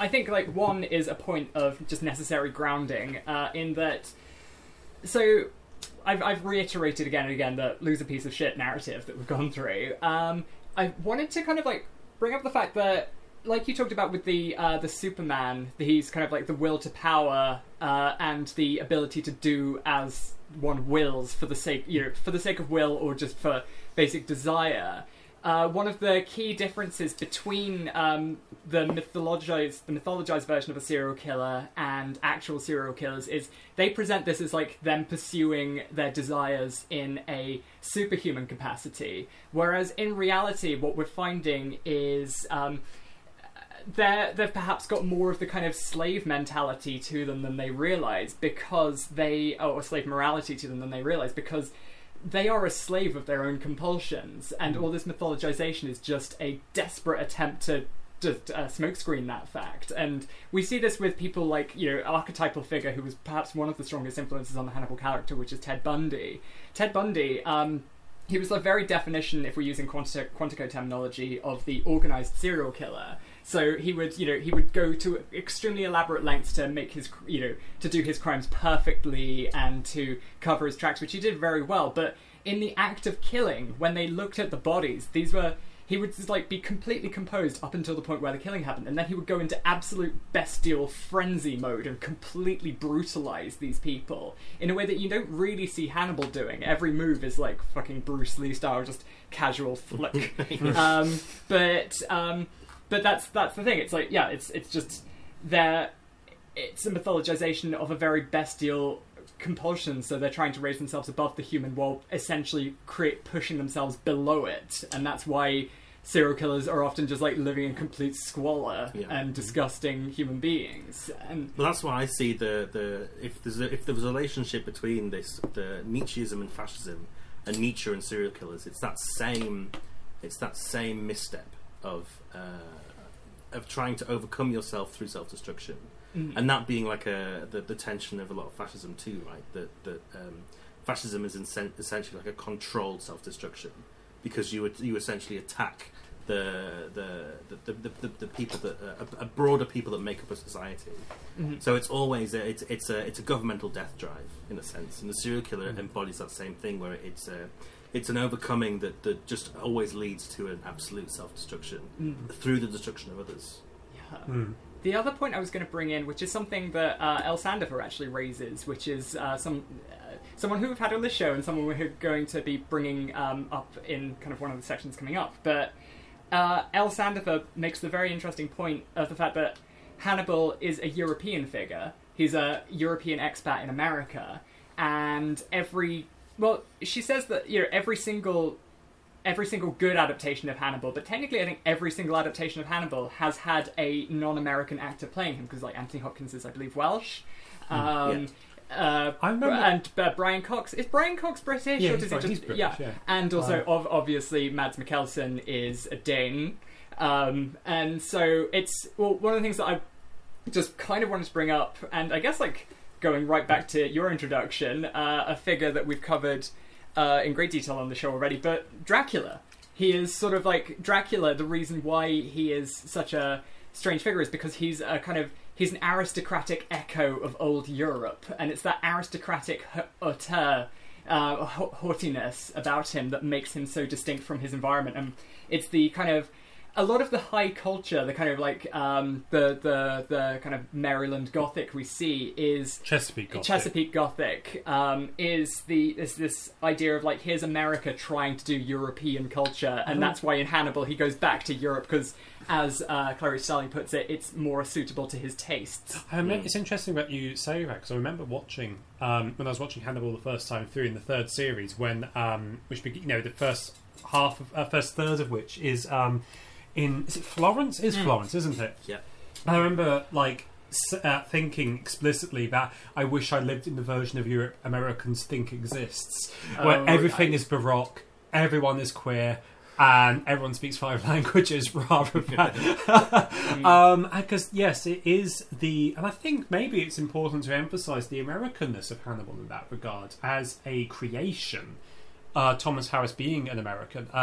A: I think like one is a point of just necessary grounding uh, in that. So I've, I've reiterated again and again the lose a piece of shit narrative that we've gone through. Um, I wanted to kind of like bring up the fact that, like you talked about with the uh, the Superman, he's kind of like the will to power uh, and the ability to do as one wills for the sake, you know, for the sake of will or just for basic desire. Uh, one of the key differences between um, the mythologized the mythologized version of a serial killer and actual serial killers is they present this as like them pursuing their desires in a superhuman capacity, whereas in reality, what we're finding is. Um, they're, they've perhaps got more of the kind of slave mentality to them than they realize because they, or slave morality to them than they realize because they are a slave of their own compulsions, and all this mythologization is just a desperate attempt to just uh, smokescreen that fact. And we see this with people like, you know, archetypal figure who was perhaps one of the strongest influences on the Hannibal character, which is Ted Bundy. Ted Bundy, um, he was the very definition, if we're using Quantico, Quantico terminology, of the organized serial killer. So he would, you know, he would go to extremely elaborate lengths to make his, you know, to do his crimes perfectly and to cover his tracks, which he did very well. But in the act of killing, when they looked at the bodies, these were he would just like be completely composed up until the point where the killing happened, and then he would go into absolute bestial frenzy mode and completely brutalize these people in a way that you don't really see Hannibal doing. Every move is like fucking Bruce Lee style, just casual flick. um, but um, but that's that's the thing. It's like yeah, it's it's just there. It's a mythologization of a very bestial compulsion. So they're trying to raise themselves above the human while essentially create pushing themselves below it, and that's why serial killers are often just like living in complete squalor
B: Yeah.
A: and disgusting human beings. And
B: Well, that's why I see the, the if there's a, if there was a relationship between this the Nietzscheism and fascism and Nietzsche and serial killers, it's that same it's that same misstep of uh, of trying to overcome yourself through self destruction,
A: Mm.
B: and that being like a the, the tension of a lot of fascism too, right? That that um, fascism is insen- essentially like a controlled self destruction because you would you essentially attack the the the, the, the, the people that uh, a, a broader people that make up a society.
A: Mhm.
B: So it's always a, it's it's a it's a governmental death drive in a sense, and the serial killer
C: Mhm.
B: embodies that same thing where it's a it's an overcoming that, that just always leads to an absolute self destruction
A: Mm.
B: through the destruction of others.
A: Yeah.
C: Mm.
A: The other point I was going to bring in, which is something that uh, El Sandifer actually raises, which is uh, some uh, someone who we've had on this show and someone we're going to be bringing um, up in kind of one of the sections coming up. But uh, El Sandifer makes the very interesting point of the fact that Hannibal is a European figure. He's a European expat in America, and every well, she says that you know every single every single good adaptation of Hannibal, but technically, I think every single adaptation of Hannibal has had a non-American actor playing him because, like, Anthony Hopkins is, I believe, Welsh. Um, uh,
C: I remember-
A: and uh, Brian Cox is Brian Cox British
C: Yeah,
A: or
C: he's
A: does he
C: Brit-
A: just
C: British,
A: yeah.
C: yeah.
A: And also,
C: Um,
A: ov- obviously, Mads Mikkelsen is a Dane, um, and so it's well one of the things that I just kind of wanted to bring up, and I guess like going right back to your introduction, uh, a figure that we've covered uh, in great detail on the show already, but Dracula. He is sort of like Dracula. The reason why he is such a strange figure is because he's a kind of he's an aristocratic echo of old Europe, and it's that aristocratic hauteur, uh, haughtiness about him that makes him so distinct from his environment, and it's the kind of a lot of the high culture, the kind of like um, the the the kind of Maryland Gothic we see is
C: Chesapeake Gothic.
A: Chesapeake Gothic um, is the is this idea of like here's America trying to do European culture, and that's why in Hannibal he goes back to Europe because, as uh, Clarice Starling puts it, it's more suitable to his tastes.
C: I mean, It's interesting that you say that because I remember watching um, when I was watching Hannibal the first time through in the third series, when um, which be- you know the first half of uh, first third of which is um, in is it Florence? It Is Florence, isn't it?
B: Yeah.
C: I remember like uh, thinking explicitly that I wish I lived in the version of Europe Americans think exists, where
A: Oh,
C: everything is baroque, everyone is queer. And everyone speaks five languages rather than um, because yes, it is the, and I think maybe it's important to emphasise the Americanness of Hannibal in that regard as a creation. Uh, Thomas Harris being an American, uh,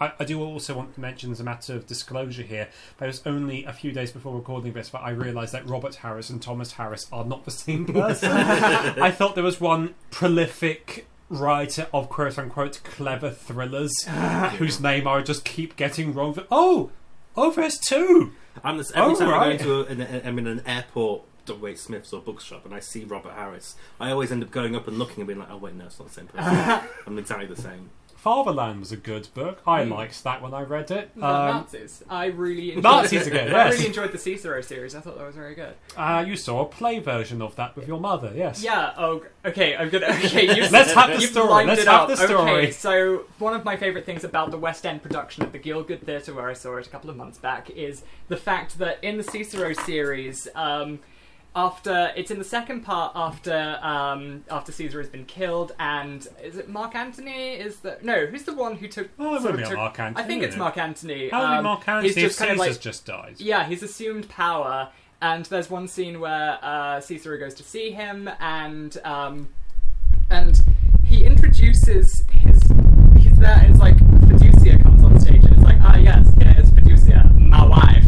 C: I, I, I do also want to mention as a matter of disclosure here. That it was only a few days before recording this that I realised that Robert Harris and Thomas Harris are not the same person. I thought there was one prolific writer of quote unquote clever thrillers whose name I would just keep getting wrong. Oh, oh, there's two.
B: I'm this, every
C: Oh,
B: time
C: right.
B: I go into a, an, I'm in an airport, Wait Smith's or bookshop, and I see Robert Harris. I always end up going up and looking and being like, "Oh wait, no, it's not the same person. I'm exactly the same."
C: Fatherland was a good book. I
A: Hmm.
C: liked that when I read it.
A: The
C: Um,
A: Nazis. I really enjoyed
C: Nazis again,
A: I
C: yes.
A: really enjoyed the Cicero series. I thought that was very good.
C: uh, you saw a play version of that with your mother, yes.
A: Yeah. Oh, okay. I'm gonna. Okay. You've,
C: Let's have the
A: you've
C: story,
A: lined
C: let's
A: it
C: have
A: up.
C: the story.
A: Okay. So one of my favorite things about the West End production at the Gielgud Theatre, where I saw it a couple of months back, is the fact that in the Cicero series. Um, after it's in the second part after um, after Caesar has been killed and is it Mark Antony is the no who's the one who took
C: Oh, it
A: of
C: be
A: took-
C: Mark Antony,
A: I think it's
C: it?
A: Mark Antony
C: How
A: um,
C: Mark Antony
A: he's
C: if
A: just kind of like
C: just died?
A: yeah, he's assumed power, and there's one scene where uh, Cicero goes to see him, and um, and he introduces his. He's there, and it's like Fiducia comes on stage, and it's like, ah, yes, here's Fiducia, my wife,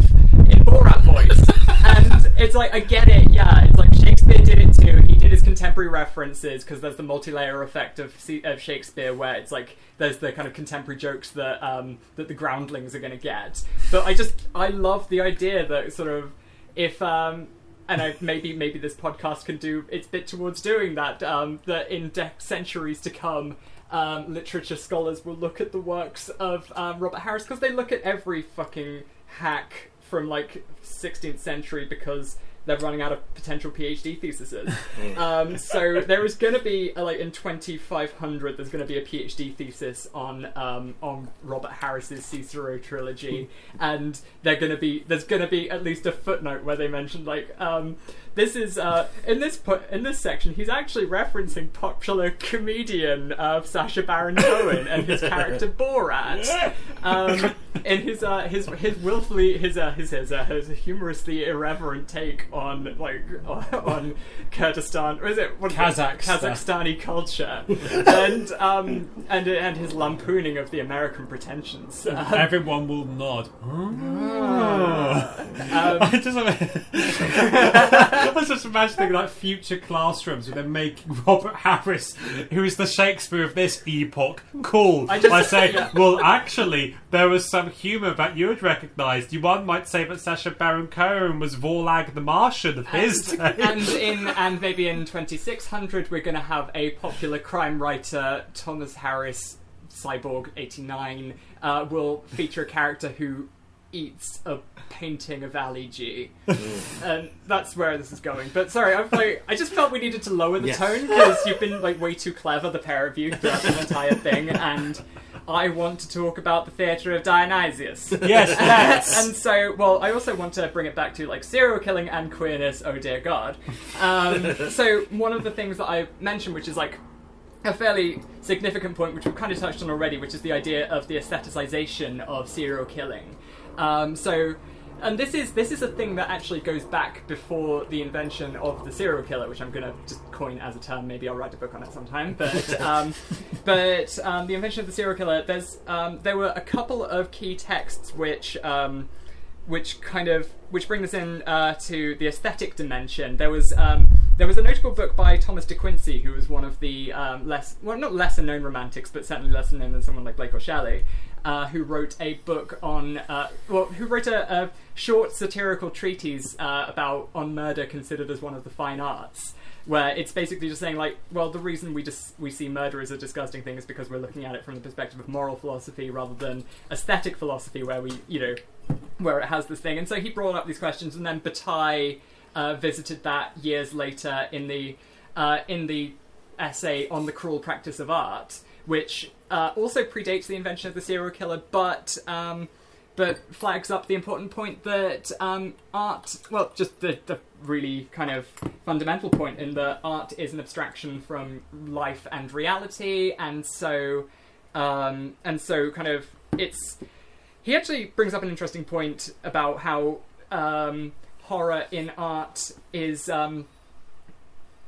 A: in Borat voice, and it's like, I get it, yeah, it's like Shakespeare did it too. He did his contemporary references because there's the multi-layer effect of, of Shakespeare, where it's like there's the kind of contemporary jokes that um, that the groundlings are going to get. But I just I love the idea that sort of if um, and I, maybe maybe this podcast can do its bit towards doing that. Um, that in de- centuries to come, um, literature scholars will look at the works of um, Robert Harris because they look at every fucking hack from like 16th century because they're running out of potential PhD theses. um, so there is going to be uh, like in 2500, there's going to be a PhD thesis on um, on Robert Harris's Cicero trilogy, and they're going to be there's going to be at least a footnote where they mention like um, this is uh, in this pu- in this section he's actually referencing popular comedian uh, Sacha Baron Cohen and his character Borat um, in his uh, his his willfully his uh, his his, uh, his humorously irreverent take on like on Kurdistan or is it what?
C: Kazakhstan.
A: Kazakhstani culture and um, and and his lampooning of the American pretensions. Uh,
C: Everyone will nod.
A: um,
C: I just, I was just imagining like future classrooms where they're making Robert Harris, who is the Shakespeare of this epoch, cool.
A: I
C: I, say,
A: yeah.
C: well, actually, there was some humour that you had recognised. You one might say that Sacha Baron Cohen was Vorlag the Martian of his day.
A: and in and maybe in 2600 we're going to have a popular crime writer Thomas Harris Cyborg 89 uh, will feature a character who eats a painting of Ali G and that's where this is going but sorry I'm like I just felt we needed to lower the
B: Yes.
A: tone because you've been like way too clever the pair of you throughout the entire thing and I want to talk about the theatre of Dionysius
C: yes, let's.
A: and so, well, I also want to bring it back to like serial killing and queerness. Oh dear God! Um, so one of the things that I mentioned, which is like a fairly significant point, which we've kind of touched on already, which is the idea of the aestheticization of serial killing. Um, so. And this is this is a thing that actually goes back before the invention of the serial killer, which I'm going to just coin as a term. Maybe I'll write a book on it sometime. But um, but um, the invention of the serial killer, there's um, there were a couple of key texts which um, which kind of which bring us in uh, to the aesthetic dimension. There was um, there was a notable book by Thomas de Quincey, who was one of the um, less well not lesser known romantics, but certainly lesser known than someone like Blake or Shelley. Uh, who wrote a book on, uh, well, who wrote a, a short satirical treatise uh, about on murder considered as one of the fine arts, where it's basically just saying like, well, the reason we just we see murder as a disgusting thing is because we're looking at it from the perspective of moral philosophy rather than aesthetic philosophy, where we, you know, where it has this thing. And so he brought up these questions, and then Bataille uh, visited that years later in the uh, in the essay on the cruel practice of art, which uh, also predates the invention of the serial killer, but um, but flags up the important point that um, art, well, just the, the really kind of fundamental point in that art is an abstraction from life and reality, and so um, and so kind of it's he actually brings up an interesting point about how um, horror in art is um,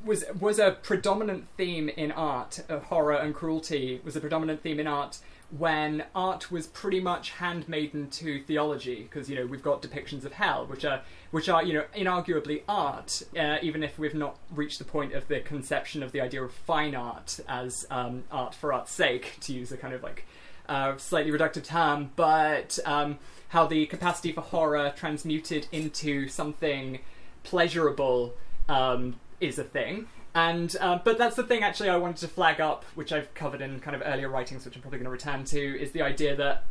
A: was was a predominant theme in art. Uh, horror and cruelty was a predominant theme in art when art was pretty much handmaiden to theology, because you know we've got depictions of hell, which are which are you know inarguably art, uh, even if we've not reached the point of the conception of the idea of fine art as um, art for art's sake, to use a kind of like uh, slightly reductive term, but um, how the capacity for horror transmuted into something pleasurable um, is a thing. And uh, but that's the thing actually I wanted to flag up, which I've covered in kind of earlier writings, which I'm probably going to return to, is the idea that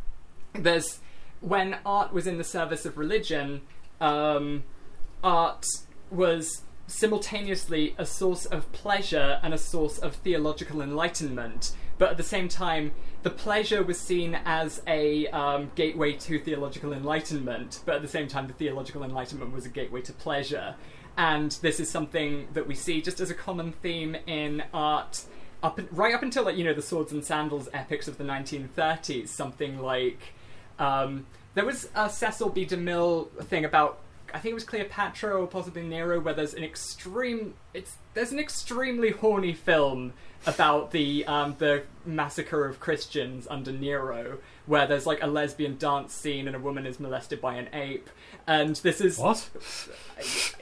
A: there's when art was in the service of religion, um, art was simultaneously a source of pleasure and a source of theological enlightenment. But at the same time, the pleasure was seen as a um, gateway to theological enlightenment. But at the same time, the theological enlightenment was a gateway to pleasure. And this is something that we see just as a common theme in art up right up until like you know the swords and sandals epics of the 1930s. Something like um, there was a Cecil B. DeMille thing about I think it was Cleopatra or possibly Nero, where there's an extreme it's there's an extremely horny film about the um, the massacre of Christians under Nero, where there's like a lesbian dance scene and a woman is molested by an ape, and this is
C: What?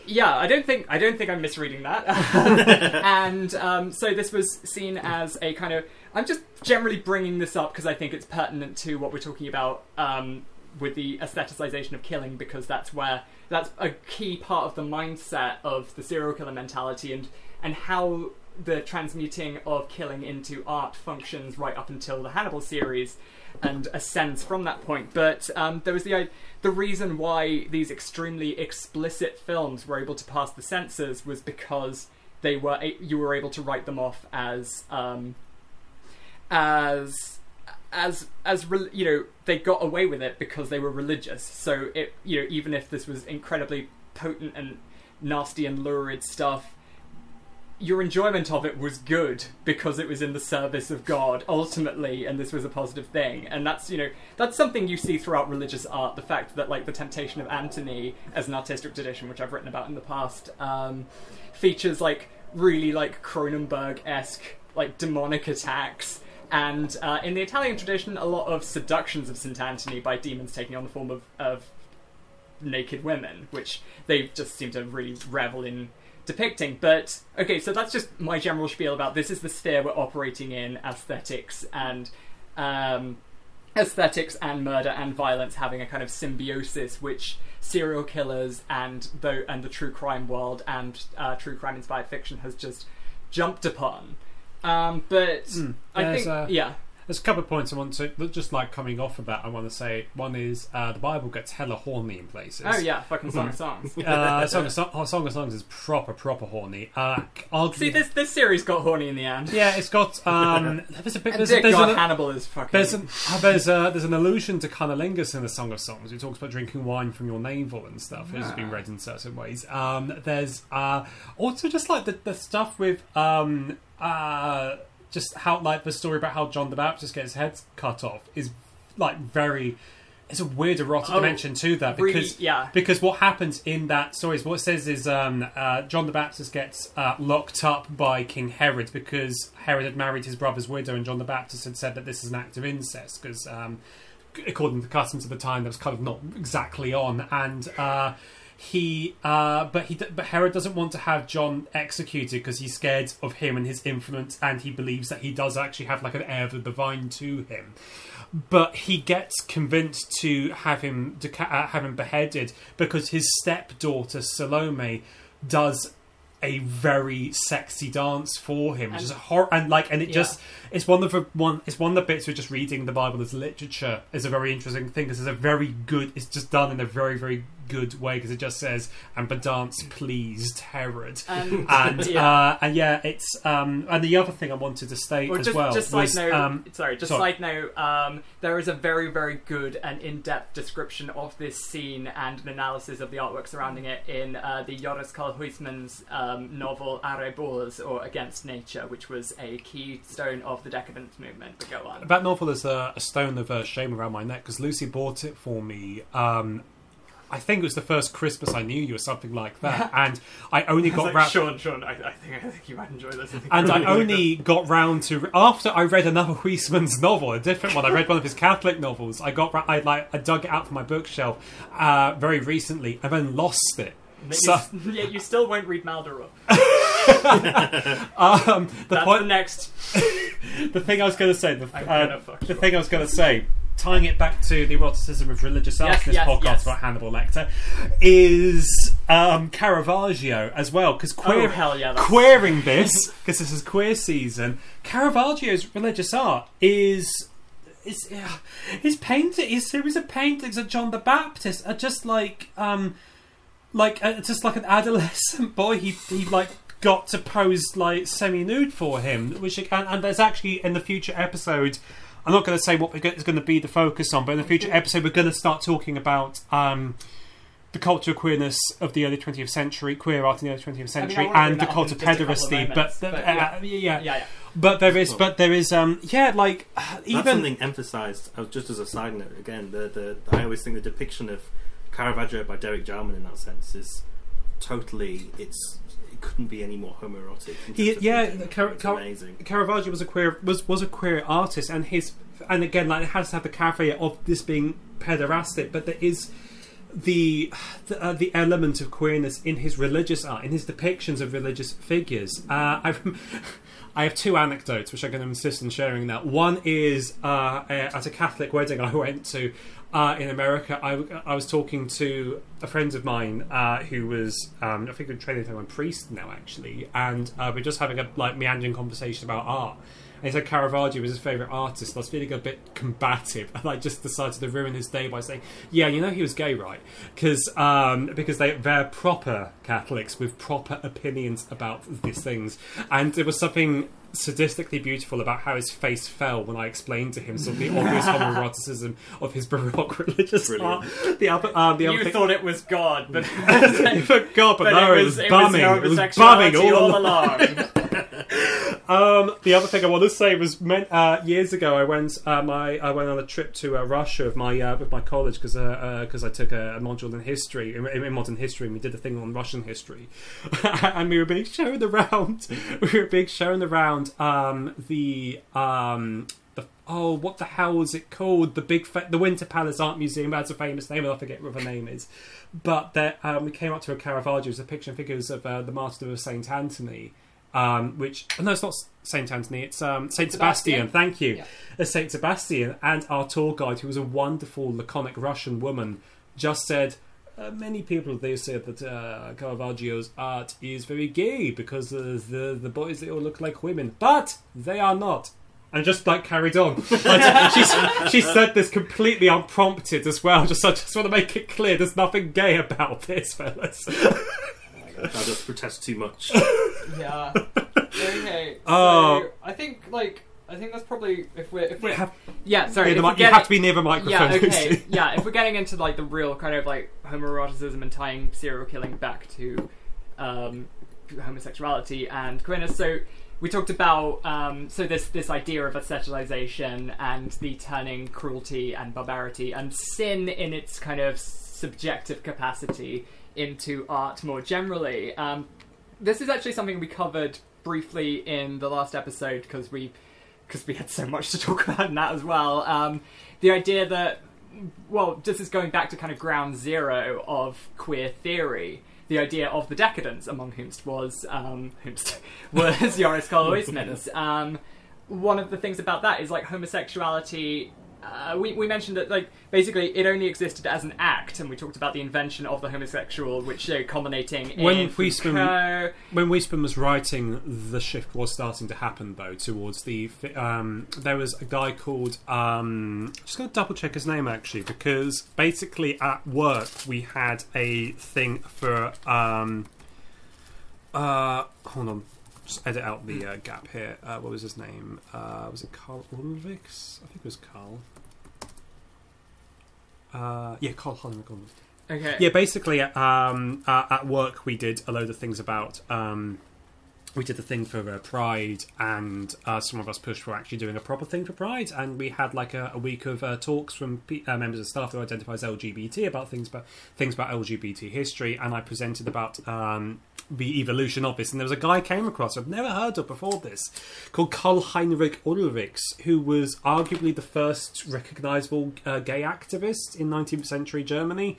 A: yeah, I don't think I don't think I'm misreading that. and um, so this was seen as a kind of. I'm just generally bringing this up because I think it's pertinent to what we're talking about um, with the aestheticization of killing, because that's where that's a key part of the mindset of the serial killer mentality and and how the transmuting of killing into art functions right up until the Hannibal series and ascends from that point. But um, there was the the reason why these extremely explicit films were able to pass the censors was because they were you were able to write them off as um, as as as you know they got away with it because they were religious. So it you know even if this was incredibly potent and nasty and lurid stuff, your enjoyment of it was good because it was in the service of God ultimately, and this was a positive thing. And that's you know that's something you see throughout religious art. The fact that like the Temptation of Antony as an artistic tradition, which I've written about in the past, um, features like really like Cronenberg esque like demonic attacks. And uh, in the Italian tradition, a lot of seductions of St. Anthony by demons taking on the form of, of naked women, which they just seem to really revel in depicting. But okay, so that's just my general spiel about this is the sphere we're operating in aesthetics and um, aesthetics and murder and violence having a kind of symbiosis, which serial killers and the and the true crime world and uh, true crime inspired fiction has just jumped upon. Um, but
C: Mm,
A: I think
C: uh,
A: yeah.
C: There's a couple of points I want to just like coming off of that. I want to say one is uh, the Bible gets hella horny in places.
A: Oh yeah, fucking song of songs.
C: Uh, Song, of Song, Song of Songs is proper, proper horny. Uh, arguably,
A: See, this this series got horny in the end.
C: yeah, it's got um. There's a bit. There's,
A: dear
C: there's,
A: God,
C: an,
A: Hannibal is fucking.
C: there's an uh, there's a, there's an allusion to cunnilingus in the Song of Songs. It talks about drinking wine from your navel and stuff. It's been
A: Ah.
C: read in certain ways. Um, there's uh also just like the the stuff with um uh just how like the story about how John the Baptist gets his head cut off is like very. It's a weird erotic
A: Oh,
C: dimension to that
A: really,
C: because
A: yeah.
C: because what happens in that story is what it says is um, uh, John the Baptist gets uh, locked up by King Herod because Herod had married his brother's widow, and John the Baptist had said that this is an act of incest because, um, according to the customs of the time, that was kind of not exactly on. And uh, he, uh, but he, but Herod doesn't want to have John executed because he's scared of him and his influence, and he believes that he does actually have like an heir of the divine to him but he gets convinced to have him deca- uh, have him beheaded because his stepdaughter Salome does a very sexy dance for him, which is a hor- and like and it
A: Yeah.
C: just it's one of the one it's one of the bits where just reading the Bible as literature is a very interesting thing because it's a very good it's just done in a very very good way because it just says and the pleased Herod
A: And,
C: and
A: yeah.
C: uh, and yeah it's um and the other thing I wanted to state
A: Or
C: as
A: just,
C: well
A: just side
C: was
A: note,
C: um,
A: sorry, just
C: sorry.
A: side note. Um, there is a very, very good and in-depth description of this scene and an analysis of the artwork surrounding it in uh, the Joris Karl Huysmans um, novel À rebours, or Against Nature, which was a keystone of the Decadence movement. But go on.
C: That novel is a, a stone of uh, shame around my neck because Lucy bought it for me. Um, I think it was the first Christmas I knew you or something like that, and I only got round.
A: Sean, Sean, I, I think I think you might enjoy this.
C: And I only got round to after I read another Huysman's novel, a different one. I read one of his Catholic novels. I got I like I dug it out from my bookshelf uh, very recently, and then lost it. So
A: yeah, you still won't read Maldoror.
C: um, the
A: That's
C: point,
A: the next.
C: the thing I was going to say, the,
A: I'm
C: uh,
A: gonna fuck
C: the
A: you
C: thing I was going to say, tying it back to the eroticism of religious art
A: Yes,
C: in this
A: yes,
C: podcast
A: yes.
C: about Hannibal Lecter, is um, Caravaggio as well, because queer.
A: oh hell yeah! That's,
C: Queering this because this is queer season. Caravaggio's religious art is is yeah, his painting. His series of paintings of John the Baptist are just like um like uh, just like an adolescent boy. He he like got to pose like semi nude for him, which and, and there's actually in the future episode. I'm not going to say what we're go- is going to be the focus on, but in the future episode we're going to start talking about. um the culture of queerness of the early 20th century, queer art in the early 20th
A: I mean, I
C: century, and the
A: that
C: cult of
A: in just a couple of
C: pederasty. But,
A: moments,
C: the,
A: but
C: uh,
A: yeah.
C: yeah.
A: yeah, yeah.
C: but there is, but there is, um, yeah, like uh,
B: That's
C: even
B: something emphasised. uh, Just as a side note, again, the, the I always think the depiction of Caravaggio by Derek Jarman in that sense is totally. It's it couldn't be any more homoerotic.
C: He- yeah. Car- Car-
B: amazing.
C: Caravaggio was a queer was was a queer artist, and his and again, like it has to have the caveat of this being pederastic, but there is the the, uh, the element of queerness in his religious art, in his depictions of religious figures. Uh, I. I have two anecdotes which I'm going to insist on sharing now. One is uh, uh, at a Catholic wedding I went to uh, in America. I, I was talking to a friend of mine uh, who was, um, I think, training to become a priest now, actually, and uh, we're just having a like meandering conversation about art. And he said Caravaggio was his favourite artist. I was feeling a bit combative, and I just decided to ruin his day by saying, "Yeah, you know he was gay, right? Because um, because they they're proper Catholics with proper opinions about these things." And it was something sadistically beautiful about how his face fell when I explained to him some of the obvious homoeroticism of his baroque religious
B: Brilliant.
C: art. The other, um, the other
A: You
C: thing,
A: thought it was God, but,
C: for God, but,
A: but
C: no,
A: it was,
C: it was bumming. It was, bumming all,
A: all
C: along. Um, the other thing I want to say was meant, uh, years ago I went uh, my I went on a trip to uh, Russia with my uh, with my college because because I took a, a module in history in, in modern history and we did a thing on Russian history and we were being shown around we were being shown around um, the um, the oh what the hell was it called the big fa- the Winter Palace Art Museum that's a famous name and I forget what the name is but there, um, we came up to a Caravaggio, it's a picture and figures of uh, the martyrdom of Saint Anthony, um, which no, it's not Saint Anthony, it's um, Saint Sebastian.
A: Sebastian?
C: Thank you,
A: Yeah.
C: Uh, Saint Sebastian, and our tour guide, who was a wonderful, laconic Russian woman, just said. Uh, many people they say that uh, Caravaggio's art is very gay because uh, the the boys they all look like women, but they are not. And just like carried on. Like, she, she said this completely unprompted as well. Just I just want to make it clear, there's nothing gay about this, fellas.
B: I just protest too much.
A: yeah. Okay. So
C: Oh.
A: I think like I think that's probably if we're if we're
C: have-
A: yeah sorry
C: the
A: if we're
C: you
A: getting-
C: have to be near the microphone.
A: yeah okay yeah if we're getting into like the real kind of like homoeroticism and tying serial killing back to um, homosexuality and queerness so we talked about um, so this this idea of aestheticization and the turning cruelty and barbarity and sin in its kind of subjective capacity into art more generally um, this is actually something we covered briefly in the last episode because we because we had so much to talk about in that as well. Um, the idea that well, this is going back to kind of ground zero of queer theory. The idea of the decadence, among whomst was um, whomst was Joris Karl Um One of the things about that is like homosexuality. Uh, we, we mentioned that like basically it only existed as an act, and we talked about the invention of the homosexual, which uh, culminating
C: When
A: in Foucault.
C: When Huysmans was writing, the shift was starting to happen though towards the. Um, there was a guy called. Um, just going to double check his name actually because basically at work we had a thing for. Um, uh, hold on. Just edit out the uh, gap here. Uh, what was his name? Uh, was it Karl Ulrichs? I think it was Karl. Uh, yeah, Karl Ulrich.
A: Okay.
C: Yeah, basically, um, uh, at work we did a load of things about. Um, we did the thing for uh, Pride, and uh, some of us pushed for actually doing a proper thing for Pride, and we had like a, a week of uh, talks from pe- uh, members of staff who identify as LGBT about things about things about LGBT history, and I presented about um, the evolution of this. And there was a guy I came across I've never heard of before this called Karl Heinrich Ulrichs, who was arguably the first recognizable uh, gay activist in 19th century Germany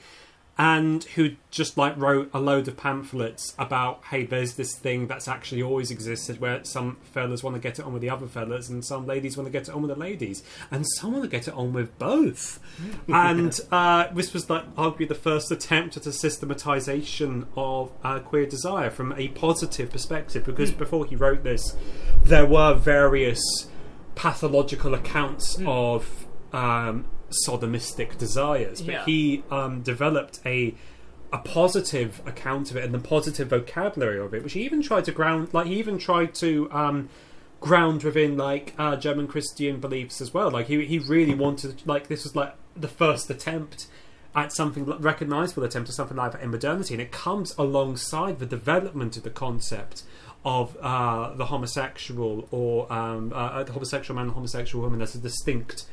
C: and who just like wrote a load of pamphlets about hey there's this thing that's actually always existed where some fellas want to get it on with the other fellas and some ladies want to get it on with the ladies and some want to get it on with both. And uh, this was like arguably the first attempt at a systematization of uh, queer desire from a positive perspective because before he wrote this there were various pathological accounts of um, sodomistic desires, but
A: Yeah.
C: he um, developed a a positive account of it and the positive vocabulary of it, which he even tried to ground, like he even tried to um, ground within like uh, German Christian beliefs as well. Like he he really wanted, like this was like the first attempt at something recognizable attempt at something like that in modernity, and it comes alongside the development of the concept of uh, the homosexual or um, uh, the homosexual man and homosexual woman as a distinct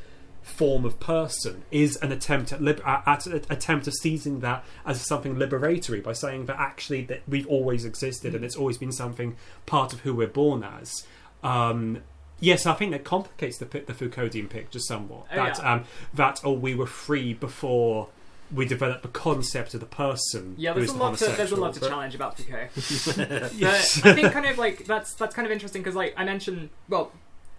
C: form of person is an attempt at, lib- at at an attempt of seizing that as something liberatory by saying that actually that we've always existed and it's always been something part of who we're born as. Um, yes, I think that complicates the pi- the Foucauldian picture somewhat.
A: Oh,
C: that
A: yeah.
C: um, that oh we were free before we develop the concept of the person.
A: Yeah, there's
C: is
A: a lot to there's a lot to
C: homosexual,
A: challenge about Foucault.
C: but-
A: But I think kind of like that's that's kind of interesting because like I mentioned, well,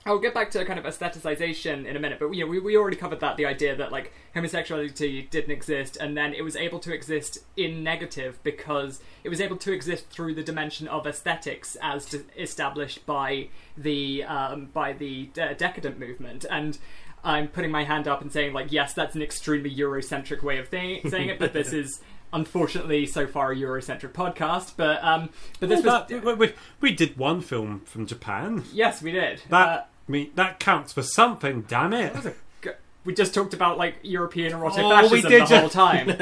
A: I'll get back to kind of aestheticization in a minute, but you know, we we already covered that the idea that like homosexuality didn't exist and then it was able to exist in negative because it was able to exist through the dimension of aesthetics as established by the um, by the de- decadent movement and. I'm putting my hand up and saying, like, yes, that's an extremely Eurocentric way of thi- saying it, but this is unfortunately so far a Eurocentric podcast. But um, but this
C: Well,
A: was
C: that- we, we, we did one film from Japan.
A: Yes, we did.
C: That
A: Uh,
C: I mean, that counts for something. Damn it!
A: a we just talked about like European erotic
C: Oh,
A: fascism
C: we did
A: the
C: ju-
A: whole time. but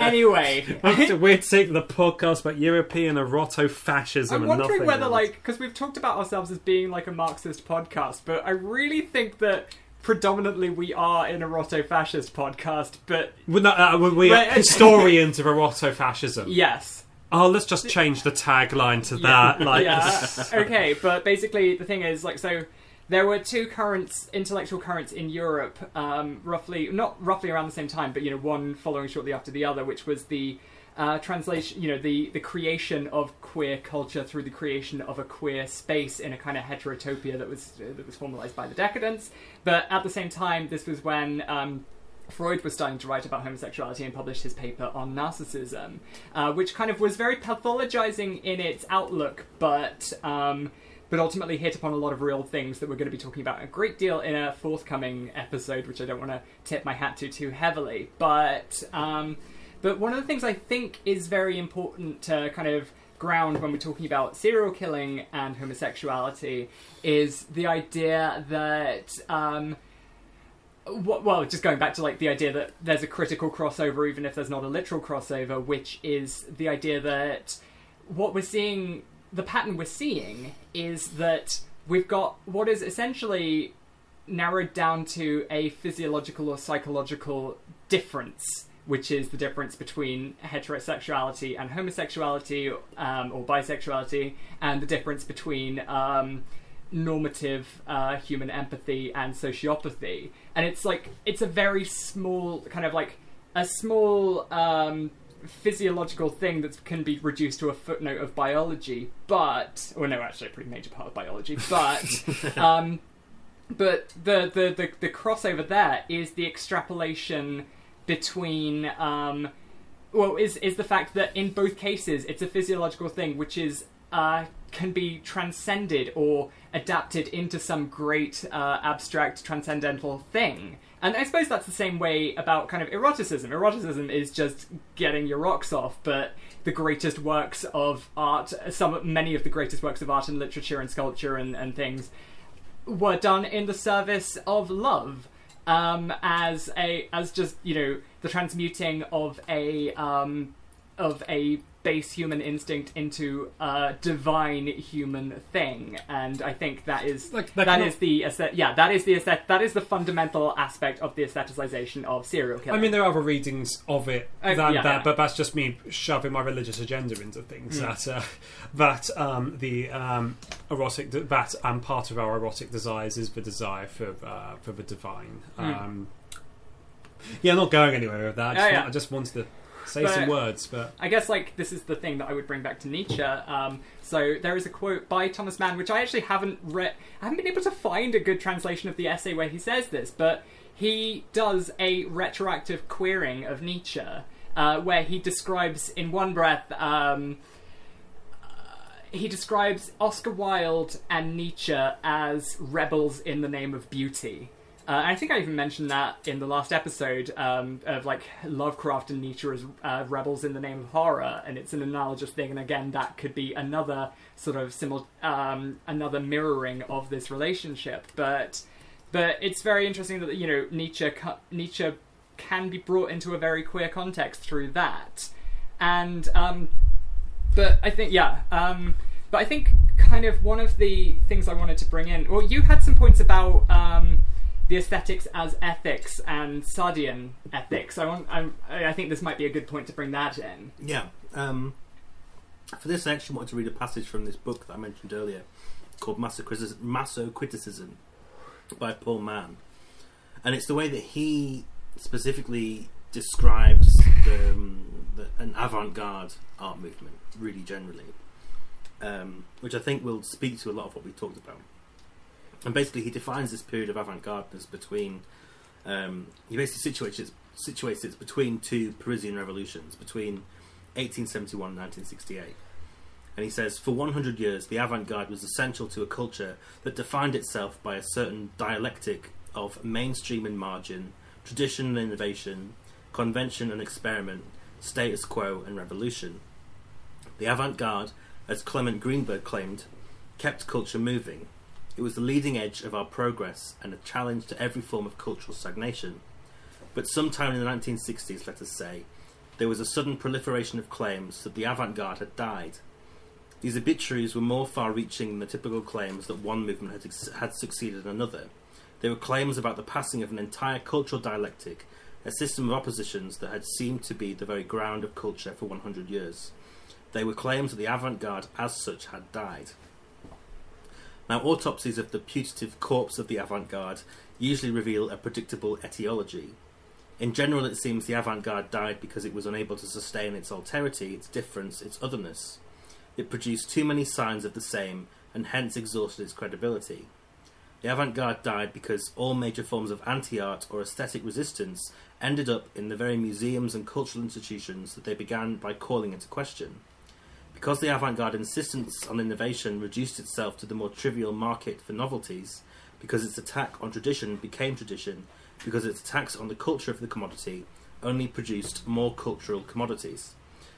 A: anyway,
C: weird take the podcast about European eroto-fascism
A: I'm
C: and
A: wondering whether
C: else.
A: like because we've talked about ourselves as being like a Marxist podcast, but I really think that predominantly we are an eroto-fascist podcast. But
C: We're not, uh, we- are historians of eroto-fascism.
A: yes,
C: Oh, let's just change the tagline to that. Like,
A: yeah. okay, but basically the thing is like so. There were two currents, intellectual currents in Europe, um, roughly not roughly around the same time, but you know one following shortly after the other, which was the uh, translation, you know, the the creation of queer culture through the creation of a queer space in a kind of heterotopia that was uh, that was formalized by the decadents. But at the same time, this was when. Um, Freud was starting to write about homosexuality and published his paper on narcissism, uh, which kind of was very pathologizing in its outlook, but um, but ultimately hit upon a lot of real things that we're going to be talking about a great deal in a forthcoming episode, which I don't want to tip my hat to too heavily. But um, but one of the things I think is very important to kind of ground when we're talking about serial killing and homosexuality is the idea that. Um, well, just going back to like the idea that there's a critical crossover, even if there's not a literal crossover, which is the idea that what we're seeing, the pattern we're seeing, is that we've got what is essentially narrowed down to a physiological or psychological difference, which is the difference between heterosexuality and homosexuality, um, or bisexuality, and the difference between um, normative uh, human empathy and sociopathy. And it's like it's a very small kind of like a small um, physiological thing that can be reduced to a footnote of biology, but or no, actually a pretty major part of biology, but. um, but the, the, the, the crossover there is the extrapolation between um, well is is the fact that in both cases it's a physiological thing which is uh, can be transcended or adapted into some great uh, abstract transcendental thing. And i suppose that's the same way about kind of eroticism. Eroticism is just getting your rocks off but the greatest works of art some many of the greatest works of art and literature and sculpture and, and things were done in the service of love um, as a as just you know the transmuting of a um, of a base human instinct into a divine human thing and i think that is
C: Like,
A: that
C: that
A: is the yeah that is the aesthet- that is the fundamental aspect of the aestheticization of serial killing
C: I mean, there are other readings of it
A: Uh, yeah,
C: that,
A: yeah.
C: but that's just me shoving my religious agenda into things.
A: Mm.
C: That uh, that um, the um, erotic that and part of our erotic desires is the desire for uh, for the divine.
A: Mm.
C: Um, yeah, I'm not going anywhere with that. I just,
A: Oh, yeah.
C: I just wanted to say
A: But-
C: some words, but
A: I guess like this is the thing that I would bring back to Nietzsche. Um, so there is a quote by Thomas Mann, which I actually haven't read. I haven't been able to find a good translation of the essay where he says this, but he does a retroactive queering of Nietzsche, uh, where he describes in one breath. Um, uh, he describes Oscar Wilde and Nietzsche as rebels in the name of beauty. Uh, I think I even mentioned that in the last episode um, of like Lovecraft and Nietzsche as uh, rebels in the name of horror, and it's an analogous thing. And again, that could be another sort of simul- um, another mirroring of this relationship. But but it's very interesting that you know Nietzsche cu- Nietzsche can be brought into a very queer context through that, and um, but I think yeah. Um, but I think kind of one of the things I wanted to bring in. Well, you had some points about um, the aesthetics as ethics and Sartrean ethics. I want. I'm, I think this might be a good point to bring that in.
B: Yeah. Um, for this, I actually wanted to read a passage from this book that I mentioned earlier called Masocritis- Masocriticism by Paul Mann. And it's the way that he specifically describes the, um, the, an avant-garde art movement really generally, um, which I think will speak to a lot of what we talked about. And basically, he defines this period of avant-garde as between. Um, he basically situates it, situates it between two Parisian revolutions, between 1871 and 1968. And he says, for 100 years, the avant garde was essential to a culture that defined itself by a certain dialectic of mainstream and margin, tradition and innovation, convention and experiment, status quo and revolution. The avant garde, as Clement Greenberg claimed, kept culture moving. It was the leading edge of our progress and a challenge to every form of cultural stagnation. But sometime in the 1960s, let us say, there was a sudden proliferation of claims that the avant garde had died. These obituaries were more far reaching than the typical claims that one movement had, had succeeded another. They were claims about the passing of an entire cultural dialectic, a system of oppositions that had seemed to be the very ground of culture for 100 years. They were claims that the avant garde, as such, had died. Now, autopsies of the putative corpse of the avant garde usually reveal a predictable etiology. In general, it seems the avant garde died because it was unable to sustain its alterity, its difference, its otherness. It produced too many signs of the same and hence exhausted its credibility. The avant garde died because all major forms of anti art or aesthetic resistance ended up in the very museums and cultural institutions that they began by calling into question. Because the avant garde insistence on innovation reduced itself to the more trivial market for novelties, because its attack on tradition became tradition, because its attacks on the culture of the commodity only produced more cultural commodities,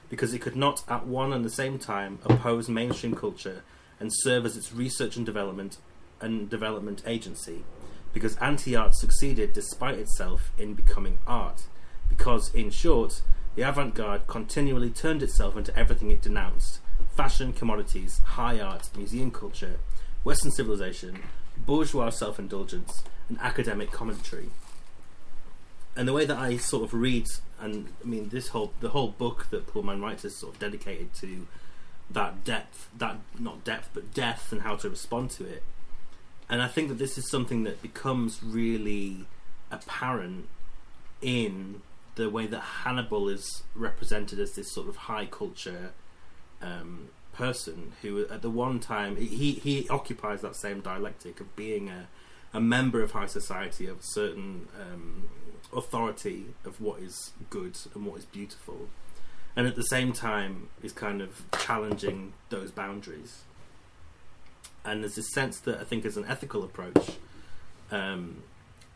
B: because it could not at one and the same time oppose mainstream culture and serve as its research and development and development agency, because anti art succeeded despite itself in becoming art, because, in short, the avant garde continually turned itself into everything it denounced fashion, commodities, high art, museum culture, Western civilization, bourgeois self indulgence, and academic commentary. And the way that I sort of read, and I mean, this whole the whole book that Paul Mann writes is sort of dedicated to that depth, that not depth, but depth, and how to respond to it. And I think that this is something that becomes really apparent in the way that Hannibal is represented as this sort of high culture um, person who, at the one time, he he occupies that same dialectic of being a a member of high society of a certain um, authority of what is good and what is beautiful, and at the same time is kind of challenging those boundaries. And there's this sense that I think is an ethical approach. Um,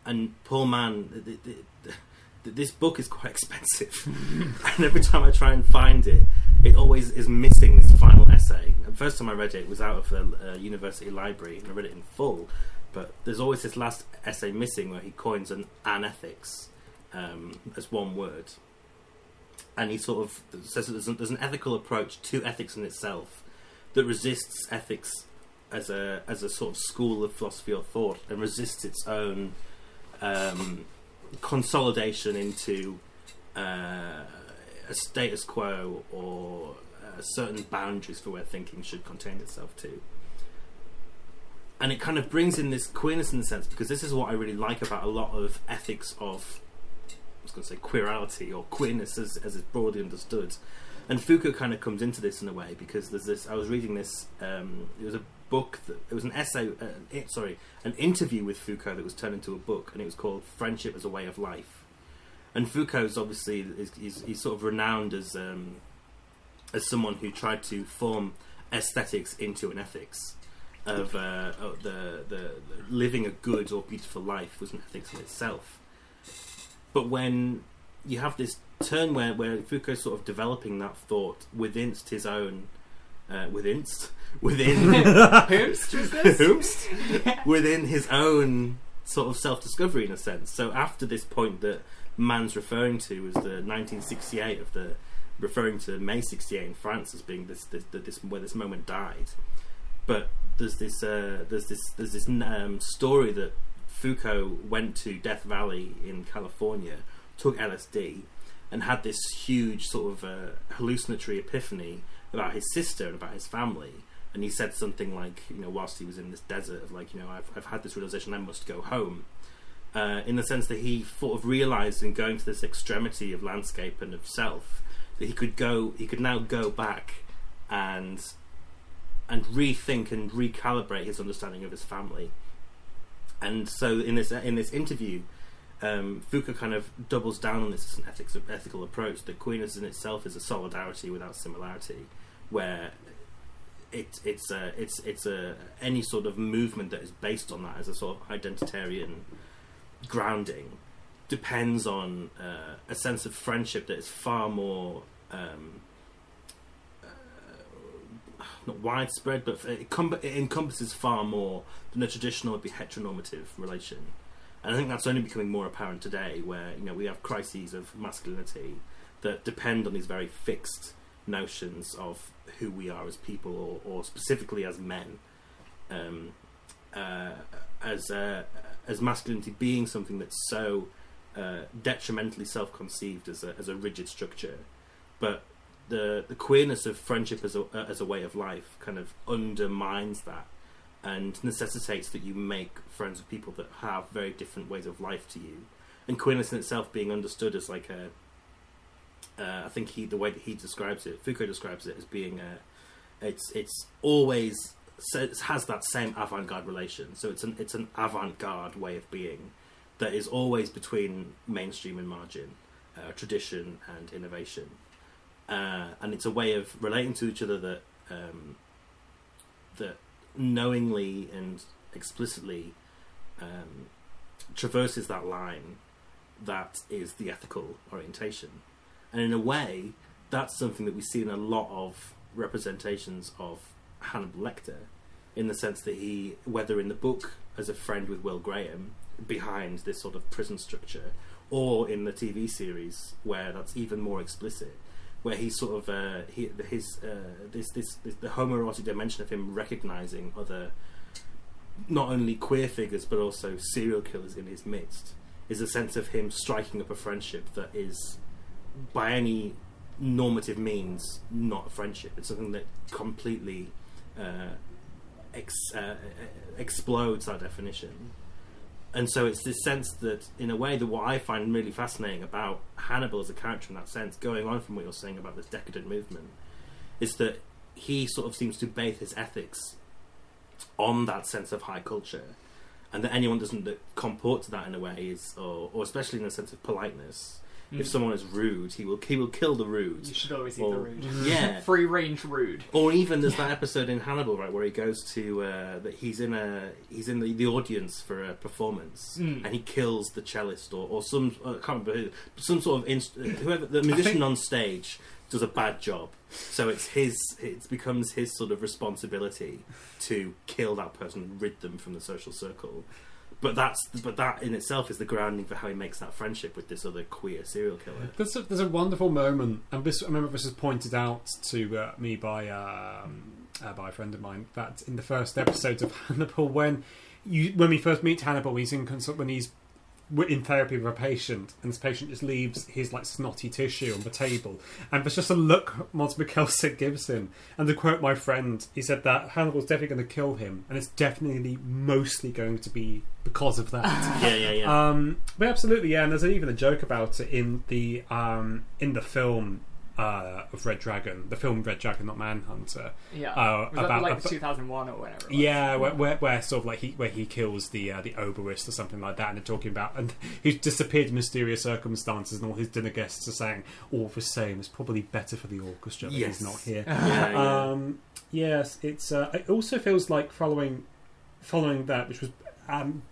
B: and Paul Mann, th- th- th- this book is quite expensive, and every time I try and find it, it always is missing this final essay. The first time I read it, it was out of the uh, university library, and I read it in full. But there's always this last essay missing where he coins an anethics um, as one word, and he sort of says that there's an, there's an ethical approach to ethics in itself that resists ethics as a as a sort of school of philosophy or thought, and resists its own um, consolidation into uh, a status quo or uh, certain boundaries for where thinking should contain itself to. And it kind of brings in this queerness in the sense because this is what I really like about a lot of ethics of, I was going to say queerality or queerness as, as it's broadly understood. And Foucault kind of comes into this in a way because there's this. I was reading this. Um, it was a book that it was an essay. Uh, it, sorry, an interview with Foucault that was turned into a book, and it was called "Friendship as a Way of Life." And Foucault's obviously is, he's, he's sort of renowned as um, as someone who tried to form aesthetics into an ethics of uh, the, the the living a good or beautiful life was an ethics in itself. But when you have this turn where where Foucault's sort of developing that thought within his own uh, within within
A: Whomst was this?
B: Whomst? within his own sort of self discovery in a sense. So after this point that Mann's referring to was the 1968 of the referring to May 68 in France as being this this, this where this moment died. But there's this uh, there's this there's this um, story that Foucault went to Death Valley in California, took LSD, and had this huge sort of uh, hallucinatory epiphany about his sister and about his family. And he said something like, you know, whilst he was in this desert, of like, you know, I've, I've had this realization, I must go home. uh, in the sense that he sort of realized in going to this extremity of landscape and of self that he could go, he could now go back and and rethink and recalibrate his understanding of his family. And so in this in this interview, um, Foucault kind of doubles down on this as an ethics, ethical approach. That queerness in itself is a solidarity without similarity, where it, it's a, it's it's a any sort of movement that is based on that as a sort of identitarian grounding depends on uh, a sense of friendship that is far more um, uh, not widespread, but it, com- it encompasses far more than a traditional be heteronormative relation. And I think that's only becoming more apparent today, where you know we have crises of masculinity that depend on these very fixed notions of who we are as people, or, or specifically as men, um, uh, as uh, as masculinity being something that's so uh, detrimentally self-conceived as a as a rigid structure, but the the queerness of friendship as a as a way of life kind of undermines that and necessitates that you make friends with people that have very different ways of life to you. And queerness in itself being understood as like a, uh, I think he the way that he describes it, Foucault describes it as being a, it's it's always it has that same avant-garde relation. So it's an it's an avant-garde way of being that is always between mainstream and margin, uh, tradition and innovation, uh, and it's a way of relating to each other that um, that knowingly and explicitly um, traverses that line that is the ethical orientation. And in a way, that's something that we see in a lot of representations of Hannibal Lecter, in the sense that he, whether in the book as a friend with Will Graham, behind this sort of prison structure, or in the TV series where that's even more explicit, where he sort of uh, he, his uh, this, this this the homoerotic dimension of him recognizing other not only queer figures but also serial killers in his midst is a sense of him striking up a friendship that is by any normative means not a friendship. It's something that completely uh, ex- uh, explodes that definition and so it's this sense that, in a way, that what I find really fascinating about Hannibal as a character in that sense, going on from what you're saying about this decadent movement, is that he sort of seems to base his ethics on that sense of high culture, and that anyone doesn't comport to that in a way is, or, or especially in a sense of politeness. If
A: Mm.
B: someone is rude, he will he will kill the rude.
A: You should always eat the rude.
B: Yeah,
A: Free range rude.
B: or even there's that episode in Hannibal, right, where he goes to uh, that he's in a he's in the, the audience for a performance,
A: Mm.
B: and he kills the cellist or, or some uh, I can't remember who, some sort of inst- whoever the musician
C: think-
B: on stage does a bad job, so it's his it becomes his sort of responsibility to kill that person, and rid them from the social circle. But that's but that in itself is the grounding for how he makes that friendship with this other queer serial killer.
C: There's a, there's a wonderful moment, and this I remember this was pointed out to uh, me by um, uh, by a friend of mine that in the first episode of Hannibal, when you when we first meet Hannibal, he's in consult when he's in therapy with a patient, and this patient just leaves his like snotty tissue on the table, and there's just a look Mads Mikkelsen gives him, and to quote my friend, he said that Hannibal's definitely going to kill him, and it's definitely mostly going to be because of that.
B: yeah, yeah, yeah.
C: Um, but absolutely, yeah. And there's even a joke about it in the um, in the film uh, of Red Dragon, the film Red Dragon, not Manhunter.
A: Yeah.
C: Uh,
A: was that
C: about-
A: like 2001 or whatever? it was?
C: Yeah, where, where, where sort of like he where he kills the uh, the oboist or something like that, and they're talking about and he's disappeared in mysterious circumstances, and all his dinner guests are saying, "All the same, it's probably better for the orchestra that
B: Yes.
C: he's not here."
B: yeah, yeah.
C: Um, yes, it's. Uh, it also feels like following, following that, which was um,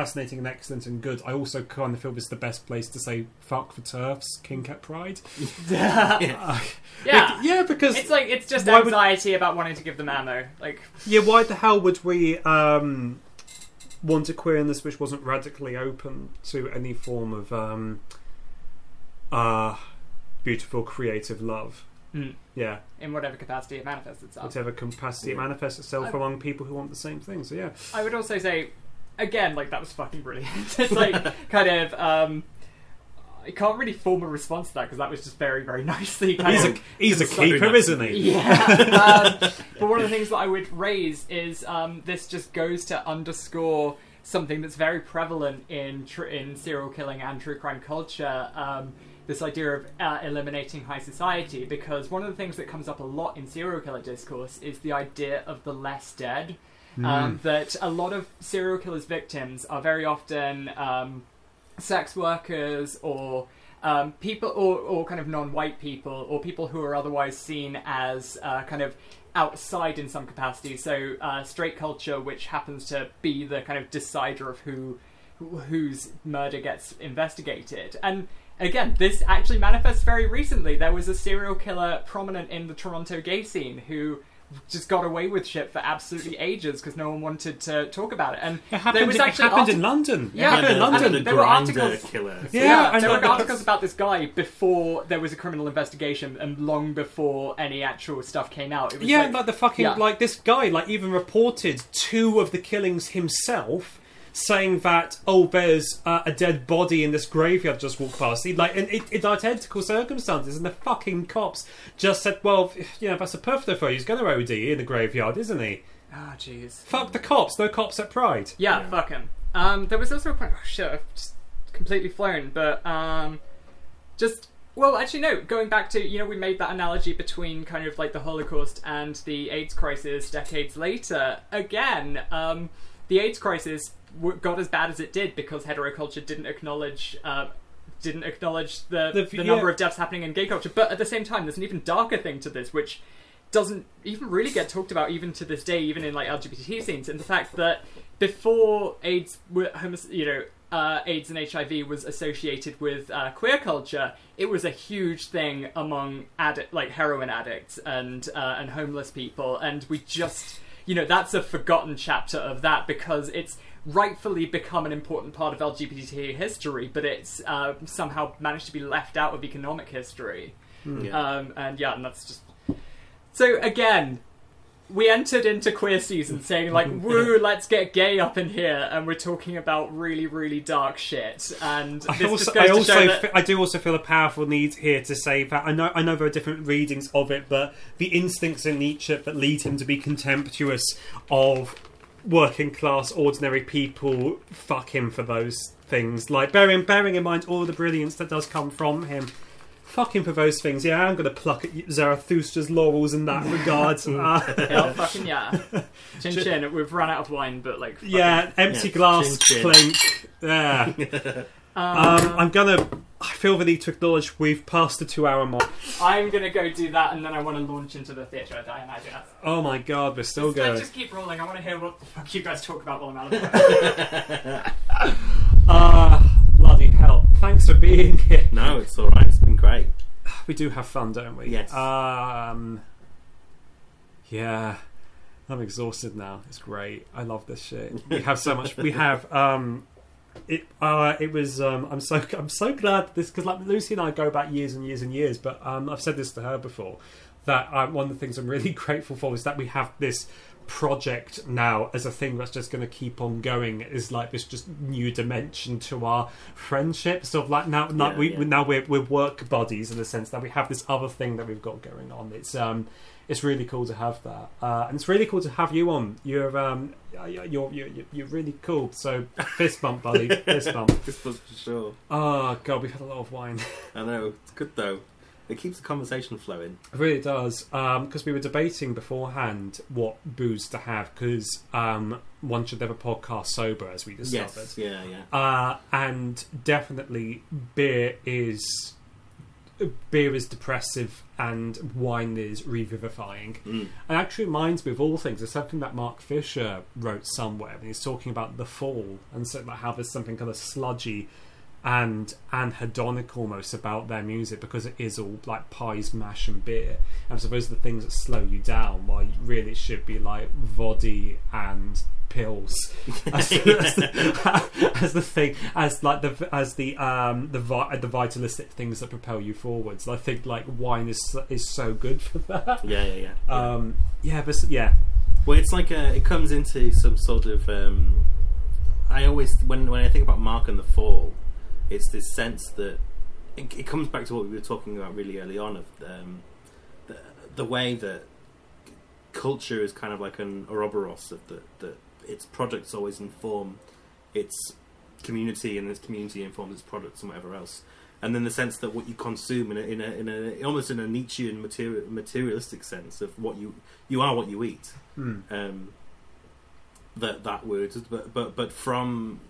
C: fascinating and excellent and good. I also kind of feel this is the best place to say "fuck for TERFs," King Cat Pride.
B: Yeah.
C: Uh,
A: yeah.
C: yeah, because
A: It's like it's just
C: Why would-
A: anxiety about wanting to give them ammo. Like
C: yeah, why the hell would we um, want a queerness which wasn't radically open to any form of um, uh, beautiful creative love?
A: mm,
C: Yeah,
A: in whatever capacity it manifests itself.
C: whatever capacity it manifests itself
A: I-
C: among people who want the same thing. So yeah.
A: I would also say, again, like that was fucking brilliant. it's like kind of. um I can't really form a response to that because that was just very, very nicely. Kind
C: He's
A: of,
C: a he's a keeper, isn't he?
A: Yeah. um, but one of the things that I would raise is um, this just goes to underscore something that's very prevalent in tr- in serial killing and true crime culture. Um, this idea of uh, eliminating high society, because one of the things that comes up a lot in serial killer discourse is the idea of the less dead. Um, that a lot of serial killers' victims are very often um, sex workers or um, people or, or kind of non-white people or people who are otherwise seen as uh, kind of outside in some capacity. So uh, straight culture which happens to be the kind of decider of who who- whose murder gets investigated. And again this actually manifests very recently. There was a serial killer prominent in the toronto gay scene who just got away with shit for absolutely ages because no one wanted to talk about it and
C: It happened,
A: there was
C: it happened
A: arti-
C: in London.
A: Yeah,
C: it happened in
A: the-
C: London.
B: the
A: there were
B: Grindr
A: articles-
B: killer.
C: Yeah,
A: Yeah, there
C: know.
A: were articles about this guy before there was a criminal investigation and long before any actual stuff came out. It was
C: Yeah,
A: like,
C: like, the fucking
A: yeah.
C: like this guy like even reported two of the killings himself, saying that oh there's uh, a dead body in this graveyard just walked past. He, like in, it, it's identical circumstances, and the fucking cops just said, well, you know that's a perfect for you. He's going to OD in the graveyard, isn't he?
A: Ah, jeez.
C: Fuck the cops. No cops at Pride.
A: Yeah,
B: Yeah.
A: fuck him. Um, there was also a point. Oh shit, I've just completely flown. But um, just well, actually, no. Going back to you know, we made that analogy between kind of like the Holocaust and the AIDS crisis decades later. Again, um, the AIDS crisis w- got as bad as it did because heteroculture didn't acknowledge. Uh, didn't acknowledge the,
C: The-
A: the,
C: yeah.
A: number of deaths happening in gay culture, but at the same time, there's an even darker thing to this, which doesn't even really get talked about even to this day, even in like LGBT scenes, and the fact that before AIDS, you know, uh, AIDS and HIV was associated with uh, queer culture, it was a huge thing among addict, like heroin addicts and uh, and homeless people, and we just, you know, that's a forgotten chapter of that because it's rightfully become an important part of LGBT history, but it's uh, somehow managed to be left out of economic history.
B: Yeah.
A: Um, and yeah, and that's just. So again, we entered into queer season saying like, "Woo, let's get gay up in here," and we're talking about really, really dark shit. And this
C: I
A: just
C: also,
A: goes
C: I
A: to
C: also,
A: show that-
C: fe- I do also feel a powerful need here to say that I know, I know there are different readings of it, but the instincts in Nietzsche that lead him to be contemptuous of working class, ordinary people, fuck him for those things. Like bearing, bearing in mind all the brilliance that does come from him. Fuck him for those things. Yeah, I'm going to pluck at Zarathustra's laurels in that regard. Uh,
A: Hell fucking yeah, chin chin. We've run out of wine, but like, fucking-
C: yeah, empty
B: Yeah,
C: glass,
B: chin, chin.
C: clink. Yeah. Um, I'm gonna. I feel the need to acknowledge we've passed the two-hour mark.
A: I'm gonna go do that, and then I want to launch into the theatre. I imagine.
C: Oh my god, we're still
A: Just, let's
C: going.
A: just keep rolling. I want to hear what the fuck you guys talk about while I'm out of the way.
C: Ah, bloody hell! Thanks for being here.
B: no, it's all right. It's been great.
C: We do have fun, don't we?
B: Yes.
C: Um. Yeah, I'm exhausted now. It's great. I love this shit. We have so much. We have. Um. It. Uh. It was. Um. I'm so. I'm so glad this because like Lucy and I go back years and years and years. But um. I've said this to her before. That um, one of the things I'm really grateful for is that we have this project now as a thing that's just going to keep on going is like this just new dimension to our friendship sort of like now, now
B: Yeah,
C: we
B: yeah.
C: now we're, we're work buddies in the sense that we have this other thing that we've got going on it's um it's really cool to have that uh, and it's really cool to have you on you're um you're you're, you're, really cool so fist bump buddy fist bump
B: This was for sure.
C: oh god we've had a lot of wine
B: I know. It's good though. It keeps the conversation flowing.
C: It really does. Because we were debating beforehand what booze to have, because um, one should have a podcast sober, as we discovered.
B: Yes. Yeah. Yeah.
C: Uh, and definitely beer is beer is depressive and wine is revivifying.
B: Mm.
C: And actually reminds me of all things. It's something that Mark Fisher wrote somewhere, and he's talking about the fall and so like how there's something kind of sludgy and and hedonic almost about their music because it is all like pies, mash, and beer. And those are the things that slow you down. While really it should be like voddy and pills as, as, the, as the thing as like the as the um the vi- the vitalistic things that propel you forwards. I think like wine is is so good for that.
B: Yeah. Yeah. Yeah. yeah.
C: Um, yeah, but yeah,
B: Well, it's like a, it comes into some sort of. Um, I always when when I think about Mark and the Fall, it's this sense that it, it comes back to what we were talking about really early on of um, the the way that culture is kind of like an Ouroboros of the that its products always inform its community and its community informs its products and whatever else. And then the sense that what you consume in a, in a, in a almost in a Nietzschean material, materialistic sense of what you you are what you eat.
C: Hmm.
B: Um, that that word, but but but from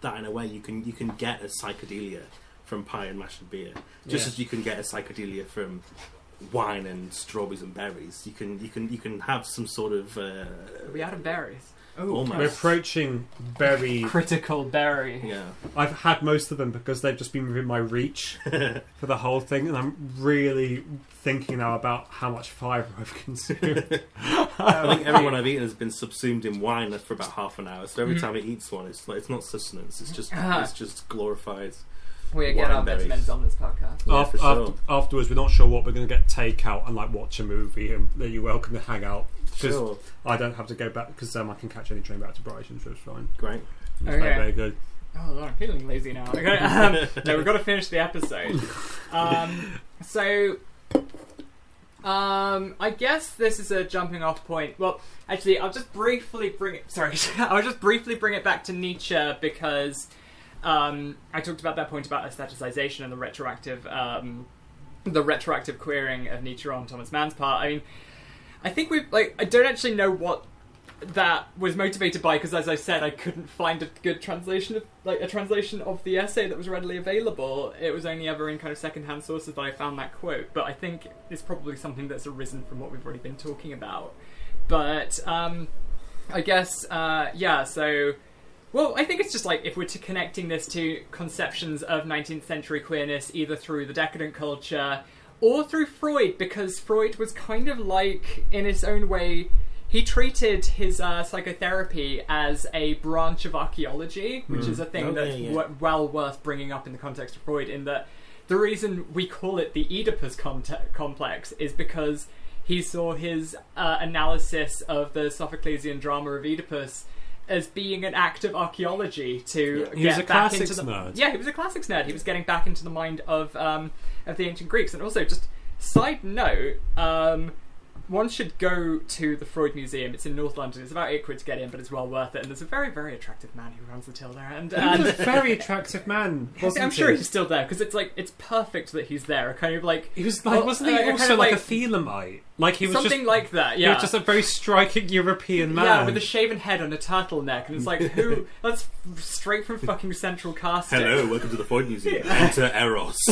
B: that in a way you can you can get a psychedelia from pie and mash and beer, just
C: Yeah.
B: as you can get a psychedelia from wine and strawberries and berries. You can you can you can have some sort of uh,
A: Are we out of berries? Oh,
B: Almost.
C: We're approaching berry.
A: critical berry.
B: yeah.
C: I've had most of them because they've just been within my reach for the whole thing, and I'm really thinking now about how much fibre I've consumed.
B: I think everyone I've eaten has been subsumed in wine for about half an hour. So every
A: Mhm.
B: time it eats one, it's like it's not sustenance. It's just
A: Ah.
B: it's just glorified.
A: We get our
B: Wine berries.
A: vitamins on this podcast.
B: Yeah,
C: Af-
B: for sure.
C: after- afterwards, we're not sure what we're going to get takeout and like watch a movie, and then you're welcome to hang out. 'Cause
B: Sure,
C: I don't have to go back because um, I can catch any train back to Brighton, so it's fine.
B: great.
C: It's
A: Okay.
C: very, very good.
A: Oh, Lord, I'm feeling lazy now. Okay, um, no, we've got to finish the episode. Um, so, um, I guess this is a jumping off point. Well, actually, I'll just briefly bring it. Sorry, I'll just briefly bring it back to Nietzsche because um, I talked about that point about aestheticization and the retroactive, um, the retroactive queering of Nietzsche on Thomas Mann's part. I mean, I think we've like I don't actually know what that was motivated by because as I said I couldn't find a good translation of like a translation of the essay that was readily available. It was only ever in kind of secondhand sources that I found that quote but I think it's probably something that's arisen from what we've already been talking about. But um I guess uh yeah so well, I think it's just like if we're connecting this to conceptions of 19th century queerness, either through the decadent culture or through Freud, because Freud was kind of like, in his own way, he treated his uh, psychotherapy as a branch of archaeology, which is a thing
B: Oh,
A: that's
B: yeah, yeah.
A: w- well worth bringing up in the context of Freud, in that the reason we call it the Oedipus conte- complex is because he saw his uh, analysis of the Sophoclesian drama of Oedipus as being an act of archaeology to yeah,
C: He
A: get
C: was a
A: back
C: classics
A: into the
C: nerd.
A: yeah he was a classics nerd he was getting back into the mind of um, of the ancient Greeks and also just side note um, one should go to the Freud Museum. It's in North London. It's about eight quid to get in, but it's well worth it. And there's a very, very attractive man who runs the till there. And,
C: was a very attractive man, wasn't
A: I'm sure
C: he?
A: he's still there because it's like it's perfect that he's there. A kind of like
C: He was like, wasn't he
A: uh, kind
C: also
A: of
C: like,
A: like-
C: a Thelemite? Like he was
A: something
C: just,
A: like that.
C: he
A: Yeah,
C: was just a very striking European man.
A: Yeah, with a shaven head and a turtleneck, and it's like who? That's straight from fucking Central Casting.
B: Hello, welcome to the Ford Museum. Enter Eros.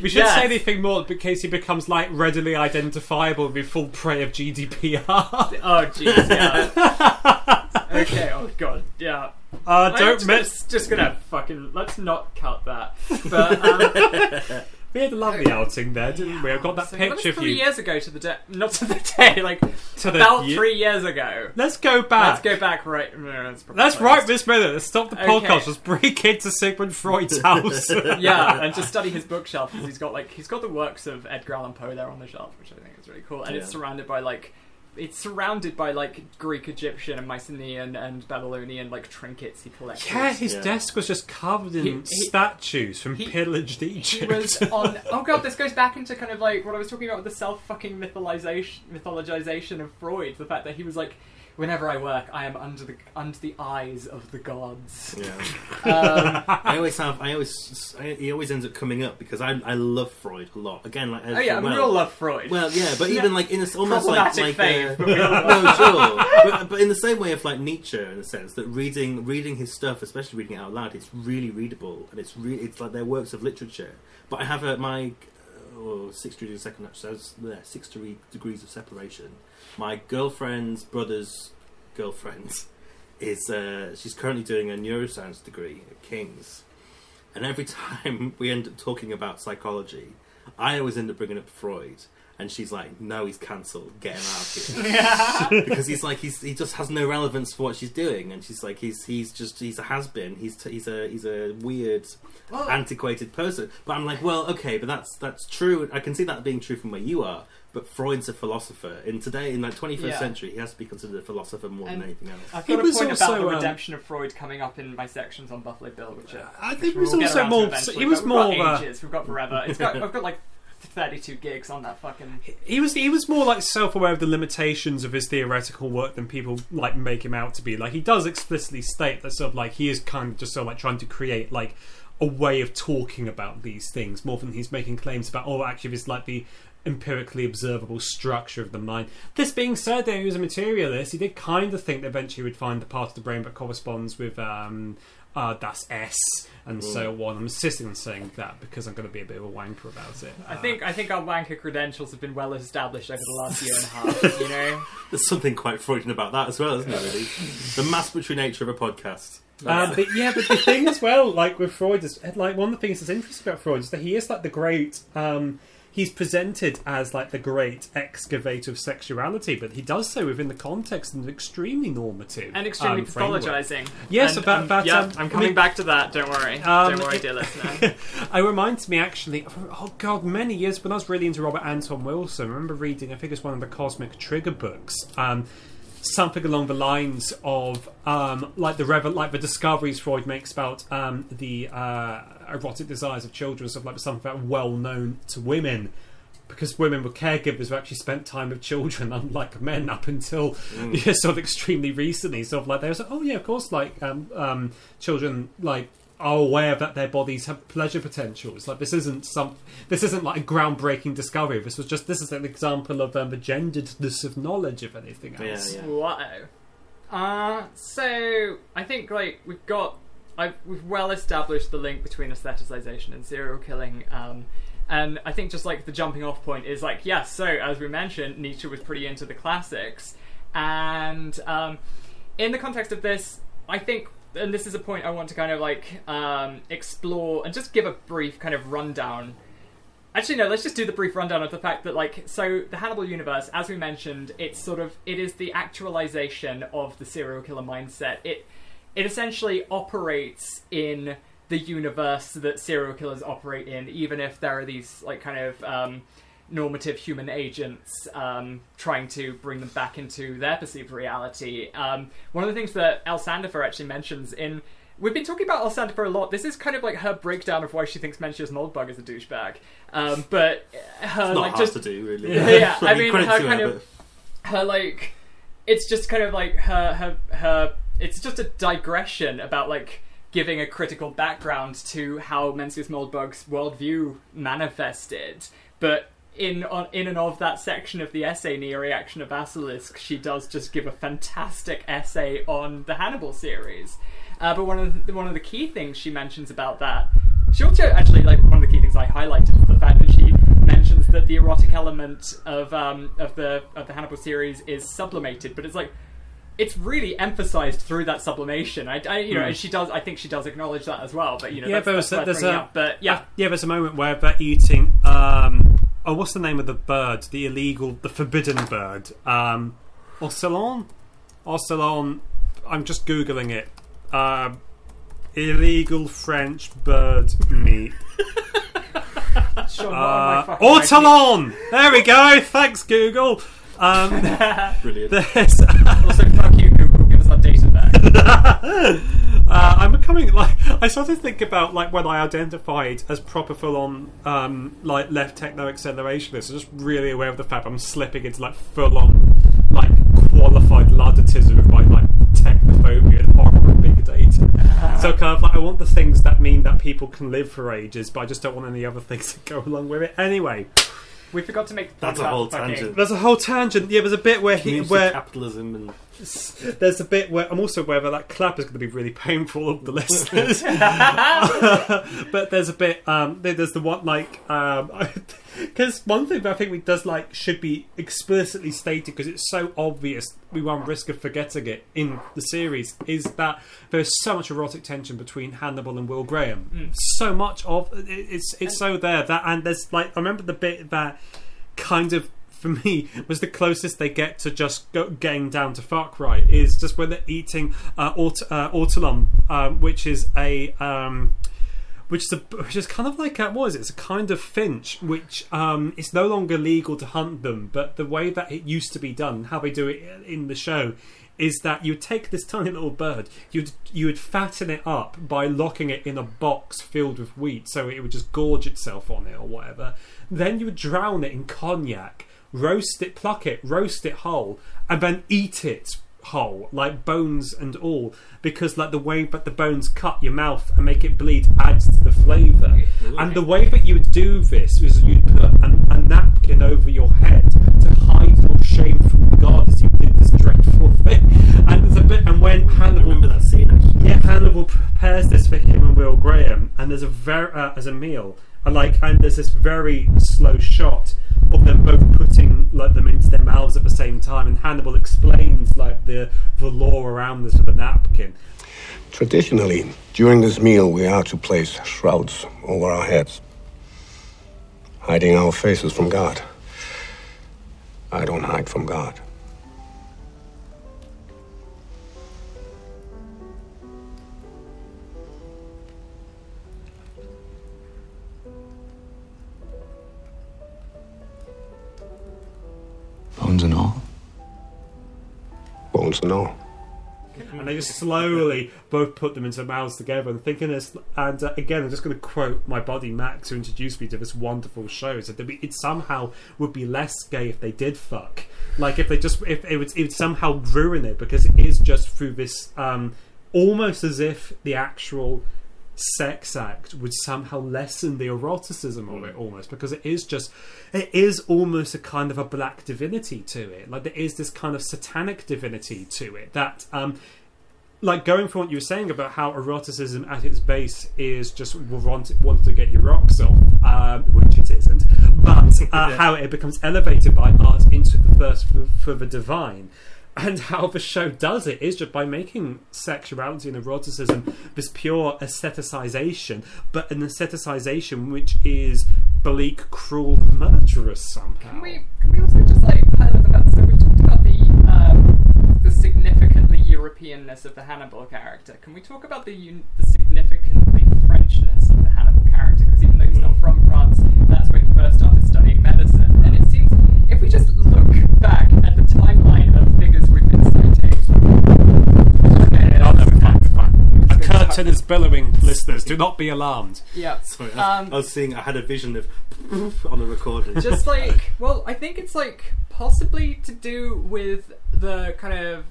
C: we should
A: Yes.
C: say anything more in case he becomes like readily identifiable and be full prey of GDPR.
A: oh jeez, yeah. okay. Oh god, yeah.
C: Uh,
A: I'm
C: don't
A: just,
C: miss.
A: just gonna fucking let's not cut that. But um,
C: We had a lovely outing there, didn't we? I got that
A: so
C: picture of
A: three
C: you
A: years ago to the day, not to the day, like
C: to the
A: about
C: ye-
A: three years ago.
C: Let's go back.
A: Let's go back right. no, that's probably closed.
C: right this minute. Let's stop the
A: Okay.
C: podcast. Let's break into Sigmund Freud's house.
A: yeah, and just study his bookshelf because he's got like he's got the works of Edgar Allan Poe there on the shelf, which I think is really cool. And it's
B: Yeah.
A: surrounded by like it's surrounded by like Greek, Egyptian, and Mycenaean and Babylonian like trinkets he collected.
C: yeah, his
B: Yeah.
C: desk was just covered in
A: He- he-
C: statues from
A: he-
C: pillaged
A: He was on. Oh god, this goes back into kind of like what I was talking about with the self fucking mythologization, mythologization of Freud. The fact that he was like, whenever I work, I am under the under the eyes of the gods.
B: Yeah.
A: Um,
B: I always have. I always. I, he always ends up coming up because I. I love Freud a lot. Again, like.
A: oh yeah, I mean, we all love Freud.
B: Well, yeah, but
A: Yeah.
B: even like in a, almost like like
A: fave,
B: uh,
A: but
B: no, sure, but, but in the same way of like Nietzsche, in a sense that reading reading his stuff, especially reading it out loud, it's really readable and it's really it's like they're works of literature. But I have a my uh, oh, six degrees of second says there six degrees of separation. My girlfriend's brother's girlfriend is uh, she's currently doing a neuroscience degree at King's, and every time we end up talking about psychology, I always end up bringing up Freud. And she's like, "No, he's cancelled. Get him out of here." because he's like he's he just has no relevance for what she's doing, and she's like he's he's just he's a has been. He's t- he's a he's a weird,
A: Well-
B: antiquated person. But I'm like, well, okay, but that's that's true. I can see that being true from where you are. But Freud's a philosopher. In today, in like 21st
A: Yeah.
B: century, he has to be considered a philosopher more
A: And-
B: than anything else.
A: I've
C: He
A: got a
C: was
A: point
C: also,
A: about the
C: um,
A: redemption of Freud coming up in my sections on Buffalo Bill, which are,
C: I think it
A: we'll
C: was also more.
A: eventually,
C: It was
A: but we've
C: more.
A: got
C: of a-
A: ages. We've got forever. It's got. I've got like 32 gigs on that fucking.
C: He was he was more like self-aware of the limitations of his theoretical work than people like make him out to be. Like he does explicitly state that sort of like he is kind of just sort of like trying to create like a way of talking about these things more than he's making claims about. Oh, actually, it's like the empirically observable structure of the mind. This being said, though, he was a materialist. He did kind of think that eventually he would find the part of the brain that corresponds with um, uh, das Es and so on. I'm insisting on saying that because I'm going to be a bit of a wanker about it.
A: I
C: Uh,
A: think I think our wanker credentials have been well established over the last year and a half. You know,
B: There's something quite Freudian about that as well, isn't there? Really, the masturbatory nature of a podcast.
C: Um, but yeah, but the thing as well, like with Freud, is like one of the things that's interesting about Freud is that he is like the great. Um, he's presented as like the great excavator of sexuality, but he does so within the context of an extremely normative
A: and extremely
C: um,
A: pathologizing.
C: Yes,
A: and,
C: about-
A: um,
C: about,
A: yeah,
C: um,
A: I'm
C: I
A: coming
C: mean-
A: back to that. Don't worry.
C: Um,
A: don't worry, dear listener.
C: It reminds me actually, oh god, many years when I was really into Robert Anton Wilson, I remember reading, I think it's one of the Cosmic Trigger books, um, something along the lines of um, like the revel- like the discoveries Freud makes about um, the uh, erotic desires of children, stuff like something that well known to women. Because women were caregivers who actually spent time with children, unlike men, up until yeah, sort of extremely recently. Sort of like they was like, oh yeah, of course, like um, um, children like are aware that their bodies have pleasure potentials. Like this isn't some, this isn't like a groundbreaking discovery. This was just this is an example of um, the genderedness of knowledge, if anything else.
B: yeah.
A: Whoa. Uh, so I think like we've got, I've, we've well established the link between aestheticization and serial killing. Um, and I think just like the jumping off point is like, yes, so as we mentioned, Nietzsche was pretty into the classics. And um, in the context of this, I think, and this is a point I want to kind of like um, explore and just give a brief kind of rundown Actually, no. Let's just do the brief rundown of the fact that, like, so the Hannibal universe, as we mentioned, it's sort of it is the actualization of the serial killer mindset. It it essentially operates in the universe that serial killers operate in, even if there are these like kind of um, normative human agents um, trying to bring them back into their perceived reality. Um, one of the things that El Sandifer actually mentions in We've been talking about El Sandifer a lot. This is kind of like her breakdown of why she thinks Mencius Moldbug is a douchebag. Um, but her
B: It's not
A: like just
B: to do, really.
A: Yeah, I
B: mean,
A: mean, her kind of- her like it's just kind of like her her her it's just a digression about like giving a critical background to how Mencius Moldbug's worldview manifested but in on, in and of that section of the essay Neoreaction of basilisk she does just give a fantastic essay on the hannibal series uh, but one of the, one of the key things she mentions about that she also actually like one of the key things i highlighted is the fact that she mentions that the erotic element of um, of the of the Hannibal series is sublimated, but it's like it's really emphasized through that sublimation. I, I you know, and she does. I think she does acknowledge that as well. But you know.
C: Yeah,
A: that's, that's
C: there's-
A: worth
C: there's
A: bringing
C: a-
A: up. But yeah,
C: yeah. There's a moment where they're eating. Um, oh, what's the name of the bird? The illegal, the forbidden bird. Um, Ocellon. Ocellon. I'm just googling it. Um, illegal French bird meat.
A: Sean, what am
C: Uh, Ortolan! There we go. Thanks, Google. Um,
B: Brilliant.
A: Also, fuck you, Google. Give us our data back.
C: Uh, I'm becoming like I sort of think about like when I identified as proper full on um, like left techno accelerationist. I'm just really aware of the fact I'm slipping into like full on like qualified ludditism of my like technophobia and horror of big data. so kind of like I want the things that mean that people can live for ages, but I just don't want any other things that go along with it. Anyway,
A: We forgot to make.
B: That's a whole
A: fucking-
B: tangent.
C: there's a whole tangent. Yeah, there's a bit where he
B: Community
C: where
B: capitalism and
C: there's a bit where I'm also aware that that clap is going to be really painful of the listeners. but there's a bit, um, there's the one like, because one thing that I think we does like should be explicitly stated because it's so obvious we run risk of forgetting it in the series is that there's so much erotic tension between Hannibal and Will Graham. So much of it- it's it's so there that and there's like I remember the bit that kind of for me was the closest they get to just go, getting down to fuck right is just when they're eating uh, uh, um, which is a um, which is a, which is kind of like a, what is it? It's a kind of finch, which um, it's no longer legal to hunt them, but the way that it used to be done, how they do it in the show, is that you take this tiny little bird, you'd you would fatten it up by locking it in a box filled with wheat, so it would just gorge itself on it or whatever. Then you would drown it in cognac, roast it, pluck it, roast it whole, and then eat it whole, like bones and all, because like the way but the bones cut your mouth and make it bleed adds to the flavour. And the way that you would do this was you'd put an, a napkin over your head to hide your shame from God as you did this dreadful thing. And there's a bit, and when
B: I
C: Hannibal
B: remember that scene actually.
C: yeah, Hannibal prepares this for him and Will Graham, and there's a very uh, as a meal, and like, and there's this very slow shot of them both putting like them into their mouths at the same time, and Hannibal explains like the the law around this with a napkin.
E: Traditionally, during this meal, we are to place shrouds over our heads, hiding our faces from God. I don't hide from God.
F: Bones and all.
E: Bones and all.
C: And they just slowly both put them into mouths together and thinking this. And uh, again, I'm just going to quote my buddy Max, who introduced me to this wonderful show. So that it somehow would be less gay if they did fuck. Like if they just if it would it would somehow ruin it because it is just through this um, almost as if the actual sex act would somehow lessen the eroticism of it almost because it is just it is almost a kind of a black divinity to it like there is this kind of satanic divinity to it that um like going from what you were saying about how eroticism at its base is just want, want to get your rocks off, um, which it isn't, but uh, how it becomes elevated by art into the thirst for, for the divine. And how the show does it is just by making sexuality and eroticism this pure aestheticization, but an aestheticization which is bleak, cruel, murderous somehow.
A: Can we can we also just like highlight the fact? So we've talked about the um, the significantly Europeanness of the Hannibal character. Can we talk about the un- the significantly Frenchness of the Hannibal character? Because even though he's not from France, that's where he first started studying medicine. And it seems if we just look back at the timeline of figures we've been citing.
C: No, we're fine, we're fine. A curtain is billowing, listeners. Do not be alarmed.
A: Yeah.
B: Sorry, I,
A: Um,
B: I was seeing. I had a vision of on the recording.
A: just like well i think it's like possibly to do with the kind of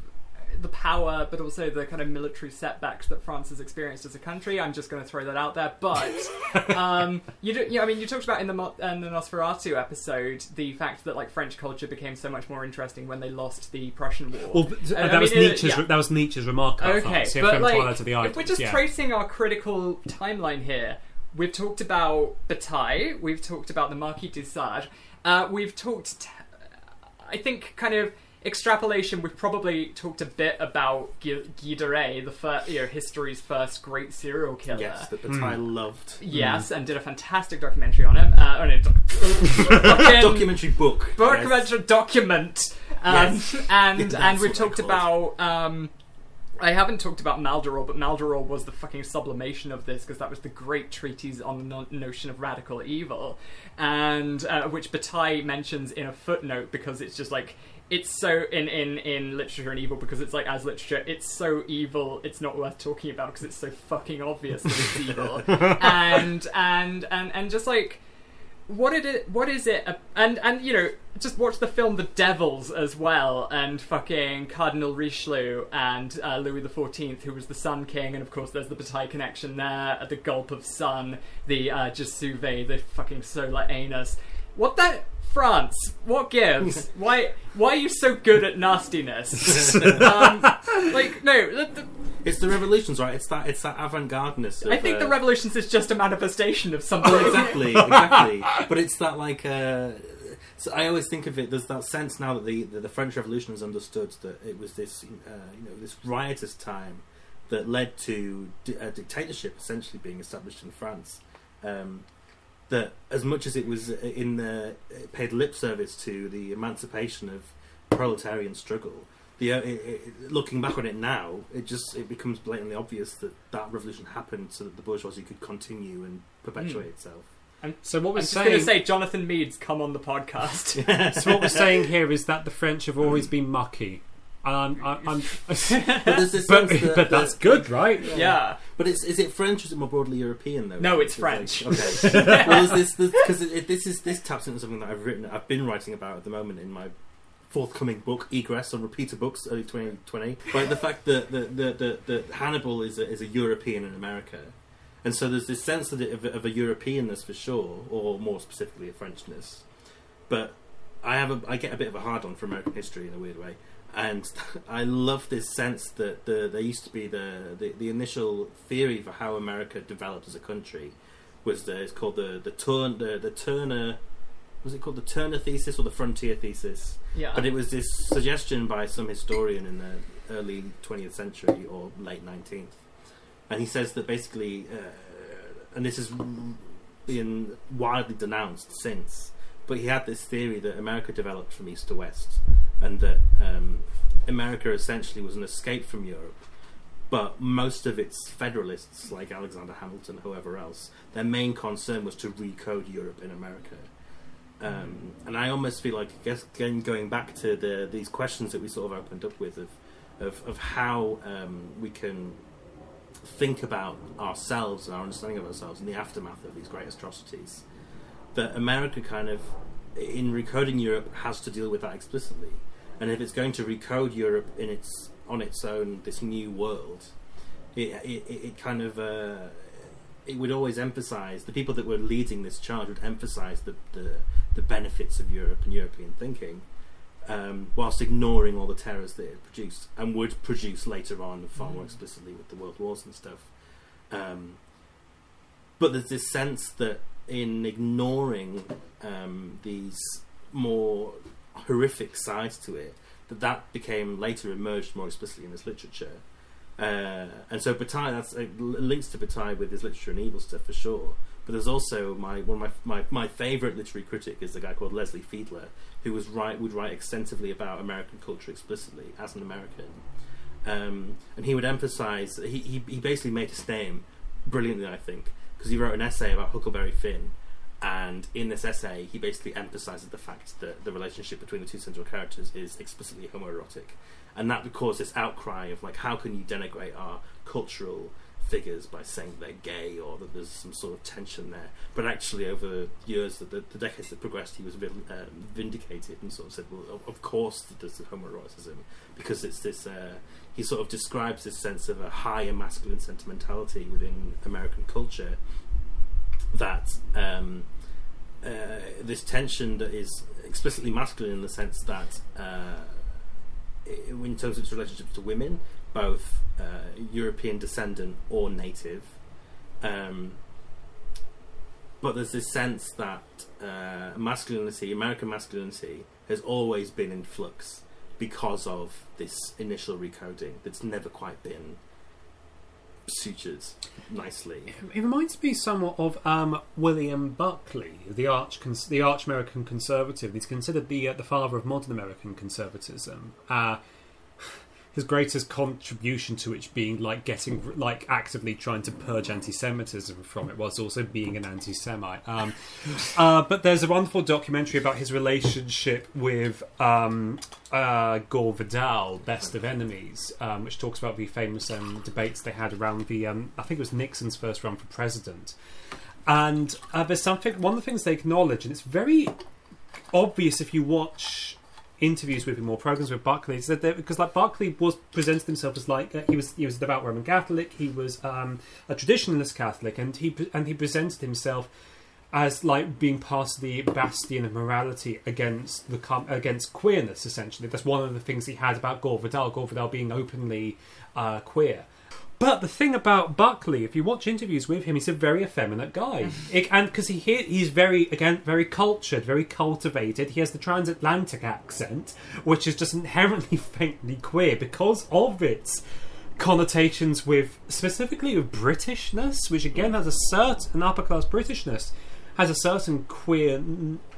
A: the power but also the kind of military setbacks that france has experienced as a country i'm just going to throw that out there but um you do you know, i mean you talked about in the in the nosferatu episode the fact that like french culture became so much more interesting when they lost the prussian war
C: Well, th-
A: And,
C: that
A: I
C: was
A: mean,
C: Nietzsche's.
A: yeah.
C: That was Nietzsche's remark.
A: Okay,
C: France.
A: But like,
C: Twilight of the
A: if
C: Idols.
A: we're just
C: yeah.
A: tracing our critical timeline here, we've talked about Bataille, we've talked about the Marquis de Sade, uh, we've talked, t- I think, kind of extrapolation. We've probably talked a bit about Guy, Guy de the fir- you know, history's first great serial killer.
B: yes, that Bataille
C: Hmm.
B: loved.
A: Yes, and did a fantastic documentary on him. Uh, oh no, doc-
B: Documentary book. yes.
A: documentary document um,
B: Yes.
A: and
B: That's
A: and we've talked about um, I haven't talked about Maldoror, but Maldoror was the fucking sublimation of this because that was the great treatise on the no- notion of radical evil, and uh, which Bataille mentions in a footnote because it's just like it's so in, in in literature and evil because it's like as literature it's so evil it's not worth talking about because it's so fucking obvious that it's evil and and and and just like what it is, what is it? And and you know, just watch the film The Devils as well, and fucking Cardinal Richelieu and uh, Louis the Fourteenth, who was the Sun King, and of course there's the Bataille connection there, the Gulp of Sun, the uh, Jesuve, the fucking solar anus. What that France? What gives? why why are you so good at nastiness? um, like no, the, the,
B: It's the revolutions, right? It's that. It's that avant-gardeness. Of,
A: I think the
B: uh,
A: revolutions is just a manifestation of something.
B: Exactly, exactly. But it's that like. Uh, so I always think of it. There's that sense now that the that the French Revolution has understood that it was this, uh, you know, this riotous time that led to di- a dictatorship essentially being established in France. Um, that as much as it was in the it paid lip service to the emancipation of proletarian struggle, the uh, it, it, looking back on it now, it just it becomes blatantly obvious that that revolution happened so that the bourgeoisie could continue and perpetuate itself.
C: So what
A: I'm
C: we're
A: just
C: saying.
A: going to say, Jonathan Meades, come on the podcast.
C: so what we're saying here is that the French have always been mucky. Um, I, I'm,
B: But there's this
C: but,
B: sense that-
C: but that's
B: that-
C: good, right?
A: Yeah.
B: But is is it French or is it more broadly European though?
A: No, it's
B: like-
A: French.
B: okay. well, there's this because it, it, this is this taps into something that I've written, I've been writing about at the moment in my forthcoming book, Egress on Repeater Books, early 2020. But the fact that that that, that, that Hannibal is a, is a European in America, and so there's this sense that it, of, a- of a Europeanness for sure, or more specifically a Frenchness. But I have a, I get a bit of a hard on for American history in a weird way, and I love this sense that the there used to be the, the, the initial theory for how America developed as a country was the, it's called the the Turn the, the Turner was it called the Turner thesis or the Frontier thesis?
A: Yeah.
B: But it was this suggestion by some historian in the early 20th century or late 19th, and he says that basically, uh, and this has been widely denounced since, but he had this theory that America developed from east to west, and that um, America essentially was an escape from Europe. But most of its federalists, like Alexander Hamilton, whoever else, their main concern was to recode Europe in America. Um, and I almost feel like, I guess, again, going back to the these questions that we sort of opened up with of of, of how um, we can think about ourselves and our understanding of ourselves in the aftermath of these great atrocities. That America kind of, in recoding Europe, has to deal with that explicitly. And if it's going to recode Europe in its on its own, this new world, it it, it kind of uh, it would always emphasize the people that were leading this charge would emphasize the the, the benefits of Europe and European thinking, um, whilst ignoring all the terrors that it produced, and would produce later on far more explicitly with the world wars and stuff. Um, but there's this sense that in ignoring um, these more horrific sides to it, that that became later emerged more explicitly in this literature. Uh, and so Bataille, that's links to Bataille with his literature and evil stuff for sure. But there's also my one of my my, my favorite literary critic is a guy called Leslie Fiedler, who was write would write extensively about American culture explicitly as an American, um, and he would emphasize he, he he basically made his name brilliantly, I think, because he wrote an essay about Huckleberry Finn, and in this essay he basically emphasizes the fact that the relationship between the two central characters is explicitly homoerotic, and that caused this outcry of like how can you denigrate our cultural figures by saying they're gay or that there's some sort of tension there. But actually, over the years, the, the decades that progressed, he was um, vindicated and sort of said, "Well, of, course, there's homoeroticism because it's this." Uh, he sort of describes this sense of a higher masculine sentimentality within American culture that. Um, uh, this tension that is explicitly masculine in the sense that, uh, in terms of its relationship to women, both uh, European descendant or native. Um, but there's this sense that uh, masculinity, American masculinity, has always been in flux because of this initial recoding that's never quite been sutured nicely.
C: It reminds me somewhat of um, William Buckley, the arch the arch American conservative. He's considered the uh, the father of modern American conservatism. Uh, his greatest contribution to it being like getting like actively trying to purge anti-Semitism from it, whilst also being an anti-Semite. Um, uh, but there's a wonderful documentary about his relationship with um, uh, Gore Vidal, Best of Enemies, um, which talks about the famous um, debates they had around the um, I think it was Nixon's first run for president. And uh, there's something one of the things they acknowledge, and it's very obvious if you watch interviews with him or programs with Buckley is that because like Buckley was presented himself as like uh, he was he was a devout Roman Catholic. He was um, a traditionalist Catholic. And he and he presented himself as like being part of the bastion of morality against the against queerness essentially. That's one of the things he had about Gore Vidal Gore Vidal being openly uh, queer but the thing about Buckley, if you watch interviews with him, he's a very effeminate guy, It- and because he he- he's very again very cultured, very cultivated. He has the transatlantic accent, which is just inherently faintly queer because of its connotations with specifically with Britishness, which again has a certain upper class Britishness has a certain queer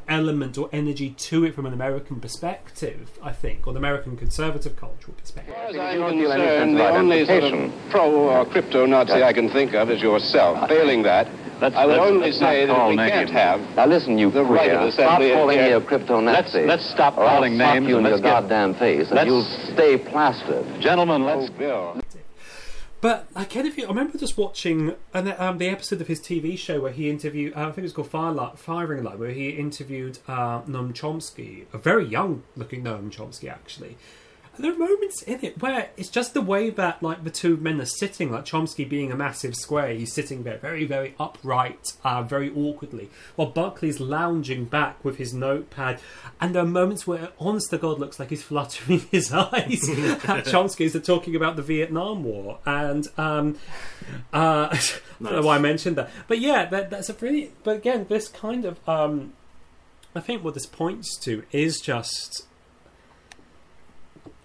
C: element or energy to it from an American perspective. I think, or an American conservative cultural perspective.
F: As I'm
G: You don't feel any
F: concerned, the only sort of pro or crypto Nazi I can think of is yourself. Failing that,
G: Let's-
F: I would
G: let's-
F: only
G: let's
F: say that we
G: names.
F: can't have
G: Now listen, you
F: the right of
G: Stop
F: assembly
G: calling me a crypto Nazi.
F: Let's- let's stop
G: or I'll
F: calling
G: slap
F: names
G: you in your
F: let's get-
G: goddamn face, and
F: let's-
G: you'll stay oh, plastered.
F: Gentlemen, let's go.
C: But I kind of, I remember just watching an, um, the episode of his TV show where he interviewed, uh, I think it was called Fire Firing Line, where he interviewed uh, Noam Chomsky, a very young-looking Noam Chomsky, actually. There are moments in it where it's just the way that like the two men are sitting, like Chomsky being a massive square, he's sitting there very, very upright, uh, very awkwardly, while Buckley's lounging back with his notepad. And there are moments where, honest to God, looks like he's fluttering his eyes at Chomsky as they're talking about the Vietnam War. And um, uh, I don't know why I mentioned that, but yeah, that, that's a really. But again, this kind of um, I think what this points to is just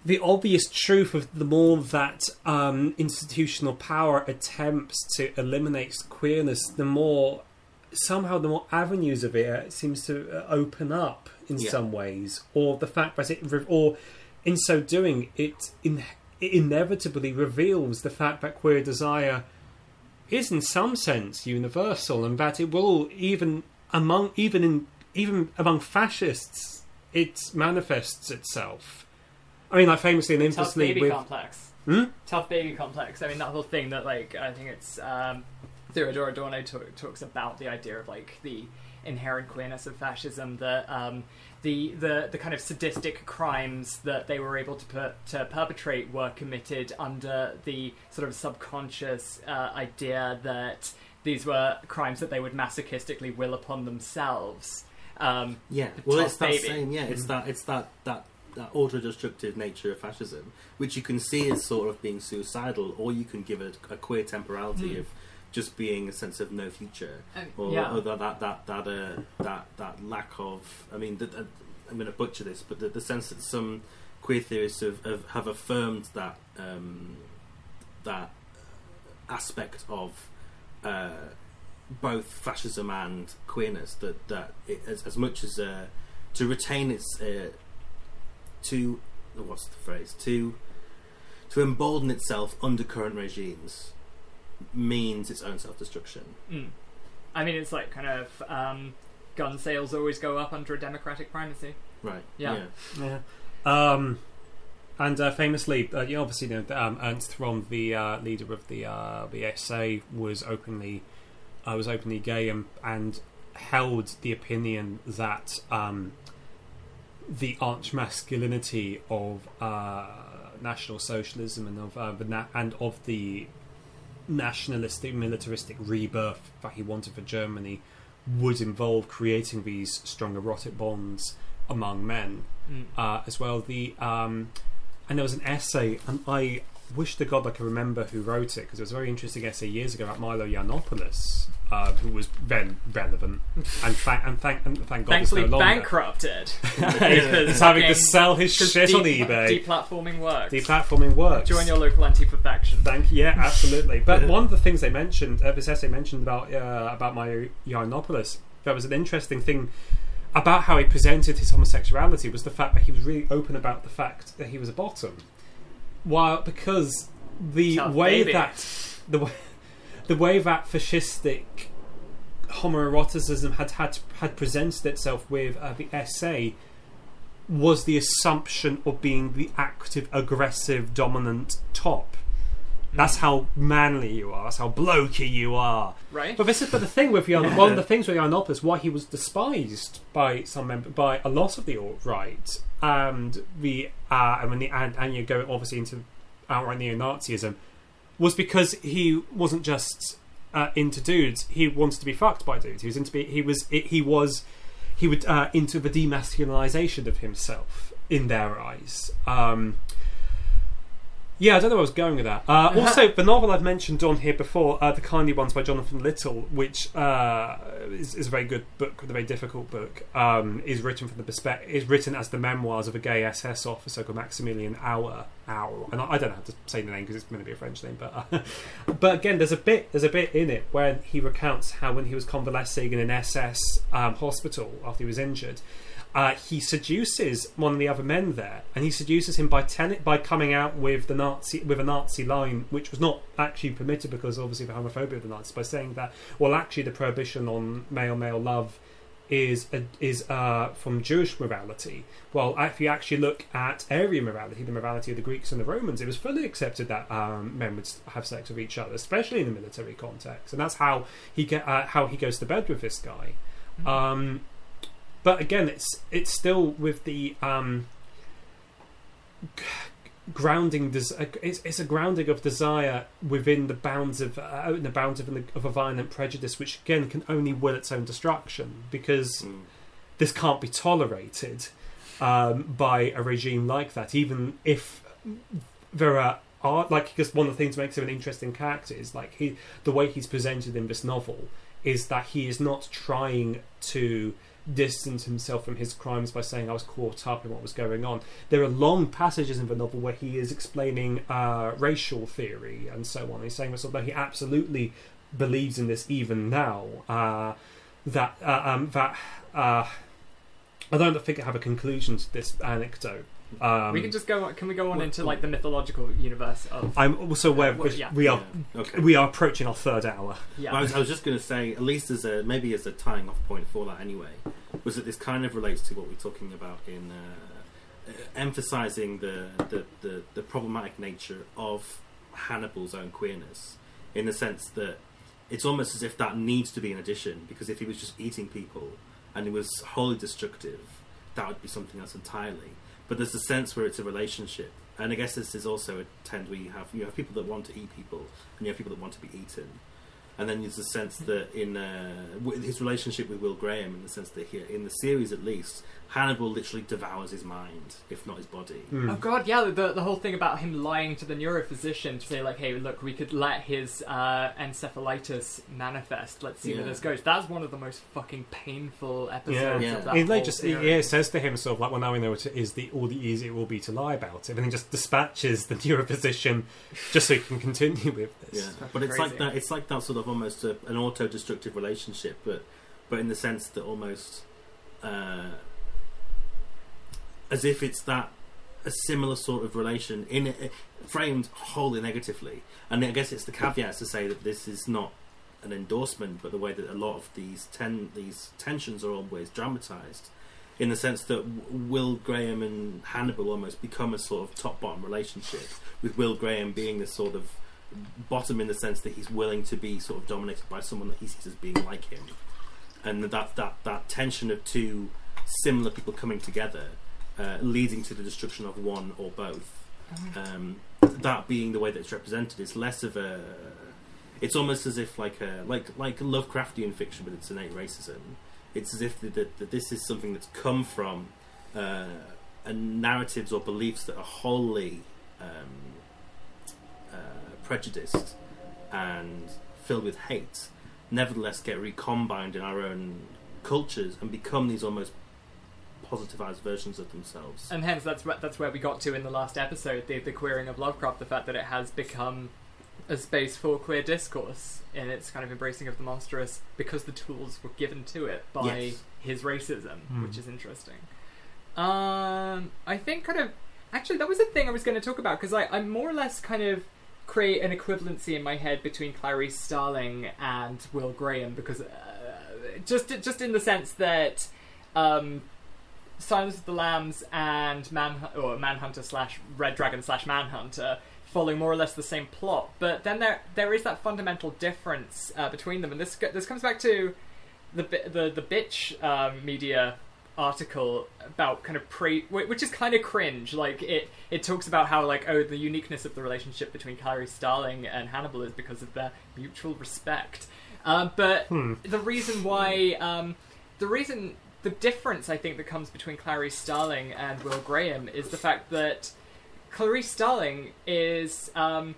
C: the obvious truth of the more that um, institutional power attempts to eliminate queerness, the more somehow the more avenues of it seems to uh, open up in
B: Yeah.
C: some ways, or the fact that it, or in so doing, it, in, it inevitably reveals the fact that queer desire is in some sense universal, and that it will even among even in even among fascists, it manifests itself. I mean, like famously and
A: Tough
C: infamously
A: baby
C: with
A: complex.
C: Hmm?
A: Tough baby complex. I mean, that whole thing that, like, I think it's um, Theodor Adorno talk, talks about the idea of like the inherent queerness of fascism, that um, the the the kind of sadistic crimes that they were able to put to perpetrate were committed under the sort of subconscious uh, idea that these were crimes that they would masochistically will upon themselves. Um,
B: Yeah, well, it's that
A: baby.
B: same. Yeah, it's that. It's that that that auto-destructive nature of fascism, which you can see as sort of being suicidal, or you can give it a queer temporality
A: Mm.
B: of just being a sense of no future,
A: and-
B: or,
A: yeah.
B: or that that that that, uh, that that lack of. I mean, the, uh, I'm going to butcher this, but the, the sense that some queer theorists have, have, have affirmed that um, that aspect of. Uh, both fascism and queerness that that it, as, as much as uh, to retain its uh, to what's the phrase to to embolden itself under current regimes means its own self destruction.
A: Mm. I mean, it's like kind of um, gun sales always go up under a democratic primacy.
B: Right.
A: Yeah.
C: Yeah. Um, and uh, famously, uh, you obviously, you know, um, Ernst Röhm, the uh, leader of the uh, the SA, was openly uh, was openly gay and, and held the opinion that um, the arch masculinity of uh, National Socialism and of uh, the na- and of the nationalistic militaristic rebirth that he wanted for Germany would involve creating these strong erotic bonds among men
A: Mm.
C: uh, as well. The um, and there was an essay, and I wish to God I could remember who wrote it because it was a very interesting essay years ago about Milo Yiannopoulos, uh, who was then relevant, and thank and thank and thank God
A: Thankfully,
C: no longer.
A: bankrupted.
C: He's having to sell his shit on eBay.
A: Deplatforming works.
C: Deplatforming works.
A: Join your local anti-perfection.
C: Thank you. Yeah, absolutely. But one of the things they mentioned, uh, this essay mentioned about uh, about my Yiannopoulos, that was an interesting thing about how he presented his homosexuality was the fact that he was really open about the fact that he was a bottom. While because the
A: Tough
C: way
A: baby.
C: that the way, the way that fascistic homoeroticism had had had presented itself with uh, the essay was the assumption of being the active, aggressive, dominant top. That's how manly you are. That's how blokey you are.
A: Right?
C: But this is but the thing with Jan, one of the things with Yiannopoulos, why he was despised by some member, by a lot of the alt right, and the uh, and when the and, and you go obviously into outright neo-Nazism, was because he wasn't just uh, into dudes. He wanted to be fucked by dudes. He was into be, he was he was he would uh, into the demasculinization of himself in their eyes. Um, Yeah, I don't know where I was going with that. Uh, also, the novel I've mentioned on here before, uh, The Kindly Ones by Jonathan Littell, which uh, is, is a very good book, a very difficult book, um, is written from the perspective is written as the memoirs of a gay SS officer called Maximilian Auer. Auer, and I, I don't know how to say the name because it's going to be a French name, but uh, but again, there's a bit there's a bit in it where he recounts how when he was convalescing in an SS um, hospital after he was injured uh, he seduces one of the other men there, and he seduces him by ten- by coming out with the Nazi with a Nazi line, which was not actually permitted because obviously the homophobia of the Nazis, by saying that well, actually the prohibition on male male love is a, is uh, from Jewish morality. Well, if you actually look at Aryan morality, the morality of the Greeks and the Romans, it was fully accepted that um, men would have sex with each other, especially in the military context, and that's how he get uh, how he goes to bed with this guy. Um, but again, it's it's still with the um, grounding. Des- uh, it's, it's a grounding of desire within the bounds of uh, in the bounds of, of a violent prejudice, which again can only will its own destruction because
B: Mm.
C: this can't be tolerated um, by a regime like that, even if there are. Are, like because one of the things that makes him an interesting character is like he the way he's presented in this novel is that he is not trying to distance himself from his crimes by saying I was caught up in what was going on. There are long passages in the novel where he is explaining uh, racial theory and so on. He's saying that although he absolutely believes in this even now, uh, that uh, um, that uh, I don't think I have a conclusion to this anecdote. Um,
A: we can just go. Can we go on into like the mythological universe of?
C: I'm also aware
A: well,
C: we-
A: yeah.
C: we are
B: Yeah, okay.
C: we are approaching our third hour.
A: Yeah.
B: Well, I, was, I was just going to say, at least as a maybe as a tying off point for that anyway, was that this kind of relates to what we're talking about in uh, uh, emphasizing the, the, the, the problematic nature of Hannibal's own queerness, in the sense that it's almost as if that needs to be an addition, because if he was just eating people and he was wholly destructive, that would be something else entirely. But there's a sense where it's a relationship. And I guess this is also a trend where you have you have people that want to eat people, and you have people that want to be eaten. And then there's a sense that in uh, his relationship with Will Graham, in the sense that here in the series at least, Hannibal literally devours his mind, if not his body.
A: Oh god, yeah, the the whole thing about him lying to the neurophysician to say like, hey, look, we could let his uh, encephalitis manifest. Let's see where this goes. That's one of the most fucking painful episodes
B: Yeah.
A: of that
C: He
A: whole
C: like just he,
A: series.
C: yeah, says to him sort of like, "Well, now we know it is the all the easier it will be to lie about it," and he just dispatches the neurophysician just so he can continue with this.
B: Yeah,
A: fucking
B: but it's like that. It's like that sort of almost a, an auto-destructive relationship, but but in the sense that almost uh, as if it's that a similar sort of relation in it, framed wholly negatively. And I guess it's the caveat to say that this is not an endorsement, but the way that a lot of these ten these tensions are always dramatized. In the sense that Will Graham and Hannibal almost become a sort of top-bottom relationship, with Will Graham being this sort of bottom in the sense that he's willing to be sort of dominated by someone that he sees as being like him, and that that that tension of two similar people coming together, uh, leading to the destruction of one or both. Um, that being the way that it's represented is less of a. It's almost as if like a like like Lovecraftian fiction with its innate racism. It's as if that, this is something that's come from uh, uh, narratives or beliefs that are wholly um, uh, prejudiced and filled with hate, nevertheless get recombined in our own cultures and become these almost positivized versions of themselves.
A: And hence, that's where, that's where we got to in the last episode, the, the queering of Lovecraft, the fact that it has become a space for queer discourse in its kind of embracing of the monstrous because the tools were given to it by
B: Yes.
A: his racism,
C: Hmm.
A: which is interesting. Um, I think kind of actually that was a thing I was going to talk about because I, I more or less kind of create an equivalency in my head between Clarice Starling and Will Graham because uh, just just in the sense that um, Silence of the Lambs and Man or Manhunter slash Red Dragon slash Manhunter follow more or less the same plot, but then there there is that fundamental difference uh, between them, and this this comes back to the the the bitch um, media article about kind of pre which is kind of cringe like it it talks about how like oh the uniqueness of the relationship between Clarice Starling and Hannibal is because of their mutual respect. Um, but the reason why um, the reason the difference I think that comes between Clarice Starling and Will Graham is the fact that Clarice Starling is um,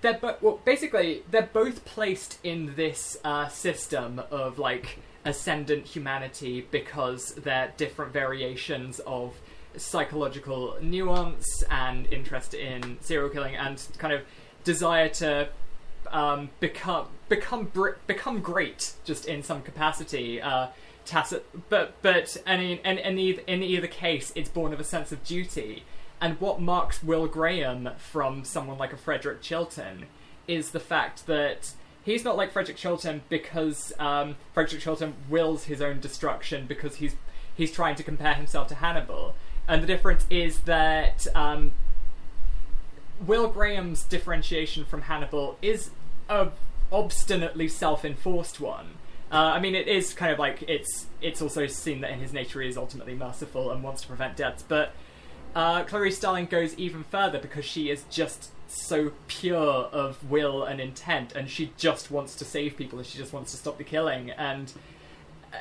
A: they're bo- well, basically they're both placed in this uh, system of like ascendant humanity because they're different variations of psychological nuance and interest in serial killing and kind of desire to um, become become br- become great just in some capacity. Uh, tacit, but but and in, and, and either, in either case, it's born of a sense of duty. And what marks Will Graham from someone like a Frederick Chilton is the fact that he's not like Frederick Chilton because um, Frederick Chilton wills his own destruction because he's he's trying to compare himself to Hannibal. And the difference is that um, Will Graham's differentiation from Hannibal is a obstinately self-enforced one. Uh, I mean, it is kind of like it's it's also seen that in his nature he is ultimately merciful and wants to prevent deaths. But uh, Clarice Starling goes even further because she is just so pure of will and intent, and she just wants to save people and she just wants to stop the killing. And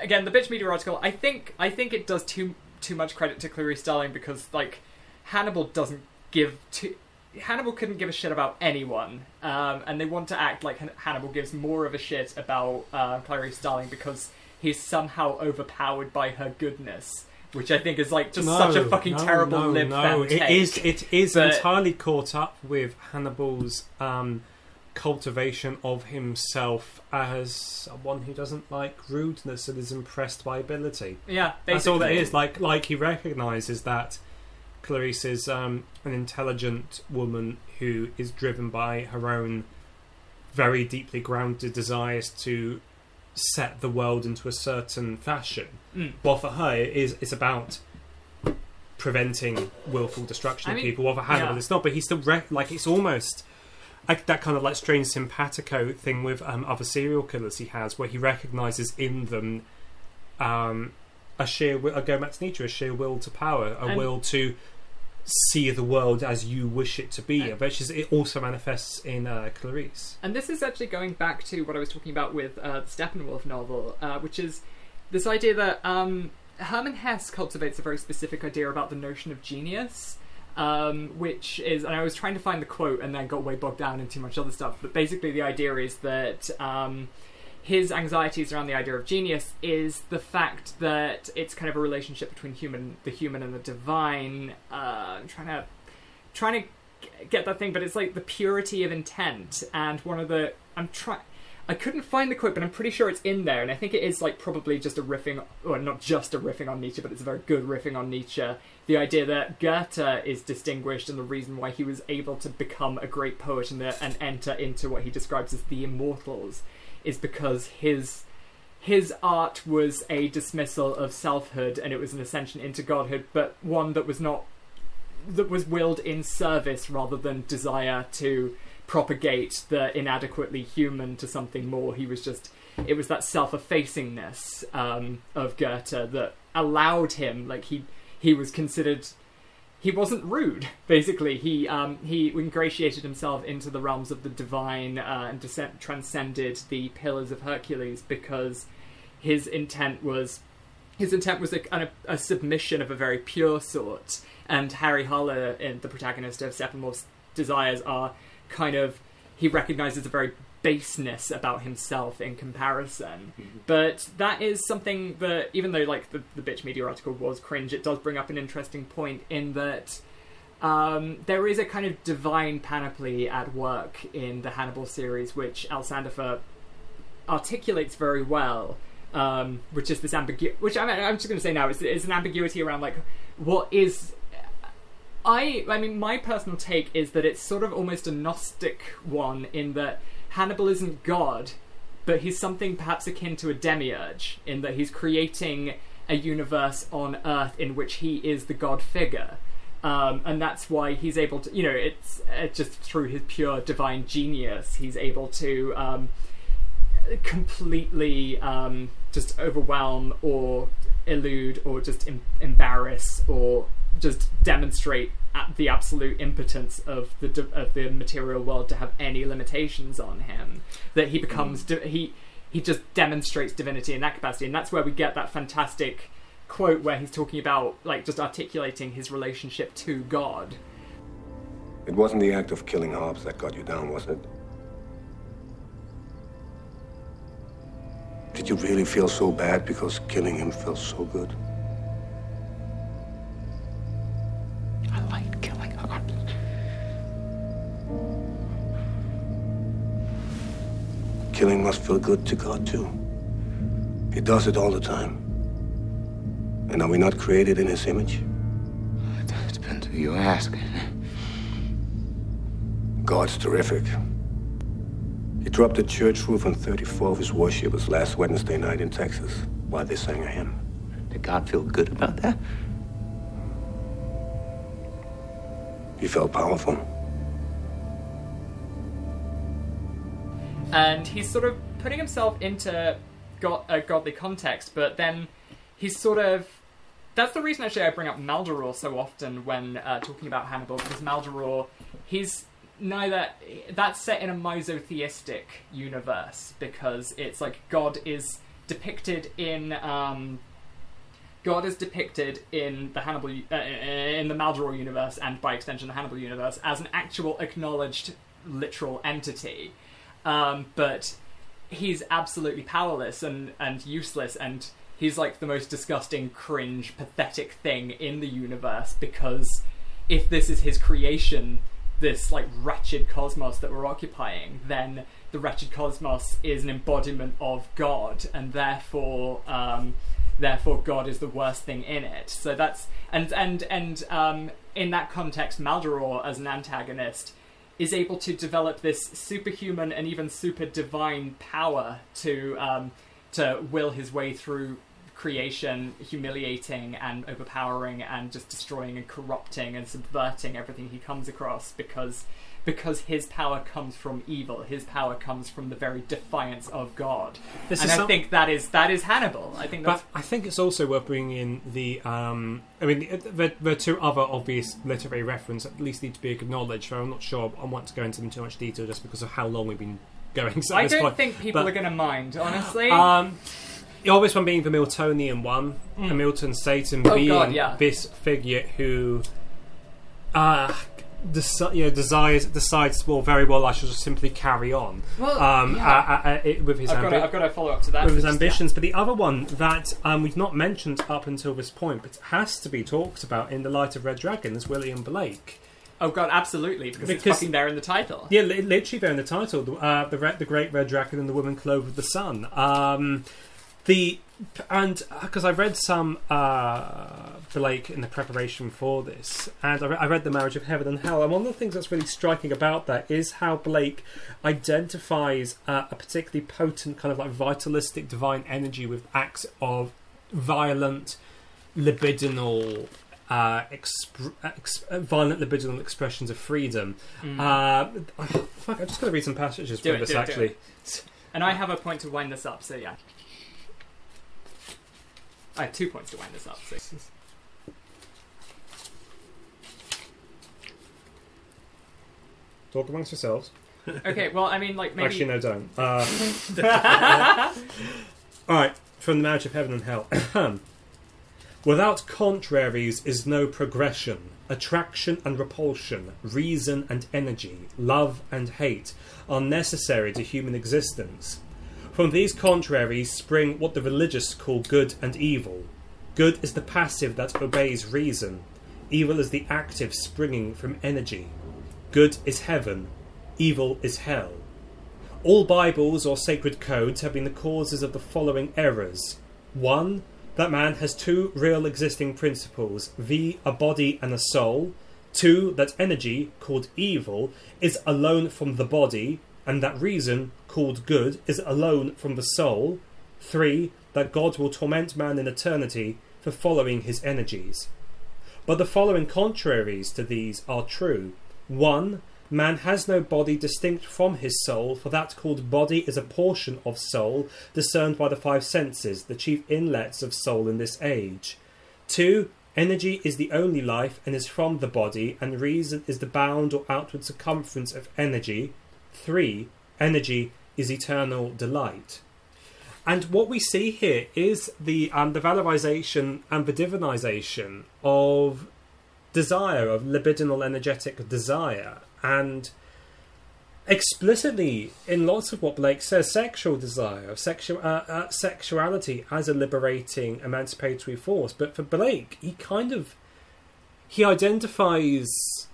A: again, the bitch media article, I think I think it does too too much credit to Clarice Starling because like Hannibal doesn't give too. Hannibal couldn't give a shit about anyone, um, and they want to act like Hannibal gives more of a shit about uh, Clarice Starling because he's somehow overpowered by her goodness, which I think is like just such a fucking
C: no,
A: terrible
C: no,
A: lib
C: no.
A: fan
C: It
A: take.
C: is. It is
A: But-
C: entirely caught up with Hannibal's um, cultivation of himself as someone who doesn't like rudeness and is impressed by ability.
A: yeah, basically.
C: That's all it is. Like, like he recognizes that Clarice is um, an intelligent woman who is driven by her own very deeply grounded desires to set the world into a certain fashion.
A: Mm.
C: Well, for her, it is it's about preventing willful destruction
A: I
C: of
A: mean,
C: people. Well, for Hannibal,
A: yeah.
C: it's not. But he's still rec- like it's almost like that kind of like strange simpatico thing with um, other serial killers he has, where he recognizes in them um, a sheer will. Going back to Nietzsche, a sheer will to power, a
A: And-
C: will to see the world as you wish it to be,
A: And-
C: which is it also manifests in uh, Clarice.
A: And this is actually going back to what I was talking about with uh, the Steppenwolf novel, uh, which is this idea that um, Hermann Hesse cultivates a very specific idea about the notion of genius, um, which is, and I was trying to find the quote and then got way bogged down in too much other stuff, but basically the idea is that. Um, his anxieties around the idea of genius is the fact that it's kind of a relationship between human, the human and the divine. Uh, I'm trying to, trying to get that thing, but it's like the purity of intent. And one of the, I'm trying, I couldn't find the quote, but I'm pretty sure it's in there, and I think it is like probably just a riffing, or not just a riffing on Nietzsche, but it's a very good riffing on Nietzsche. The idea that Goethe is distinguished, and the reason why he was able to become a great poet and, the, and enter into what he describes as the immortals is because his his art was a dismissal of selfhood and it was an ascension into godhood, but one that was not that was willed in service rather than desire to propagate the inadequately human to something more. He was just it was that self-effacingness um, of Goethe that allowed him like he he was considered he wasn't rude. Basically, he um, he ingratiated himself into the realms of the divine uh, and transcended the pillars of Hercules because his intent was his intent was a, a, a submission of a very pure sort. And Harry Haller, in the protagonist of Steppenwolf's desires, are kind of he recognizes a very baseness about himself in comparison. But that is something that, even though like the, the bitch media article was cringe, it does bring up an interesting point in that um, there is a kind of divine panoply at work in the Hannibal series, which El Sandifer articulates very well. Um, which is this ambiguity. Which I mean, I'm just going to say now, is, it's an ambiguity around like what is I I mean my personal take is that it's sort of almost a gnostic one in that Hannibal isn't God, but he's something perhaps akin to a demiurge in that he's creating a universe on Earth in which he is the god figure. Um, and that's why he's able to, you know, it's uh, just through his pure divine genius, he's able to um, completely um, just overwhelm or elude or just em- embarrass or just demonstrate the absolute impotence of the of the material world to have any limitations on him that he becomes mm. di- he he just demonstrates divinity in that capacity and that's where we get that fantastic quote where he's talking about like just articulating his relationship to god
E: It wasn't the act of killing Hobbs that got you down, was it? Did you really feel so bad because killing him felt so good?
G: I like killing Hobbs.
E: Killing must feel good to God, too. He does it all the time. And are we not created in His image?
G: It depends who you ask.
E: God's terrific. He dropped a church roof on 34 of his worshippers last Wednesday night in Texas while they sang a hymn.
G: Did God feel good about that?
E: He felt powerful.
A: and he's sort of putting himself into a godly context, but then he's sort of. That's the reason actually I bring up Maldoror so often when uh, talking about Hannibal, because Maldoror, he's neither. That's set in a misotheistic universe, because it's like God is depicted in. Um, God is depicted in the Hannibal, uh, in the Maldoror universe, and by extension the Hannibal universe, as an actual acknowledged literal entity. Um, but he's absolutely powerless and, and useless, and he's like the most disgusting, cringe, pathetic thing in the universe because if this is his creation, this like wretched cosmos that we're occupying, then the wretched cosmos is an embodiment of God, and therefore, um, therefore, God is the worst thing in it. So that's and and and um, in that context, Maldoror as an antagonist is able to develop this superhuman and even super divine power to um, to will his way through creation, humiliating and overpowering and just destroying and corrupting and subverting everything he comes across because because his power comes from evil. His power comes from the very defiance of God.
C: This
A: and
C: is
A: I
C: some-
A: think that is that is Hannibal. I think that's
C: But I think it's also worth bringing in the. Um, I mean, the, the, the two other obvious literary references at least need to be acknowledged. I'm not sure I want to go into them too much detail just because of how long we've been going. So
A: I don't
C: point.
A: think people
C: But-
A: are going to mind, honestly.
C: Um, the obvious one being the Miltonian one, the Milton Satan
A: Oh,
C: being
A: God, yeah.
C: this figure who, uh, deci- you know, desires decides well very well I should just simply carry on.
A: Well,
C: um,
A: yeah.
C: uh, uh, uh, it- with his
A: I've got,
C: ambi-
A: to, I've got to follow up to that.
C: with his
A: Just-
C: ambitions. But the other one that um, we've not mentioned up until this point, but has to be talked about in the light of Red Dragon, is William Blake.
A: Oh god, absolutely, because, it's
C: Because-
A: fucking there in the title.
C: Yeah, li- literally there in the title, uh, the Red, the Great Red Dragon and the Woman Clothed with the Sun. Um, the and because I read some uh, Blake in the preparation for this, and I, re- I read the Marriage of Heaven and Hell, and one of the things that's really striking about that is how Blake identifies uh, a particularly potent kind of like vitalistic divine energy with acts of violent libidinal. Uh, exp- ex- uh, violent libidinal expressions of freedom. Uh, fuck, I'm just going to read some passages
A: Mm. Do
C: from
A: it,
C: this actually.
A: it. And I have a point to wind this up, so yeah. I have two points to wind this up, so.
C: Talk amongst yourselves.
A: Okay, well, I mean, like, maybe.
C: Actually, no, don't. Uh, all right, from the Marriage of Heaven and Hell. Without contraries is no progression. Attraction and repulsion, reason and energy, love and hate are necessary to human existence. From these contraries spring what the religious call good and evil. Good is the passive that obeys reason. Evil is the active springing from energy. Good is heaven. Evil is hell. All Bibles or sacred codes have been the causes of the following errors. 1. That man has two real existing principles, v. a body and a soul. 2. That energy, called evil, is alone from the body, and that reason, called good, is alone from the soul. 3. That God will torment man in eternity for following his energies. But the following contraries to these are true. 1. Man has no body distinct from his soul, for that called body is a portion of soul, discerned by the five senses, the chief inlets of soul in this age. 2. Energy is the only life and is from the body, and reason is the bound or outward circumference of energy. 3. Energy is eternal delight. And what we see here is the um, the valorization and the divinization of desire, of libidinal energetic desire, and explicitly in lots of what Blake says, sexual desire, sexual uh, uh, sexuality as a liberating, emancipatory force. But for Blake, he kind of he identifies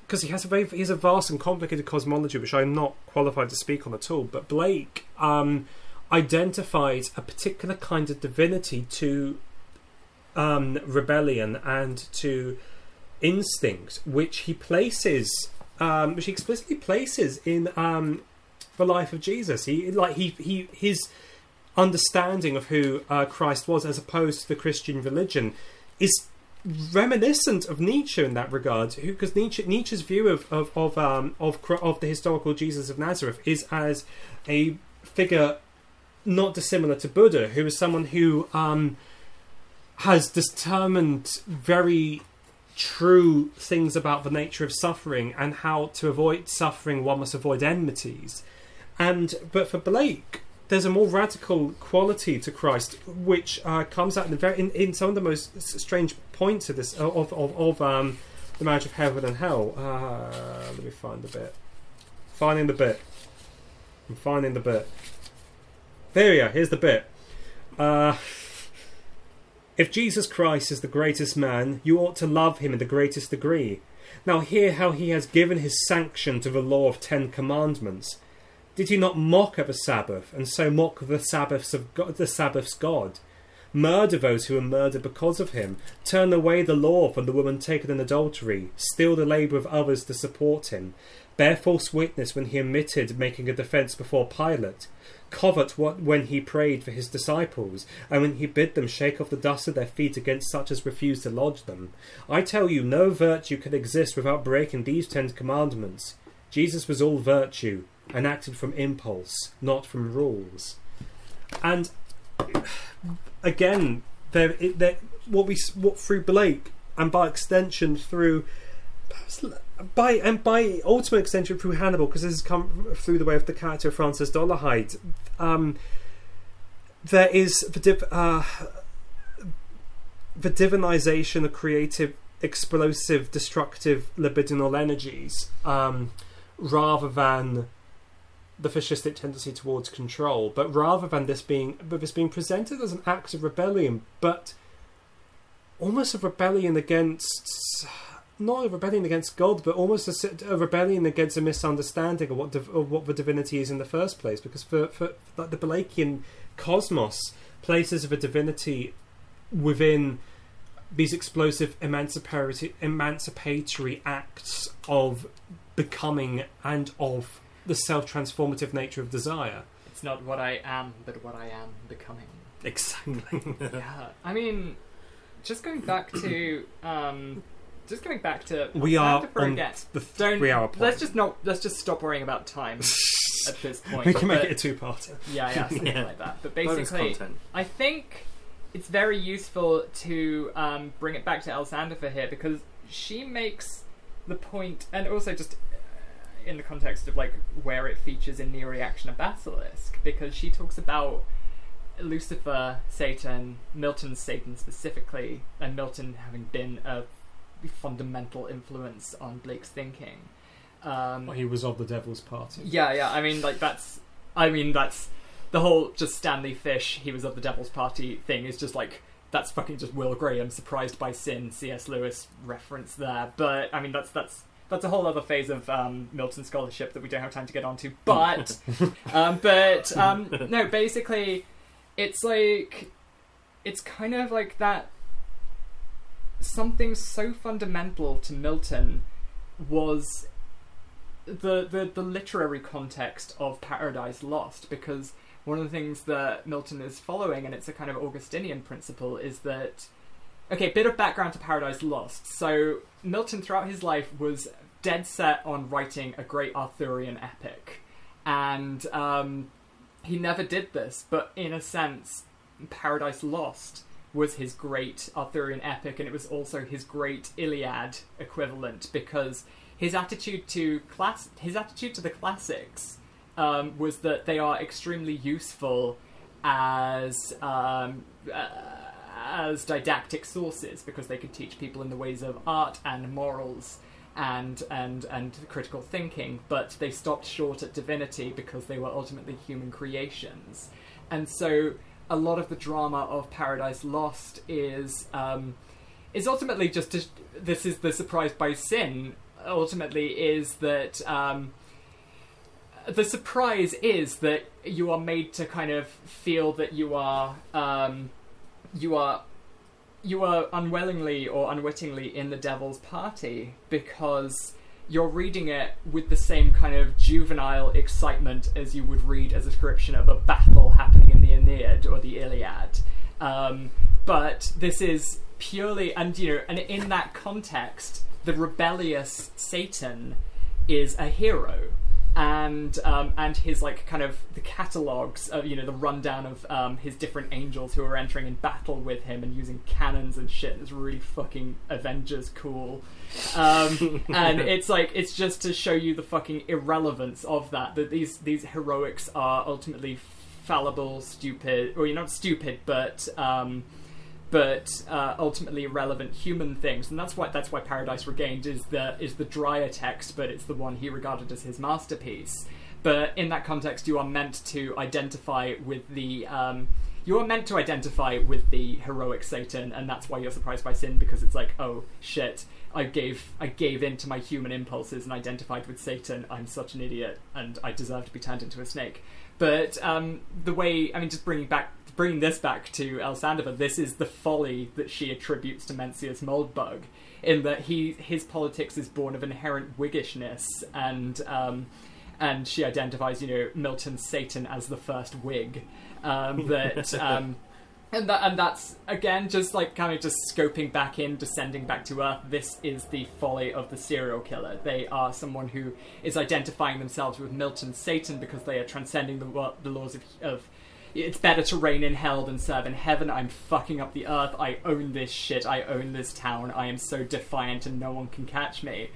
C: because he has a very he has a vast and complicated cosmology, which I'm not qualified to speak on at all. But Blake um, identifies a particular kind of divinity to um, rebellion and to instinct, which he places, um, which he explicitly places in um, the life of Jesus. He like he he his understanding of who uh, Christ was, as opposed to the Christian religion, is reminiscent of Nietzsche in that regard. Because Nietzsche Nietzsche's view of of of um, of of the historical Jesus of Nazareth is as a figure not dissimilar to Buddha, who is someone who um, has determined very true things about the nature of suffering and how to avoid suffering one must avoid enmities. And but for blake there's a more radical quality to christ which uh, comes out in, very, in, in some of the most strange points of this of of, of um, the marriage of heaven and hell. Uh, let me find the bit. Finding the bit. I'm finding the bit. There we are. Here's the bit. Uh, if Jesus Christ is the greatest man, you ought to love him in the greatest degree. Now hear how he has given his sanction to the law of Ten Commandments. Did he not mock at the Sabbath, and so mock the Sabbaths of God, the Sabbath's God? Murder those who were murdered because of him. Turn away the law from the woman taken in adultery. Steal the labour of others to support him. Bear false witness when he omitted making a defence before Pilate covet what when he prayed for his disciples, and when he bid them shake off the dust of their feet against such as refused to lodge them. I tell you, no virtue can exist without breaking these ten commandments. Jesus was all virtue, and acted from impulse, not from rules. And again, there, there, what we what through Blake, and by extension through by and by ultimate extension through Hannibal, because this has come through the way of the character Francis Dolarhyde. Um, there is the uh, the divinization of creative, explosive, destructive libidinal energies, um, rather than the fascistic tendency towards control, but rather than this being, but this being presented as an act of rebellion, but almost a rebellion against not a rebellion against God, but almost a rebellion against a misunderstanding of what div- of what the divinity is in the first place. Because for for like the Blakean cosmos, places of a divinity within these explosive emancipatory emancipatory acts of becoming and of the self transformative nature of desire.
A: It's not what I am, but what I am becoming.
C: Exactly.
A: yeah, I mean, just going back to, um, just going back to
C: We are
A: Santa
C: on
A: again.
C: the
A: Don't
C: three-hour point.
A: let's just not let's just stop worrying about time at this point.
C: we can make
A: But-
C: it a two-parter.
A: yeah, yeah, something
B: Yeah.
A: like that. But basically. I think it's very useful to um, bring it back to El Sandifer here because she makes the point, and also just uh, in the context of like where it features in Neoreaction of Basilisk, because she talks about Lucifer, Satan, Milton's Satan specifically, and Milton having been a fundamental influence on Blake's thinking. Um,
C: He was of the Devil's Party.
A: yeah, yeah. I mean, like that's. I mean, that's the whole just Stanley Fish. He was of the Devil's Party thing. Is just like that's fucking just Will Graham surprised by sin. C.S. Lewis reference there, but I mean that's that's that's a whole other phase of um, Milton scholarship that we don't have time to get onto. But um, but um, no, basically, it's like it's kind of like that. Something so fundamental to Milton was the, the the literary context of Paradise Lost because one of the things that Milton is following, and it's a kind of Augustinian principle, is that okay, bit of background to Paradise Lost. So Milton, throughout his life, was dead set on writing a great Arthurian epic, and um, he never did this. But in a sense, Paradise Lost was his great Arthurian epic, and it was also his great Iliad equivalent because his attitude to class, his attitude to the classics, um, was that they are extremely useful as um, uh, as didactic sources because they could teach people in the ways of art and morals and and and critical thinking, but they stopped short at divinity because they were ultimately human creations, and so a lot of the drama of Paradise Lost is um, is ultimately just to, this is the surprise by sin. Ultimately, is that um, the surprise is that you are made to kind of feel that you are um, you are you are unwillingly or unwittingly in the devil's party because you're reading it with the same kind of juvenile excitement as you would read as a description of a battle happening in the Aeneid or the Iliad. Um, but this is purely, and you know, and in that context, the rebellious Satan is a hero and um, and his like kind of the catalogs of you know the rundown of um, his different angels who are entering in battle with him and using cannons and shit is really fucking Avengers cool. Um, and it's like it's just to show you the fucking irrelevance of that that these these heroics are ultimately fallible, stupid, or you're not stupid, but um, but uh, ultimately relevant human things, and that's why that's why Paradise Regained is the is the drier text, but it's the one he regarded as his masterpiece. But in that context, you are meant to identify with the um, you are meant to identify with the heroic Satan, and that's why you're surprised by sin because it's like, oh shit, I gave I gave in to my human impulses and identified with Satan. I'm such an idiot, and I deserve to be turned into a snake. But um, the way I mean, just bringing back bringing this back to El Sandifer, this is the folly that she attributes to Mencius Moldbug, in that he his politics is born of inherent Whiggishness, and um, and she identifies, you know, Milton's Satan as the first Whig. Um, that um, and that and that's again just like kind of just scoping back in, descending back to earth. This is the folly of the serial killer. They are someone who is identifying themselves with Milton's Satan because they are transcending the the laws of of it's better to reign in hell than serve in heaven. I'm fucking up the earth. I own this shit. I own this town. I am so defiant and no one can catch me.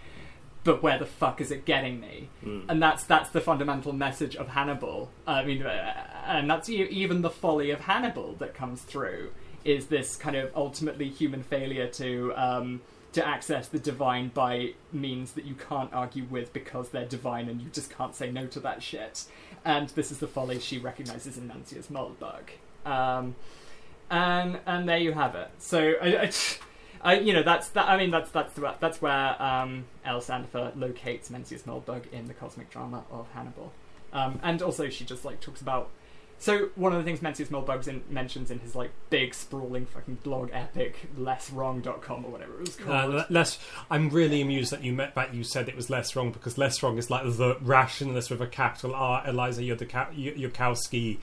A: But where the fuck is it getting me? And that's that's the fundamental message of Hannibal. I mean, uh, and that's even the folly of Hannibal that comes through is this kind of ultimately human failure to um, to access the divine by means that you can't argue with because they're divine and you just can't say no to that shit. And this is the folly she recognizes in Mencius Moldbug. Um, and and there you have it. So I, I, I- you know that's that. I mean that's that's the, that's where um, El Sandifer locates Mencius Moldbug in the cosmic drama of Hannibal. Um, and also she just like talks about. So one of the things Mencius Moldbug in, mentions in his like big sprawling fucking blog epic lesswrong.com or whatever it was
C: Uh,
A: called.
C: le- less. I'm really amused that you met that you said it was less wrong because less wrong is like the rationalist with a capital R, Eliezer Yudkowsky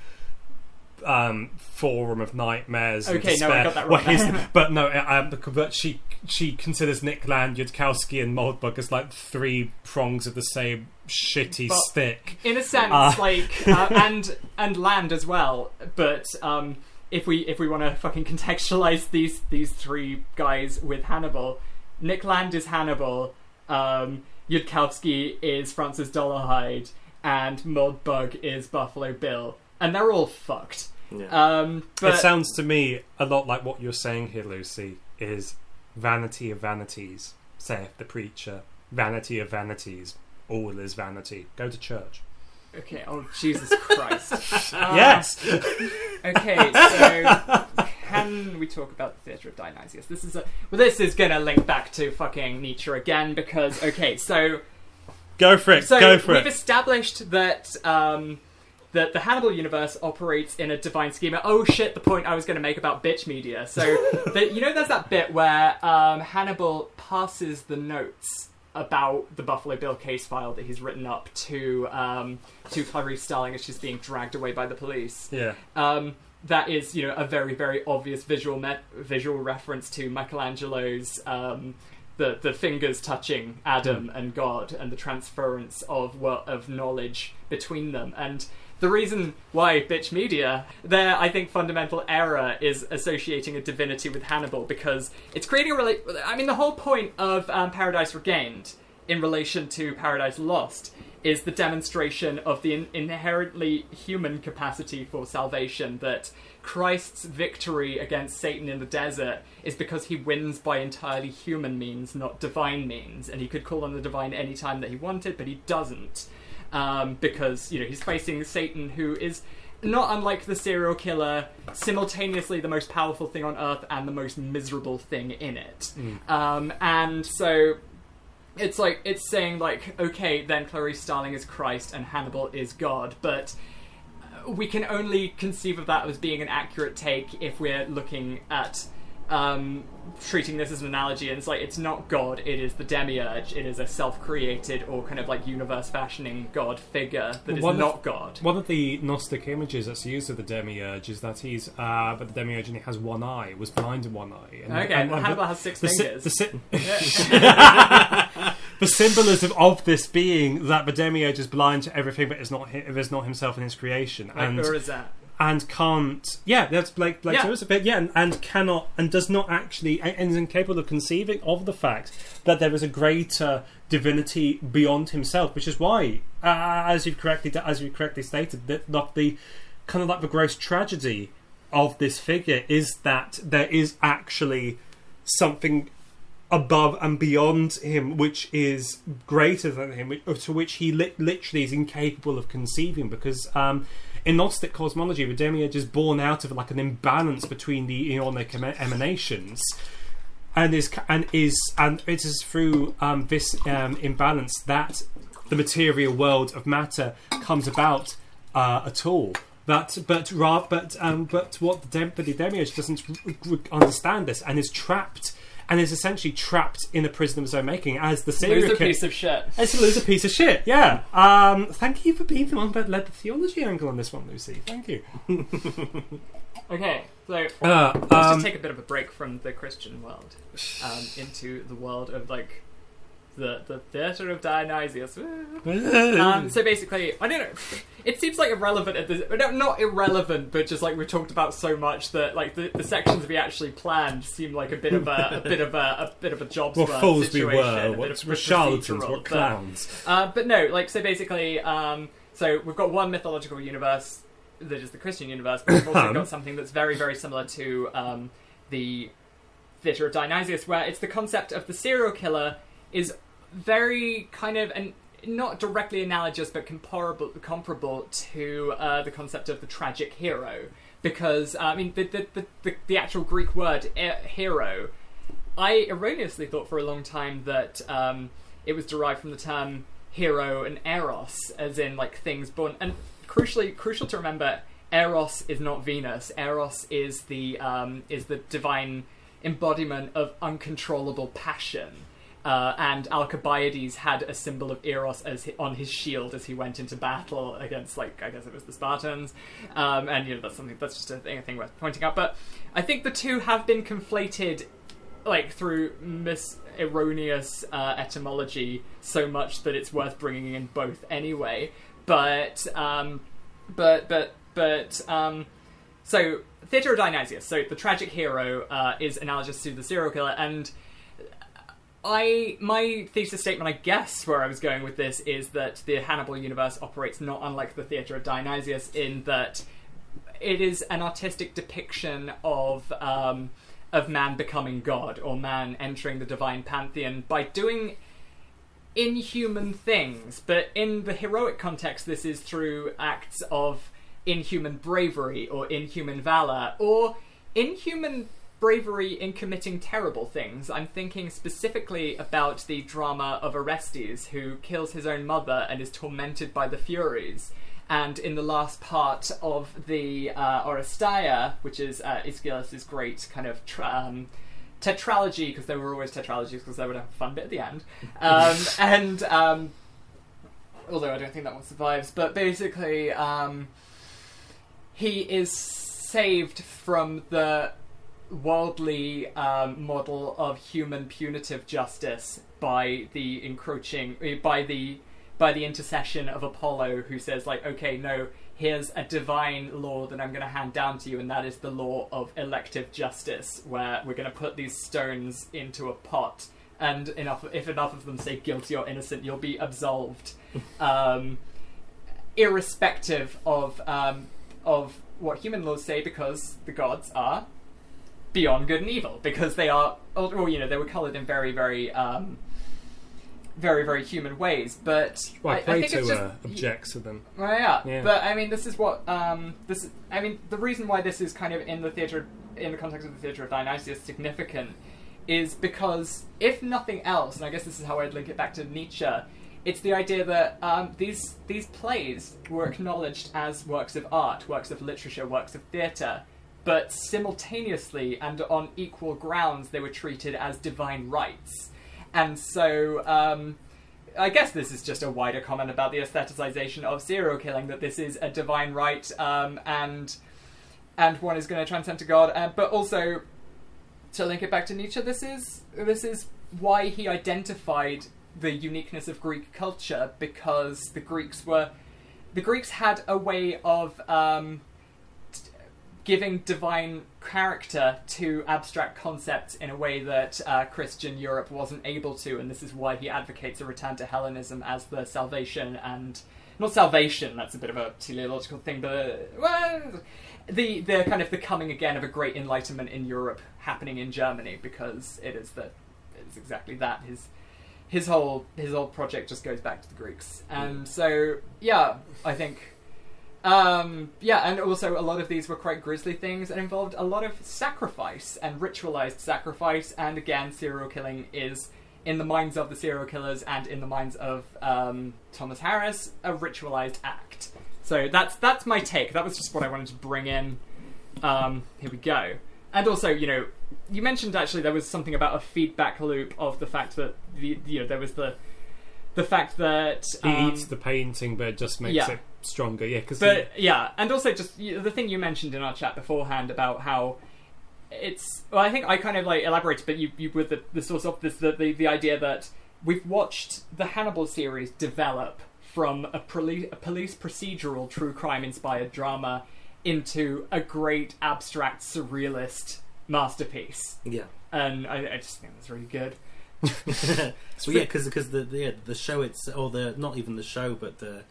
C: um, forum of nightmares. and
A: Okay, no,
C: despair,
A: I got that wrong
C: but no, um, but she she considers Nick Land, Yudkowsky, and Moldbug as like three prongs of the same shitty
A: But-
C: stick.
A: in a sense,
C: Uh.
A: like uh, and and land as well. But um, if we if we want to fucking contextualize these these three guys with Hannibal, Nick Land is Hannibal, um, Yudkowsky is Francis Dolarhyde, and Moldbug is Buffalo Bill, and they're all fucked.
B: Yeah.
A: Um, but
C: it sounds to me a lot like what you're saying here, Lucy. Is vanity of vanities, saith the preacher. Vanity of vanities, all is vanity. Go to church.
A: okay. Oh Jesus Christ. Um,
C: yes.
A: Okay, so can we talk about the theatre of Dionysius? This is a well. This is gonna link back to fucking Nietzsche again because okay, so
C: Go for it.
A: so
C: Go for
A: we've
C: it.
A: established that um, that the Hannibal universe operates in a divine schema. Oh shit! The point I was going to make about bitch media. So the, you know, there's that bit where um, Hannibal passes the notes about the Buffalo Bill case file that he's written up to um, to Clarice Starling as she's being dragged away by the police.
C: Yeah.
A: um, that is you know a very very obvious visual met- visual reference to Michelangelo's um, the the fingers touching Adam and God and the transference of wo- of knowledge between them. And the reason why bitch media their I think fundamental error is associating a divinity with Hannibal because it's creating a rela- I mean the whole point of um, Paradise Regained in relation to Paradise Lost is the demonstration of the in- inherently human capacity for salvation that Christ's victory against Satan in the desert is because he wins by entirely human means, not divine means, and he could call on the divine any time that he wanted, but he doesn't um, because you know he's facing Satan, who is not unlike the serial killer, simultaneously the most powerful thing on earth and the most miserable thing in it. Um, and so it's like it's saying like, okay, then Clarice Starling is Christ and Hannibal is God, but uh, we can only conceive of that as being an accurate take if we're looking at um, treating this as an analogy. And it's like it's not God; it is the demiurge. It is a self-created or kind of like universe-fashioning God figure that is
C: One of-
A: not God.
C: One of the Gnostic images that's used of the demiurge is that he's, uh, but the demiurge only has one eye, was blind in one eye. And,
A: Okay,
C: and-
A: well,
C: and
A: Hannibal has six
C: the, si-
A: fingers.
C: the, si- the symbolism of this being that the demiurge is blind to everything, but is not is not himself in his creation,
A: Like,
C: and? And can't. Yeah, that's like like
A: Yeah.
C: so it's a bit. Yeah, and, and cannot and does not actually and is incapable of conceiving of the fact that there is a greater divinity beyond himself, which is why, uh, as you've correctly as you correctly stated, that that the kind of like the gross tragedy of this figure is that there is actually something above and beyond him, which is greater than him, which, to which he li- literally is incapable of conceiving. Because um, in Gnostic cosmology, the demiurge is born out of like an imbalance between the Aeonic em- emanations, and is and is and it is through um, this um, imbalance that the material world of matter comes about uh, at all. That, but but um, but what the, dem- the demiurge doesn't understand this and is trapped and is essentially trapped in a prison of his own making as the serial
A: Loser
C: killer.
A: piece of shit.
C: It's a loser piece of shit. Yeah. Um, thank you for being the one that led the theology angle on this one, Lucy. Thank you.
A: Okay, so
C: Uh,
A: let's
C: um,
A: just take a bit of a break from the Christian world um, into the world of like the the theater of Dionysius. um, so basically, I don't know. It seems like irrelevant at this. No, not irrelevant, but just like we talked about so much that like the, the sections we actually planned seem like a bit of a, a bit of a, a bit of a job's
C: what fools we were. What, what charlatans. What
A: but- uh, but no, like so basically, um, so we've got one mythological universe that is the Christian universe, but we've also got something that's very, very similar to um, the Theatre of Dionysius, where it's the concept of the serial killer is very kind of and not directly analogous, but comparable comparable to uh, the concept of the tragic hero, because uh, I mean the the, the, the the actual Greek word hero I erroneously thought for a long time that um, it was derived from the term hero and eros, as in like things born. And crucially, crucial to remember, eros is not Venus. Eros is the um, is the divine embodiment of uncontrollable passion. Uh, and Alcibiades had a symbol of Eros as hi- on his shield as he went into battle against, like, I guess it was the Spartans. Um, and you know that's something that's just a thing, a thing worth pointing out. But I think the two have been conflated like through mis erroneous uh, etymology so much that it's worth bringing in both anyway. But um, but but but um, so Theatre of Dionysius. So the tragic hero uh, is analogous to the serial killer, and I my thesis statement, I guess, where I was going with this is that the Hannibal universe operates not unlike the Theatre of Dionysius in that it is an artistic depiction of um, of man becoming god or man entering the divine pantheon by doing inhuman things. But in the heroic context, this is through acts of inhuman bravery or inhuman valor or inhuman bravery in committing terrible things. I'm thinking specifically about the drama of Orestes, who kills his own mother and is tormented by the Furies. And in the last part of the uh, Oresteia, which is uh, Aeschylus's great kind of tra- um, tetralogy, because there were always tetralogies, because they would have a fun bit at the end. Um, and um, although I don't think that one survives, but basically, um, he is saved from the worldly um, model of human punitive justice by the encroaching eh, by the by the intercession of Apollo who says like okay no here's a divine law that I'm going to hand down to you and that is the law of elective justice where we're going to put these stones into a pot and enough if enough of them say guilty or innocent, you'll be absolved, um, irrespective of um, of what human laws say, because the gods are beyond good and evil, because they are, well, you know, they were colored in very, very, um, very, very human ways. But
C: Well,
A: I, I think
C: Plato
A: it's just
C: uh, objects to them.
A: well, yeah.
C: Yeah.
A: but I mean, this is what um, this. Is, I mean, the reason why this is kind of in the theater, in the context of the theater of Dionysius, significant, is because if nothing else, and I guess this is how I'd link it back to Nietzsche. It's the idea that um, these these plays were acknowledged as works of art, works of literature, works of theatre, but simultaneously and on equal grounds, they were treated as divine rights. And so, um, I guess this is just a wider comment about the aestheticization of serial killing. That this is a divine right, um, and and one is going to transcend to God. Uh, but also, to link it back to Nietzsche, this is this is why he identified the uniqueness of Greek culture because the Greeks were the Greeks had a way of um, giving divine character to abstract concepts in a way that uh, Christian Europe wasn't able to, and this is why he advocates a return to Hellenism as the salvation and not salvation. That's a bit of a teleological thing, but well, the the kind of the coming again of a great enlightenment in Europe happening in Germany because it is the it's exactly that his his whole his whole project just goes back to the Greeks, and so yeah, I think. Um, yeah, and also a lot of these were quite grisly things and involved a lot of sacrifice and ritualized sacrifice. And again, serial killing is, in the minds of the serial killers and in the minds of um, Thomas Harris, a ritualized act. So that's that's my take. That was just what I wanted to bring in. Um, here we go. And also, you know, you mentioned actually there was something about a feedback loop of the fact that the you know there was the the fact that
C: He
A: um,
C: eats the painting, but it just makes
A: yeah.
C: it stronger. Yeah, because
A: but yeah, and also just the thing you mentioned in our chat beforehand about how it's. Well, I think I kind of like elaborated, but you, you with the, the source of this the, the the idea that we've watched the Hannibal series develop from a, proli- a police procedural true crime inspired drama into a great abstract surrealist masterpiece,
B: Yeah.
A: and I, I just think that's really good.
B: so yeah, because the, the yeah, the show it's or the not even the show, but the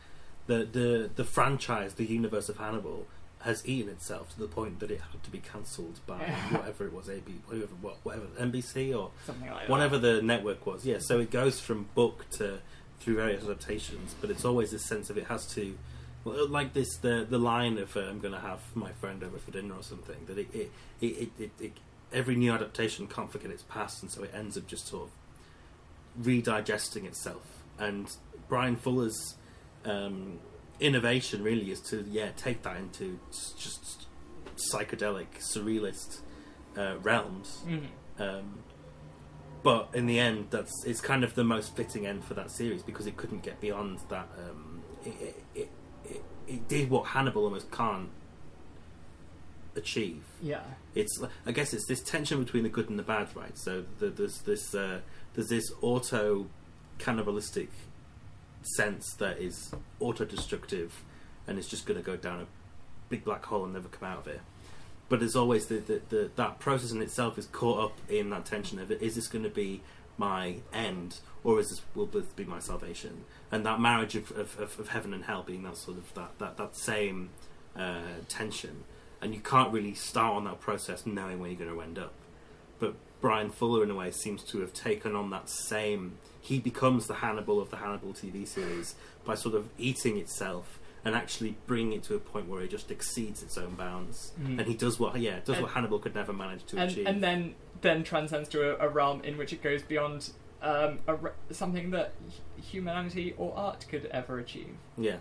B: the the the franchise, the universe of Hannibal has eaten itself to the point that it had to be cancelled by whatever it was, AB, whatever, whatever NBC or
A: Something like that.
B: whatever the network was. Yeah, so it goes from book to through various adaptations, but it's always this sense of it has to, like this the the line of uh, I'm going to have my friend over for dinner or something. That it it, it, it, it, it every new adaptation can't forget its past, and so it ends up just sort of redigesting itself. And Bryan Fuller's um, innovation really is to yeah take that into just psychedelic surrealist uh, realms.
A: Mhm.
B: Um, but in the end, that's it's kind of the most fitting end for that series because it couldn't get beyond that. Um, it, it, it, it, it did what Hannibal almost can't achieve.
A: Yeah.
B: It's I guess it's this tension between the good and the bad, right? So the, there's this uh, there's this auto cannibalistic sense that is auto destructive and it's just going to go down a big black hole and never come out of it. But there's always the, the, the that process in itself is caught up in that tension of is this going to be my end, or is this will this be my salvation? And that marriage of, of, of, of heaven and hell being that sort of that that, that same uh, tension, and you can't really start on that process knowing where you're going to end up. But Bryan Fuller, in a way, seems to have taken on that same. He becomes the Hannibal of the Hannibal TV series by sort of eating itself and actually bringing it to a point where it just exceeds its own bounds.
A: Mm.
B: And he does what, yeah, does
A: And-
B: what Hannibal could never manage to
A: and,
B: achieve.
A: and then then transcends to a, a realm in which it goes beyond um, a re- something that humanity or art could ever achieve,
B: yeah,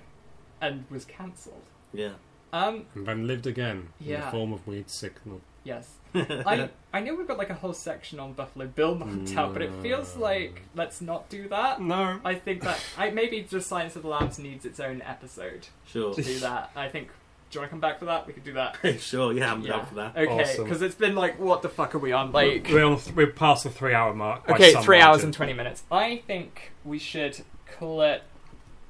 A: and was cancelled.
B: yeah.
A: Um,
C: and then lived again in the form of weird signal.
A: Yes, I I know we've got like a whole section on Buffalo Bill marked out, but it feels mm. like let's not do that.
C: No,
A: I think that I maybe just Silence of the Lambs needs its own episode
B: Sure.
A: to do that. I think. Do you want to come back for that? We could do that.
B: sure, yeah, I'm
A: Yeah.
B: down for that.
A: Okay,
C: Awesome.
A: because it's been like, what the fuck are we on? Like,
C: we're on, we're past the three-hour mark. by
A: Okay,
C: some
A: three hours
C: margin.
A: and twenty minutes. I think we should call it.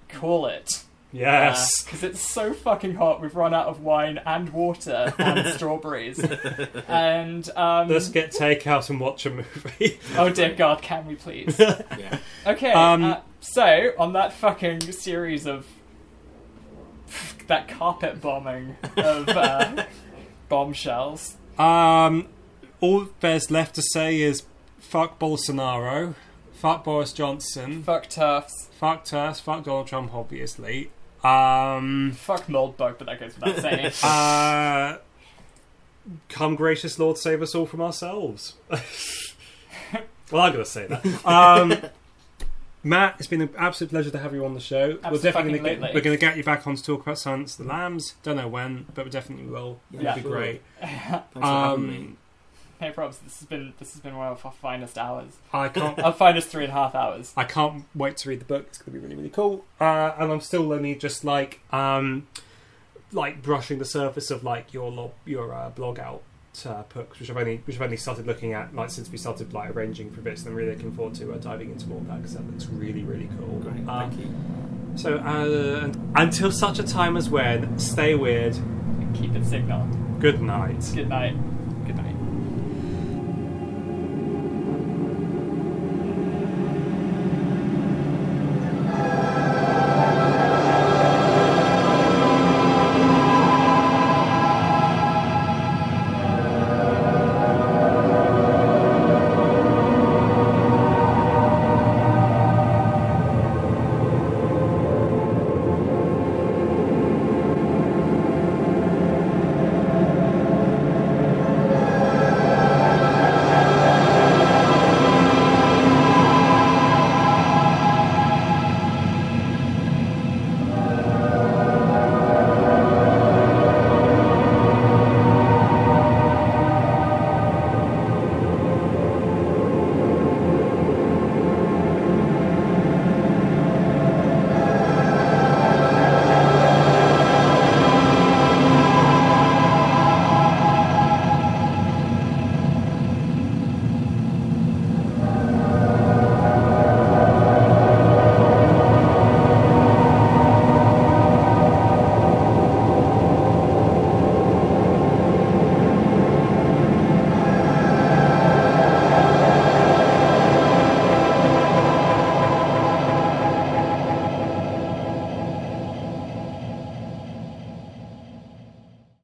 A: Call it.
C: Yes.
A: Because it's so fucking hot, we've run out of wine and water and strawberries. And, um,
C: Let's get takeout and watch a movie.
A: oh dear god, can we please?
B: Yeah.
A: Okay,
C: Um,
A: uh, so on that fucking series of that carpet bombing of uh, bombshells,
C: um, all there's left to say is fuck Bolsonaro, fuck Boris Johnson,
A: fuck TERFs,
C: fuck Tess, fuck Donald Trump, obviously. Um,
A: fuck moldbug, but that goes without saying.
C: uh, come gracious Lord, save us all from ourselves. well, I'm going to say that. Um, Matt, it's been an absolute pleasure to have you on the show. we're definitely gonna get, we're going to get you back on to talk about Silence of the Lambs. Don't know when, but we definitely will.
B: Yeah,
C: It'd be
B: sure.
C: great.
B: Thanks for having me.
C: Um,
A: hey, probs, this has been this has been one of our finest hours,
C: I can't.
A: our finest three and a half hours.
C: I can't wait to read the book. It's going to be really, really cool. Uh, and I'm still only just like, um, like brushing the surface of like your lo- your uh, blog out uh, books, which I've only which I've only started looking at like since we started like arranging for bits. And I'm really looking forward to uh, diving into more of that because that looks really, really cool.
B: Great,
C: Uh,
B: thank you.
C: So uh, until such a time as when, stay weird.
A: And keep it signal.
C: Good night.
A: Good night.